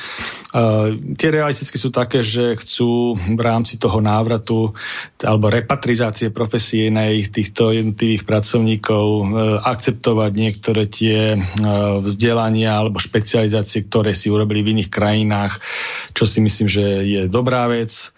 Ehm, tie realistické sú také, že chcú v rámci toho návratu alebo repatrizácie profesie na ich týchto jednotlivých pracovníkov ehm, akceptovať niektoré tie vzdelania alebo špecializácie, ktoré si urobili v iných krajinách, čo si myslím, že je dobrá vec.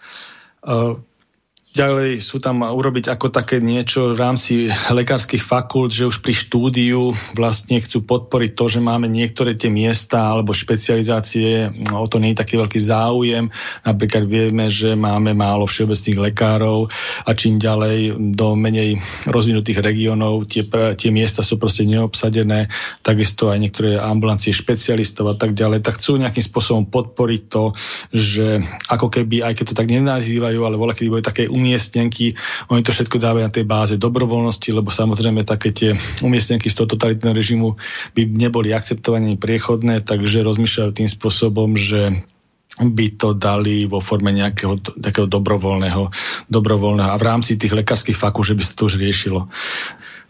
Ďalej sú tam urobiť ako také niečo v rámci lekárskych fakult, že už pri štúdiu vlastne chcú podporiť to, že máme niektoré tie miesta alebo špecializácie, o to nie je taký veľký záujem. Napríklad vieme, že máme málo všeobecných lekárov a čím ďalej do menej rozvinutých regiónov tie, tie miesta sú proste neobsadené, takisto aj niektoré ambulancie špecialistov a tak ďalej, tak chcú nejakým spôsobom podporiť to, že ako keby, aj keď to tak nenazývajú, ale voľa kedy bude také umiestnenky. Oni to všetko dávajú na tej báze dobrovoľnosti, lebo samozrejme také tie umiestnenky z toho totalitného režimu by neboli akceptované priechodné, takže rozmýšľajú tým spôsobom, že by to dali vo forme nejakého takého dobrovoľného, dobrovoľného a v rámci tých lekárskych fakú, že by sa to už riešilo.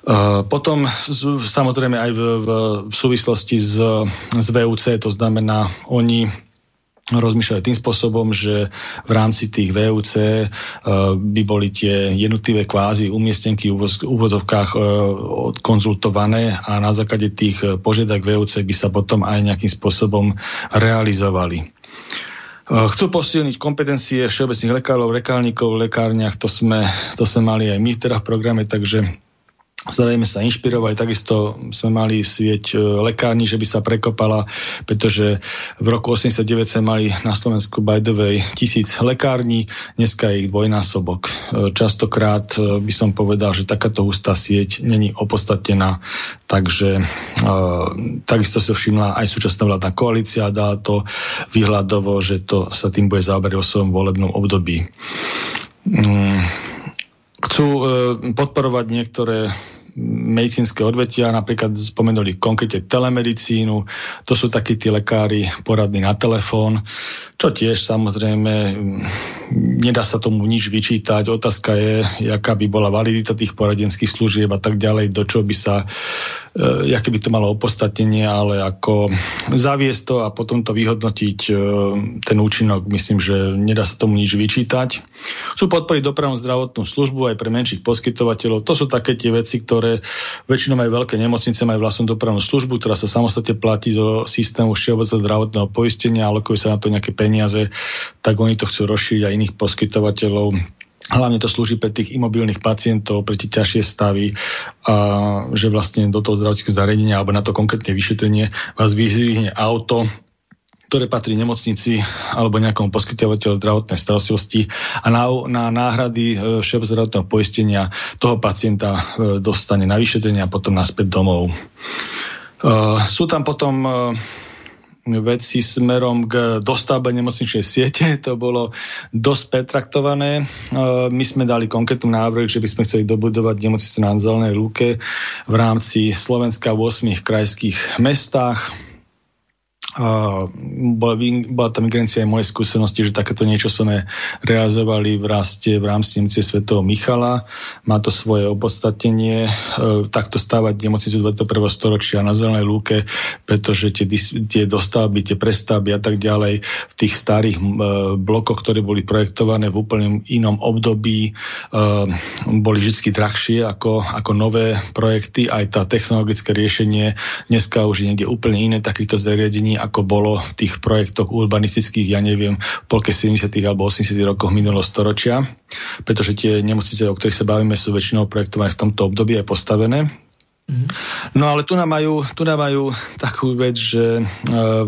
Uh, potom samozrejme aj v, v, v súvislosti s, s VUC, to znamená, oni rozmýšľajú tým spôsobom, že v rámci tých VUC uh, by boli tie jednotlivé kvázi umiestnenky v úvodzovkách uh, konzultované a na základe tých požiadavok VUC by sa potom aj nejakým spôsobom realizovali. Chcú posilniť kompetencie všeobecných lekárov, lekárnikov v lekárniach, to sme, to sme mali aj my teda v programe, takže Zrejme sa inšpirovali, takisto sme mali svieť e, lekárni, že by sa prekopala, pretože v roku 89 sme mali na Slovensku by the way tisíc lekární, dneska je ich dvojnásobok. E, častokrát e, by som povedal, že takáto hustá sieť není opodstatnená, takže takisto sa všimla aj súčasná vládna koalícia, dá to výhľadovo, že to sa tým bude zaoberať o svojom volebnom období. Mm. Chcú podporovať niektoré medicínske odvetia, napríklad spomenuli konkrétne telemedicínu, to sú takí tí lekári poradní na telefón, čo tiež samozrejme nedá sa tomu nič vyčítať. Otázka je, aká by bola validita tých poradenských služieb a tak ďalej, do čo by sa e, aké by to malo opodstatnenie, ale ako zaviesť to a potom to vyhodnotiť e, ten účinok, myslím, že nedá sa tomu nič vyčítať. Chcú podporiť dopravnú zdravotnú službu aj pre menších poskytovateľov. To sú také tie veci, ktoré väčšinou majú veľké nemocnice, majú vlastnú dopravnú službu, ktorá sa samostatne platí do systému všeobecného zdravotného poistenia, alokujú sa na to nejaké peniaze, tak oni to chcú rozšíriť aj iných poskytovateľov Hlavne to slúži pre tých imobilných pacientov, pre tie ťažšie stavy, a že vlastne do toho zdravotníckého zariadenia alebo na to konkrétne vyšetrenie vás vyzvihne auto, ktoré patrí nemocnici alebo nejakom poskytovateľu zdravotnej starostlivosti a na, na náhrady e, všeobecného zdravotného poistenia toho pacienta e, dostane na vyšetrenie a potom naspäť domov. Uh, sú tam potom uh, veci smerom k dostavbe nemocničnej siete. To bolo dosť pretraktované. E, my sme dali konkrétny návrh, že by sme chceli dobudovať nemocnice na Zelenej lúke v rámci Slovenska v 8 krajských mestách bola, bola tam migrencia aj moje skúsenosti, že takéto niečo sme realizovali v raste v rámci nemocnice svätého Michala. Má to svoje opodstatnenie, e, takto stávať nemocnicu 21. storočia na zelenej lúke, pretože tie, tie dostavby, tie prestavby a tak ďalej v tých starých e, blokoch, ktoré boli projektované v úplne inom období, e, boli vždy drahšie ako, ako nové projekty. Aj tá technologické riešenie dneska už je niekde úplne iné takýchto zariadení ako bolo v tých projektoch urbanistických, ja neviem, v polke 70. alebo 80. rokoch minulého storočia, pretože tie nemocnice, o ktorých sa bavíme, sú väčšinou projektované v tomto období a postavené. Mhm. No ale tu nám majú, tu nám majú takú vec, že e,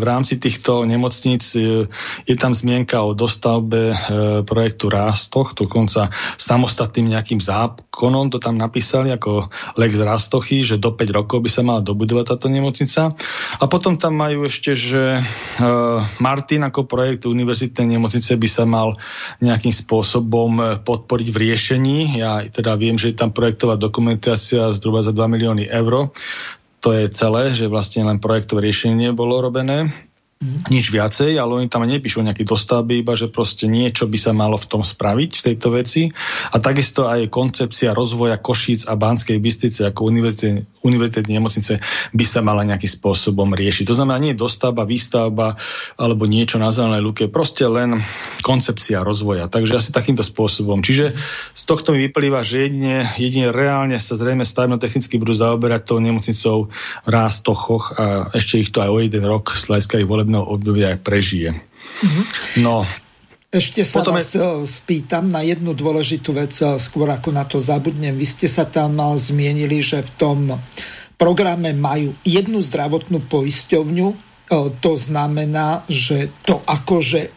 v rámci týchto nemocníc e, je tam zmienka o dostavbe e, projektu Rástoch, dokonca samostatným nejakým zákonom to tam napísali ako Lex Rastochy, že do 5 rokov by sa mala dobudovať táto nemocnica. A potom tam majú ešte, že Martin ako projekt univerzitnej nemocnice by sa mal nejakým spôsobom podporiť v riešení. Ja teda viem, že je tam projektová dokumentácia zhruba za 2 milióny eur. To je celé, že vlastne len projektové riešenie bolo robené mm. nič viacej, ale oni tam nepíšu nejaký dostavby, iba že proste niečo by sa malo v tom spraviť, v tejto veci. A takisto aj koncepcia rozvoja Košíc a Banskej Bystrice ako univerzitnej nemocnice by sa mala nejakým spôsobom riešiť. To znamená nie dostavba, výstavba alebo niečo na zelenej luke, proste len koncepcia rozvoja. Takže asi takýmto spôsobom. Čiže z tohto mi vyplýva, že jedine, jedine reálne sa zrejme stavebno-technicky budú zaoberať tou nemocnicou v Rástochoch a ešte ich to aj o jeden rok z hľadiska ich volebného obdobia aj prežije. Mm-hmm. No, ešte sa Potom vás je... Eh, spýtam na jednu dôležitú vec, eh, skôr ako na to zabudnem. Vy ste sa tam eh, zmienili, že v tom programe majú jednu zdravotnú poisťovňu. To znamená, že to akože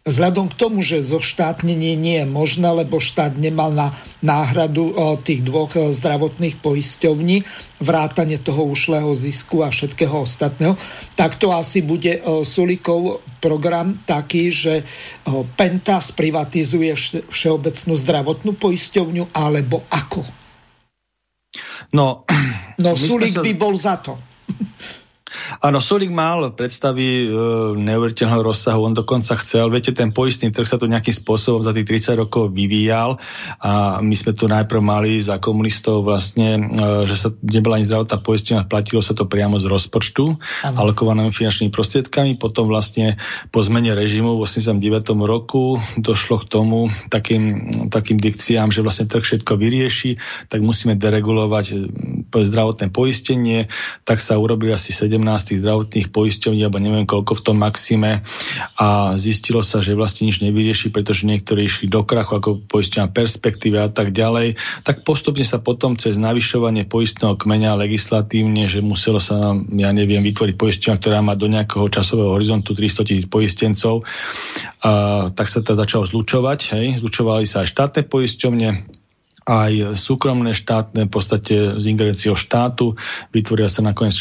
Vzhľadom k tomu, že zoštátnenie nie je možné, lebo štát nemal na náhradu tých dvoch zdravotných poisťovní, vrátanie toho ušlého zisku a všetkého ostatného, tak to asi bude Sulikov program taký, že Penta sprivatizuje Všeobecnú zdravotnú poisťovňu, alebo ako? No, no Sulik sa... by bol za to. Áno, Sulik mal predstavy e, neuveriteľného rozsahu, on dokonca chcel, viete, ten poistný trh sa tu nejakým spôsobom za tých 30 rokov vyvíjal a my sme tu najprv mali za komunistov vlastne, e, že sa nebola ani zdravotná poistenia, platilo sa to priamo z rozpočtu, ano. alokovanými finančnými prostriedkami, potom vlastne po zmene režimu v 89. roku došlo k tomu takým, takým dikciám, že vlastne trh všetko vyrieši, tak musíme deregulovať e, zdravotné poistenie, tak sa urobili asi 17 tých zdravotných poisťovní, alebo neviem koľko v tom maxime a zistilo sa, že vlastne nič nevyrieši, pretože niektorí išli do krachu ako poisťovňa perspektíve a tak ďalej, tak postupne sa potom cez navyšovanie poistného kmeňa legislatívne, že muselo sa nám, ja neviem, vytvoriť poisťovňa, ktorá má do nejakého časového horizontu 300 tisíc poistencov, a, tak sa to začalo zlučovať, hej, zlučovali sa aj štátne poisťovne, aj súkromné štátne, v podstate s ingerenciou štátu, vytvoria sa nakoniec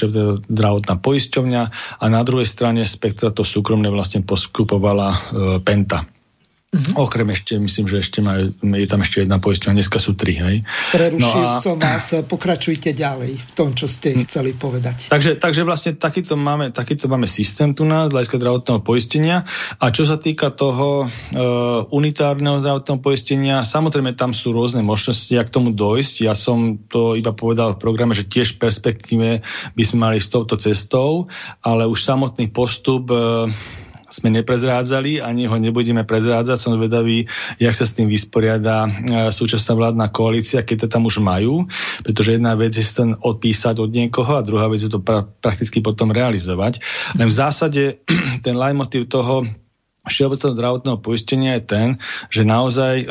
zdravotná poisťovňa a na druhej strane spektra to súkromné vlastne poskupovala e, Penta. Uh-huh. Okrem ešte, myslím, že ešte majú, je tam ešte jedna poisťovňa, dneska sú tri, hej. Prerušil no a... som vás, pokračujte ďalej v tom, čo ste hm. chceli povedať. Takže, takže vlastne takýto máme, takýto máme systém tu na hľadiska zdravotného poistenia a čo sa týka toho e, unitárneho zdravotného poistenia, samozrejme tam sú rôzne možnosti, ak tomu dojsť. Ja som to iba povedal v programe, že tiež v perspektíve by sme mali s touto cestou, ale už samotný postup e, sme neprezrádzali, ani ho nebudeme prezrádzať. Som zvedavý, jak sa s tým vysporiada e, súčasná vládna koalícia, keď to tam už majú, pretože jedna vec je ten odpísať od niekoho a druhá vec je to pra- prakticky potom realizovať. Len v zásade ten leitmotiv toho všeobecného zdravotného poistenia je ten, že naozaj e,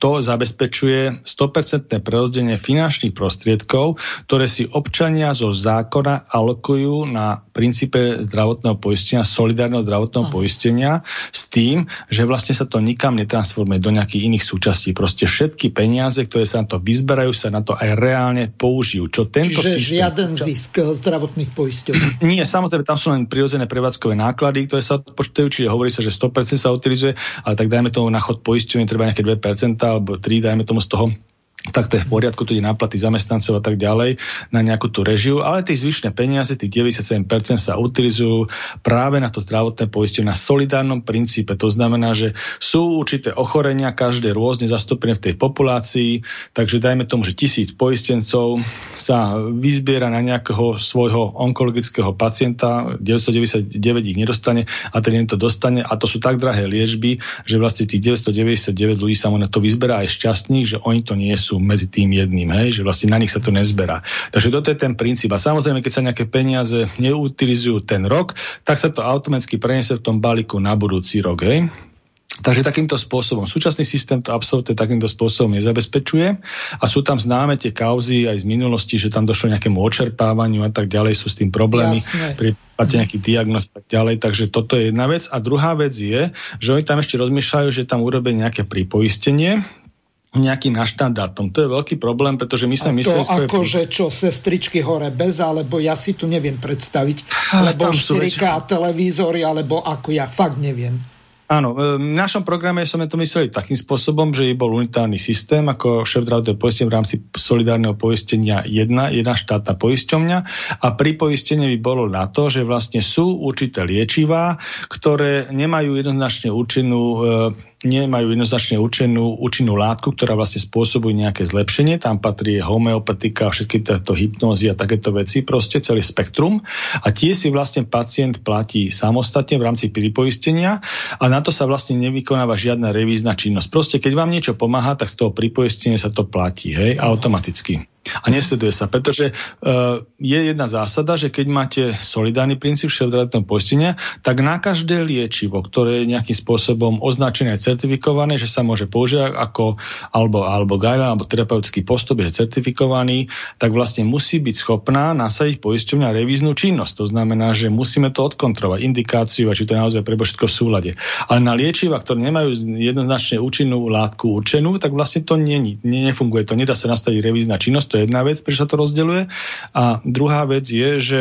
to zabezpečuje 100% prerozdelenie finančných prostriedkov, ktoré si občania zo zákona alokujú na princípe zdravotného poistenia, solidárneho zdravotného poistenia s tým, že vlastne sa to nikam netransformuje do nejakých iných súčastí. Proste všetky peniaze, ktoré sa na to vyzberajú, sa na to aj reálne použijú. Čo tento Čiže systém, žiaden čas... zisk zdravotných poisťovní. Nie, samozrejme, tam sú len prirodzené prevádzkové náklady, ktoré sa odpočítajú, čiže hovorí sa, že 100% sa utilizuje, ale tak dajme tomu na chod poisťovne treba nejaké 2% alebo 3, dajme tomu z toho tak to je v poriadku, to je na zamestnancov a tak ďalej, na nejakú tú režiu, ale tie zvyšné peniaze, tých 97% sa utilizujú práve na to zdravotné poistenie na solidárnom princípe. To znamená, že sú určité ochorenia, každé rôzne zastúpené v tej populácii, takže dajme tomu, že tisíc poistencov sa vyzbiera na nejakého svojho onkologického pacienta, 999 ich nedostane a ten to dostane a to sú tak drahé liežby, že vlastne tých 999 ľudí sa na to vyzberá aj šťastných, že oni to nie sú sú medzi tým jedným, hej, že vlastne na nich sa to nezberá. Takže toto je ten princíp. A samozrejme, keď sa nejaké peniaze neutilizujú ten rok, tak sa to automaticky preniesie v tom balíku na budúci rok. Hej. Takže takýmto spôsobom. Súčasný systém to absolútne takýmto spôsobom nezabezpečuje a sú tam známe tie kauzy aj z minulosti, že tam došlo nejakému očerpávaniu a tak ďalej, sú s tým problémy Jasne. pri prípade nejakých diagnoz a tak ďalej. Takže toto je jedna vec. A druhá vec je, že oni tam ešte rozmýšľajú, že tam urobia nejaké pripoistenie, nejakým naštandardom. To je veľký problém, pretože my sa mysleli... To ako, že čo, sestričky hore bez, alebo ja si tu neviem predstaviť, alebo 4K väč... televízory, alebo ako ja fakt neviem. Áno, e, v našom programe sme to mysleli takým spôsobom, že bol unitárny systém ako šéf zdravotného poistenia v rámci solidárneho poistenia jedna, jedna štátna poisťovňa a pri poistení by bolo na to, že vlastne sú určité liečivá, ktoré nemajú jednoznačne účinnú e, nemajú jednoznačne účinnú, účinnú látku, ktorá vlastne spôsobuje nejaké zlepšenie. Tam patrí homeopatika, všetky tieto hypnózy a takéto veci, proste celý spektrum. A tie si vlastne pacient platí samostatne v rámci pripoistenia a na to sa vlastne nevykonáva žiadna revízna činnosť. Proste keď vám niečo pomáha, tak z toho pripoistenia sa to platí, hej, automaticky a nesleduje sa, pretože uh, je jedna zásada, že keď máte solidárny princíp všeobzdravotného poistenia, tak na každé liečivo, ktoré je nejakým spôsobom označené a certifikované, že sa môže používať ako alebo, alebo guideline, alebo terapeutický postup je certifikovaný, tak vlastne musí byť schopná nasadiť poisťovňa revíznu činnosť. To znamená, že musíme to odkontrovať, indikáciu a či to je naozaj pre všetko v súlade. Ale na liečiva, ktoré nemajú jednoznačne účinnú látku určenú, tak vlastne to nie, nefunguje. To nedá sa nastaviť revízna činnosť, to je jedna vec, prečo sa to rozdeľuje. A druhá vec je, že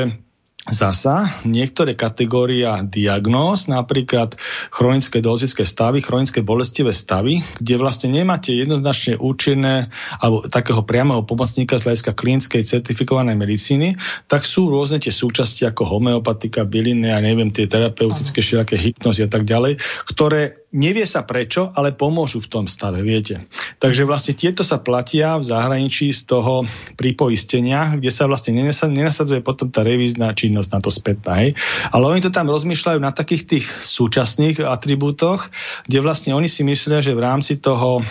Zasa niektoré kategória diagnóz, napríklad chronické dozické stavy, chronické bolestivé stavy, kde vlastne nemáte jednoznačne účinné alebo takého priamého pomocníka z hľadiska klinickej certifikovanej medicíny, tak sú rôzne tie súčasti ako homeopatika, byliny a neviem, tie terapeutické všelijaké hypnozy a tak ďalej, ktoré nevie sa prečo, ale pomôžu v tom stave, viete. Takže vlastne tieto sa platia v zahraničí z toho pripoistenia, kde sa vlastne nenasadzuje potom tá revízna či činnosť na to spätná. Ale oni to tam rozmýšľajú na takých tých súčasných atribútoch, kde vlastne oni si myslia, že v rámci toho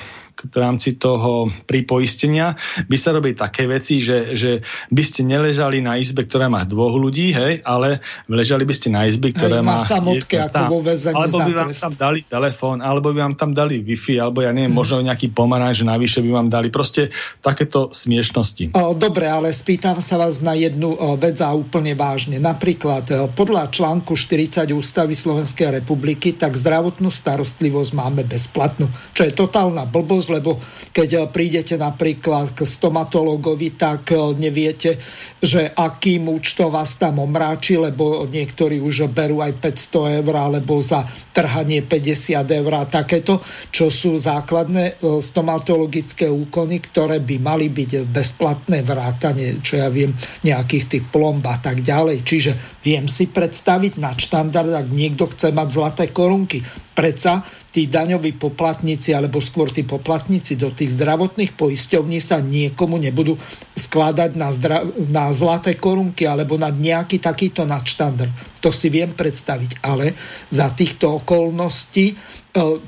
v rámci toho pripoistenia by sa robili také veci, že, že by ste neležali na izbe, ktorá má dvoch ľudí, hej, ale ležali by ste na izbe, ktorá hej, má... Na samotke, ako sám. vo Alebo by vám tam dali telefón, alebo by vám tam dali Wi-Fi, alebo ja neviem, hmm. možno nejaký pomaranč navyše by vám dali. Proste takéto smiešnosti. O, dobre, ale spýtam sa vás na jednu o, vec a úplne vážne. Napríklad o, podľa článku 40 Ústavy Slovenskej republiky tak zdravotnú starostlivosť máme bezplatnú, čo je totálna blbosť, lebo keď prídete napríklad k stomatologovi, tak neviete, že aký muč to vás tam omráči, lebo niektorí už berú aj 500 eur alebo za trhanie 50 eur a takéto, čo sú základné stomatologické úkony, ktoré by mali byť bezplatné vrátanie, čo ja viem, nejakých tých plomb a tak ďalej. Čiže viem si predstaviť na štandard, ak niekto chce mať zlaté korunky. Preca tí daňoví poplatníci, alebo skôr tí poplatníci do tých zdravotných poisťovní sa niekomu nebudú skladať na, zdra- na zlaté korunky alebo na nejaký takýto nadštandard. To si viem predstaviť. Ale za týchto okolností e,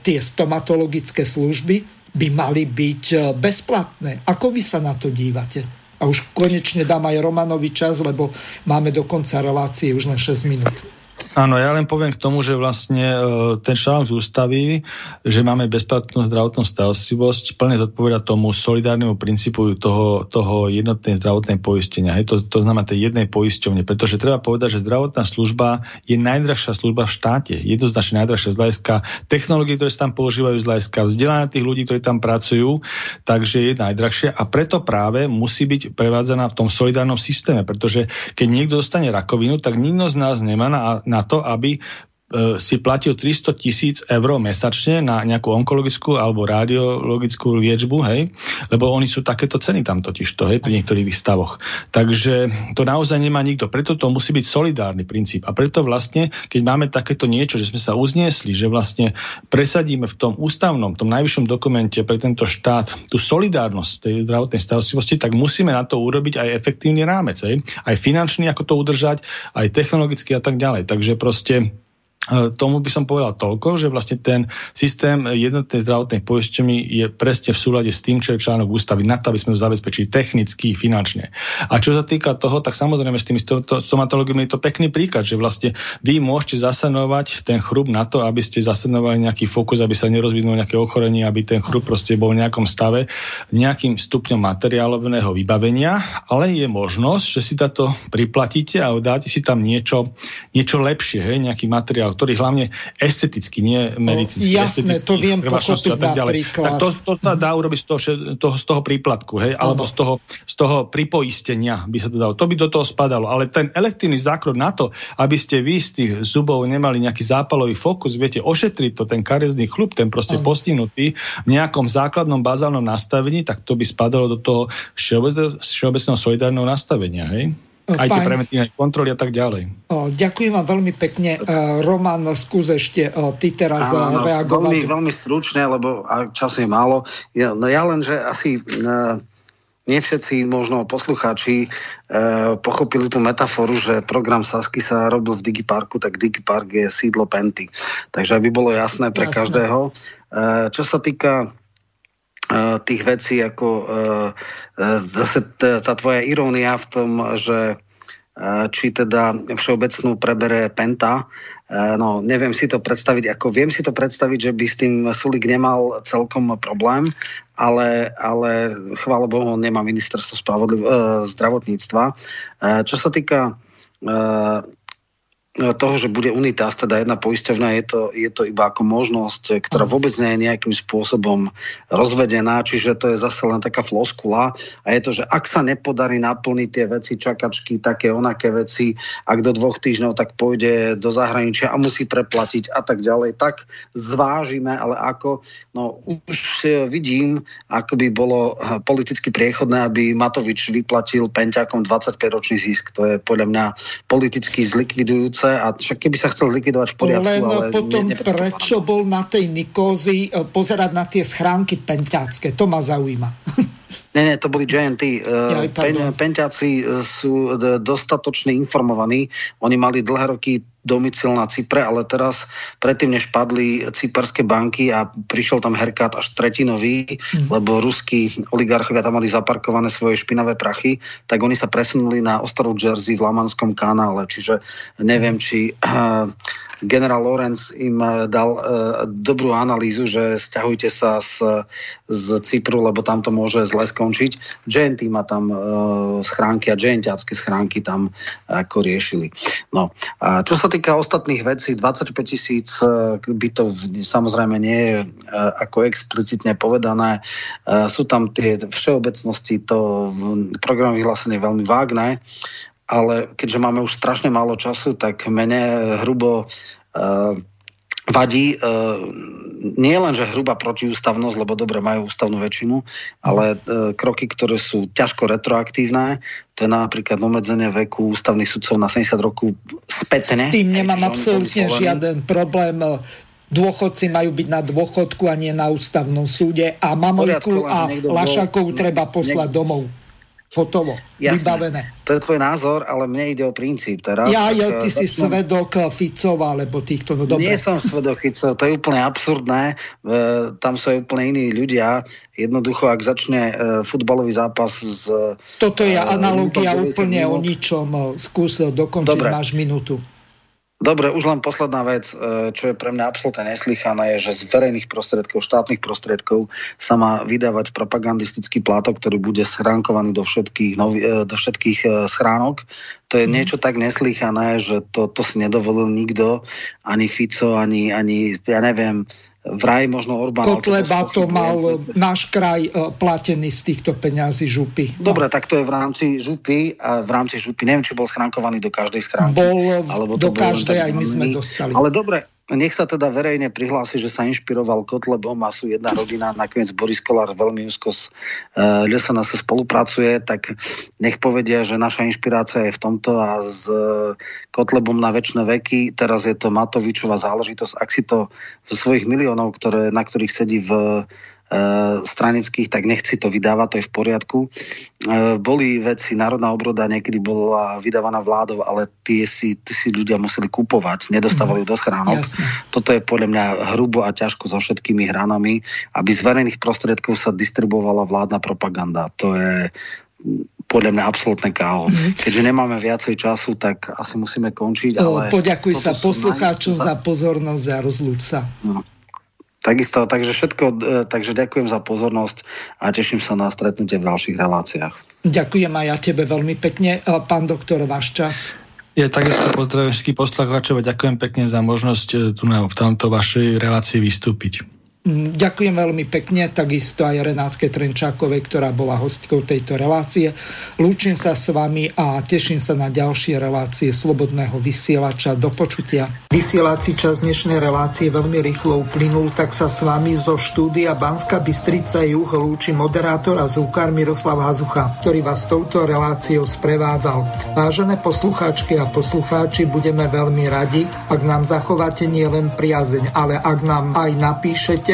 tie stomatologické služby by mali byť e, bezplatné. Ako vy sa na to dívate? A už konečne dám aj Romanovi čas, lebo máme do konca relácie už len 6 minút. Áno, ja len poviem k tomu, že vlastne e, ten článok z ústavy, že máme bezplatnú zdravotnú starostlivosť, plne zodpoveda tomu solidárnemu princípu toho, toho jednotnej zdravotnej poistenia. Hej, to, to znamená tej jednej poisťovne, pretože treba povedať, že zdravotná služba je najdrahšia služba v štáte. Jednoznačne najdrahšia z hľadiska technológií, ktoré sa tam používajú, z hľadiska vzdelania tých ľudí, ktorí tam pracujú, takže je najdrahšia a preto práve musí byť prevádzaná v tom solidárnom systéme, pretože keď niekto dostane rakovinu, tak nikto z nás nemá na, na to, aby si platil 300 tisíc eur mesačne na nejakú onkologickú alebo radiologickú liečbu, hej, lebo oni sú takéto ceny tam totiž to, hej, pri niektorých stavoch. Takže to naozaj nemá nikto. Preto to musí byť solidárny princíp. A preto vlastne, keď máme takéto niečo, že sme sa uzniesli, že vlastne presadíme v tom ústavnom, tom najvyššom dokumente pre tento štát tú solidárnosť tej zdravotnej starostlivosti, tak musíme na to urobiť aj efektívny rámec. Hej. Aj finančný, ako to udržať, aj technologicky a tak ďalej. Takže proste E, tomu by som povedal toľko, že vlastne ten systém jednotnej zdravotnej poisťovny je presne v súlade s tým, čo je článok ústavy, na to, aby sme ho zabezpečili technicky, finančne. A čo sa týka toho, tak samozrejme s tými stomatológiami je to pekný príklad, že vlastne vy môžete zasanovať ten chrup na to, aby ste zasanovali nejaký fokus, aby sa nerozvinul nejaké ochorenie, aby ten chrup proste bol v nejakom stave, nejakým stupňom materiálového vybavenia, ale je možnosť, že si táto priplatíte a dáte si tam niečo, niečo lepšie, hej, nejaký materiál, ktorý hlavne esteticky, nie medicínsky. No, jasné, to viem pochopiť a tak ďalej. Tak to, to sa dá urobiť z toho, toho, z toho príplatku, hej, alebo z toho, z toho pripoistenia by sa to dalo. To by do toho spadalo. Ale ten elektívny zákrok na to, aby ste vy z tých zubov nemali nejaký zápalový fokus, viete, ošetriť to, ten karezný chlup, ten proste ano. postihnutý v nejakom základnom bazálnom nastavení, tak to by spadalo do toho všeobecného solidárneho nastavenia, hej? Aj tie preventívne kontroly a tak ďalej. Ďakujem vám veľmi pekne. Uh, Roman, skús ešte ty teraz Áno, no, reagovať. Veľmi, veľmi stručne, lebo času je málo. Ja, no ja len, že asi uh, nie všetci možno poslucháči pochopili tú metaforu, že program Sasky sa robil v Digiparku, tak Digipark je sídlo Penty. Takže aby bolo jasné pre jasné. každého. Čo sa týka tých vecí, ako zase tá tvoja irónia v tom, že či teda všeobecnú prebere Penta, no neviem si to predstaviť, ako viem si to predstaviť, že by s tým Sulik nemal celkom problém, ale, ale chvála Bohu, on nemá ministerstvo spravodliv- zdravotníctva. Čo sa týka toho, že bude Unitas, teda jedna poisťovňa, je to, je to iba ako možnosť, ktorá vôbec nie je nejakým spôsobom rozvedená, čiže to je zase len taká floskula. A je to, že ak sa nepodarí naplniť tie veci, čakačky, také onaké veci, ak do dvoch týždňov tak pôjde do zahraničia a musí preplatiť a tak ďalej, tak zvážime, ale ako, no už vidím, ako by bolo politicky priechodné, aby Matovič vyplatil penťakom 25-ročný zisk. To je podľa mňa politicky zlikvidujúce zase, a však keby sa chcel zlikvidovať v poriadku, Len ale potom ne, prečo bol na tej Nikózi e, pozerať na tie schránky penťácké? To ma zaujíma. Ne, ne, to boli GNT. Ja, Pen, penťáci sú dostatočne informovaní. Oni mali dlhé roky domicil na Cypre, ale teraz predtým, než padli cyperské banky a prišiel tam herkát až tretinový, mm. lebo ruskí oligarchovia tam mali zaparkované svoje špinavé prachy, tak oni sa presunuli na ostrov Jersey v Lamanskom kanále. Čiže neviem, či uh, generál Lorenz im uh, dal uh, dobrú analýzu, že stiahujte sa z, z Cypru, lebo tam to môže zle skončiť. GNT má tam uh, schránky a GNTácké schránky tam ako riešili. No, a čo sa týka ostatných vecí, 25 tisíc e, bytov samozrejme nie je e, ako explicitne povedané. Sú tam tie všeobecnosti, to program vyhlásenie je veľmi vágne, ale keďže máme už strašne málo času, tak mene hrubo vadí e, nie len, že hrubá protiústavnosť, lebo dobre majú ústavnú väčšinu, ale e, kroky, ktoré sú ťažko retroaktívne, to je napríklad obmedzenie veku ústavných sudcov na 70 rokov spätne. S tým nemám absolútne žiaden problém. Dôchodci majú byť na dôchodku a nie na ústavnom súde a Mamojku a Lašakov treba poslať niekto, domov hotovo, Jasné. vybavené. To je tvoj názor, ale mne ide o princíp teraz. Ja, ja ty si začnem... svedok Ficov alebo týchto, no dobre. Nie som svedok Ficov, to je úplne absurdné. E, tam sú aj úplne iní ľudia. Jednoducho, ak začne e, futbalový zápas z... Toto je e, analogia úplne minút. o ničom. Skús dokončiť, dobre. máš minútu. Dobre, už len posledná vec, e, čo je pre mňa absolútne neslychané, je, že z verejných prostriedkov, štátnych prostriedkov sa má vydávať propagandistický plátok, ktorý bude schránkovaný do všetkých, novi, e, do všetkých e, schránok. To je mm. niečo tak neslychané, že to, to si nedovolil nikto, ani Fico, ani, ani ja neviem, vraj možno Orbán... Kotleba to mal náš kraj uh, platený z týchto peňazí župy. No. Dobre, tak to je v rámci župy a v rámci župy, neviem, či bol schránkovaný do každej schránky. Bol, alebo do každej, aj my sme dostali. Ale dobre, nech sa teda verejne prihlási, že sa inšpiroval Kotlebom a sú jedna rodina, nakoniec Boris Kolár veľmi úzko s uh, sa spolupracuje, tak nech povedia, že naša inšpirácia je v tomto a s uh, Kotlebom na väčšie veky, teraz je to Matovičová záležitosť, ak si to zo svojich miliónov, ktoré, na ktorých sedí v stranických, tak nechci to vydávať, to je v poriadku. E, boli veci, Národná obroda niekedy bola vydávaná vládou, ale tie si, tie si ľudia museli kupovať, nedostávali ju do schránok. Jasne. Toto je podľa mňa hrubo a ťažko so všetkými hranami, aby z verejných prostriedkov sa distribuovala vládna propaganda. To je podľa mňa absolútne káho. Mm. Keďže nemáme viacej času, tak asi musíme končiť. Ale Poďakuj sa poslucháčom za pozornosť a rozlúč sa. No. Takisto, takže všetko, e, takže ďakujem za pozornosť a teším sa na stretnutie v ďalších reláciách. Ďakujem aj ja tebe veľmi pekne. E, pán doktor, váš čas. Je takisto pozdravujem všetkých poslucháčov a ďakujem pekne za možnosť e, tu na, v tomto vašej relácii vystúpiť. Mm, ďakujem veľmi pekne, takisto aj Renátke Trenčákovej, ktorá bola hostkou tejto relácie. Lúčim sa s vami a teším sa na ďalšie relácie Slobodného vysielača. Do počutia. Vysielací čas dnešnej relácie veľmi rýchlo uplynul, tak sa s vami zo štúdia Banska Bystrica Juh lúči moderátor a zúkar Miroslav Hazucha, ktorý vás touto reláciou sprevádzal. Vážené poslucháčky a poslucháči, budeme veľmi radi, ak nám zachováte nielen priazeň, ale ak nám aj napíšete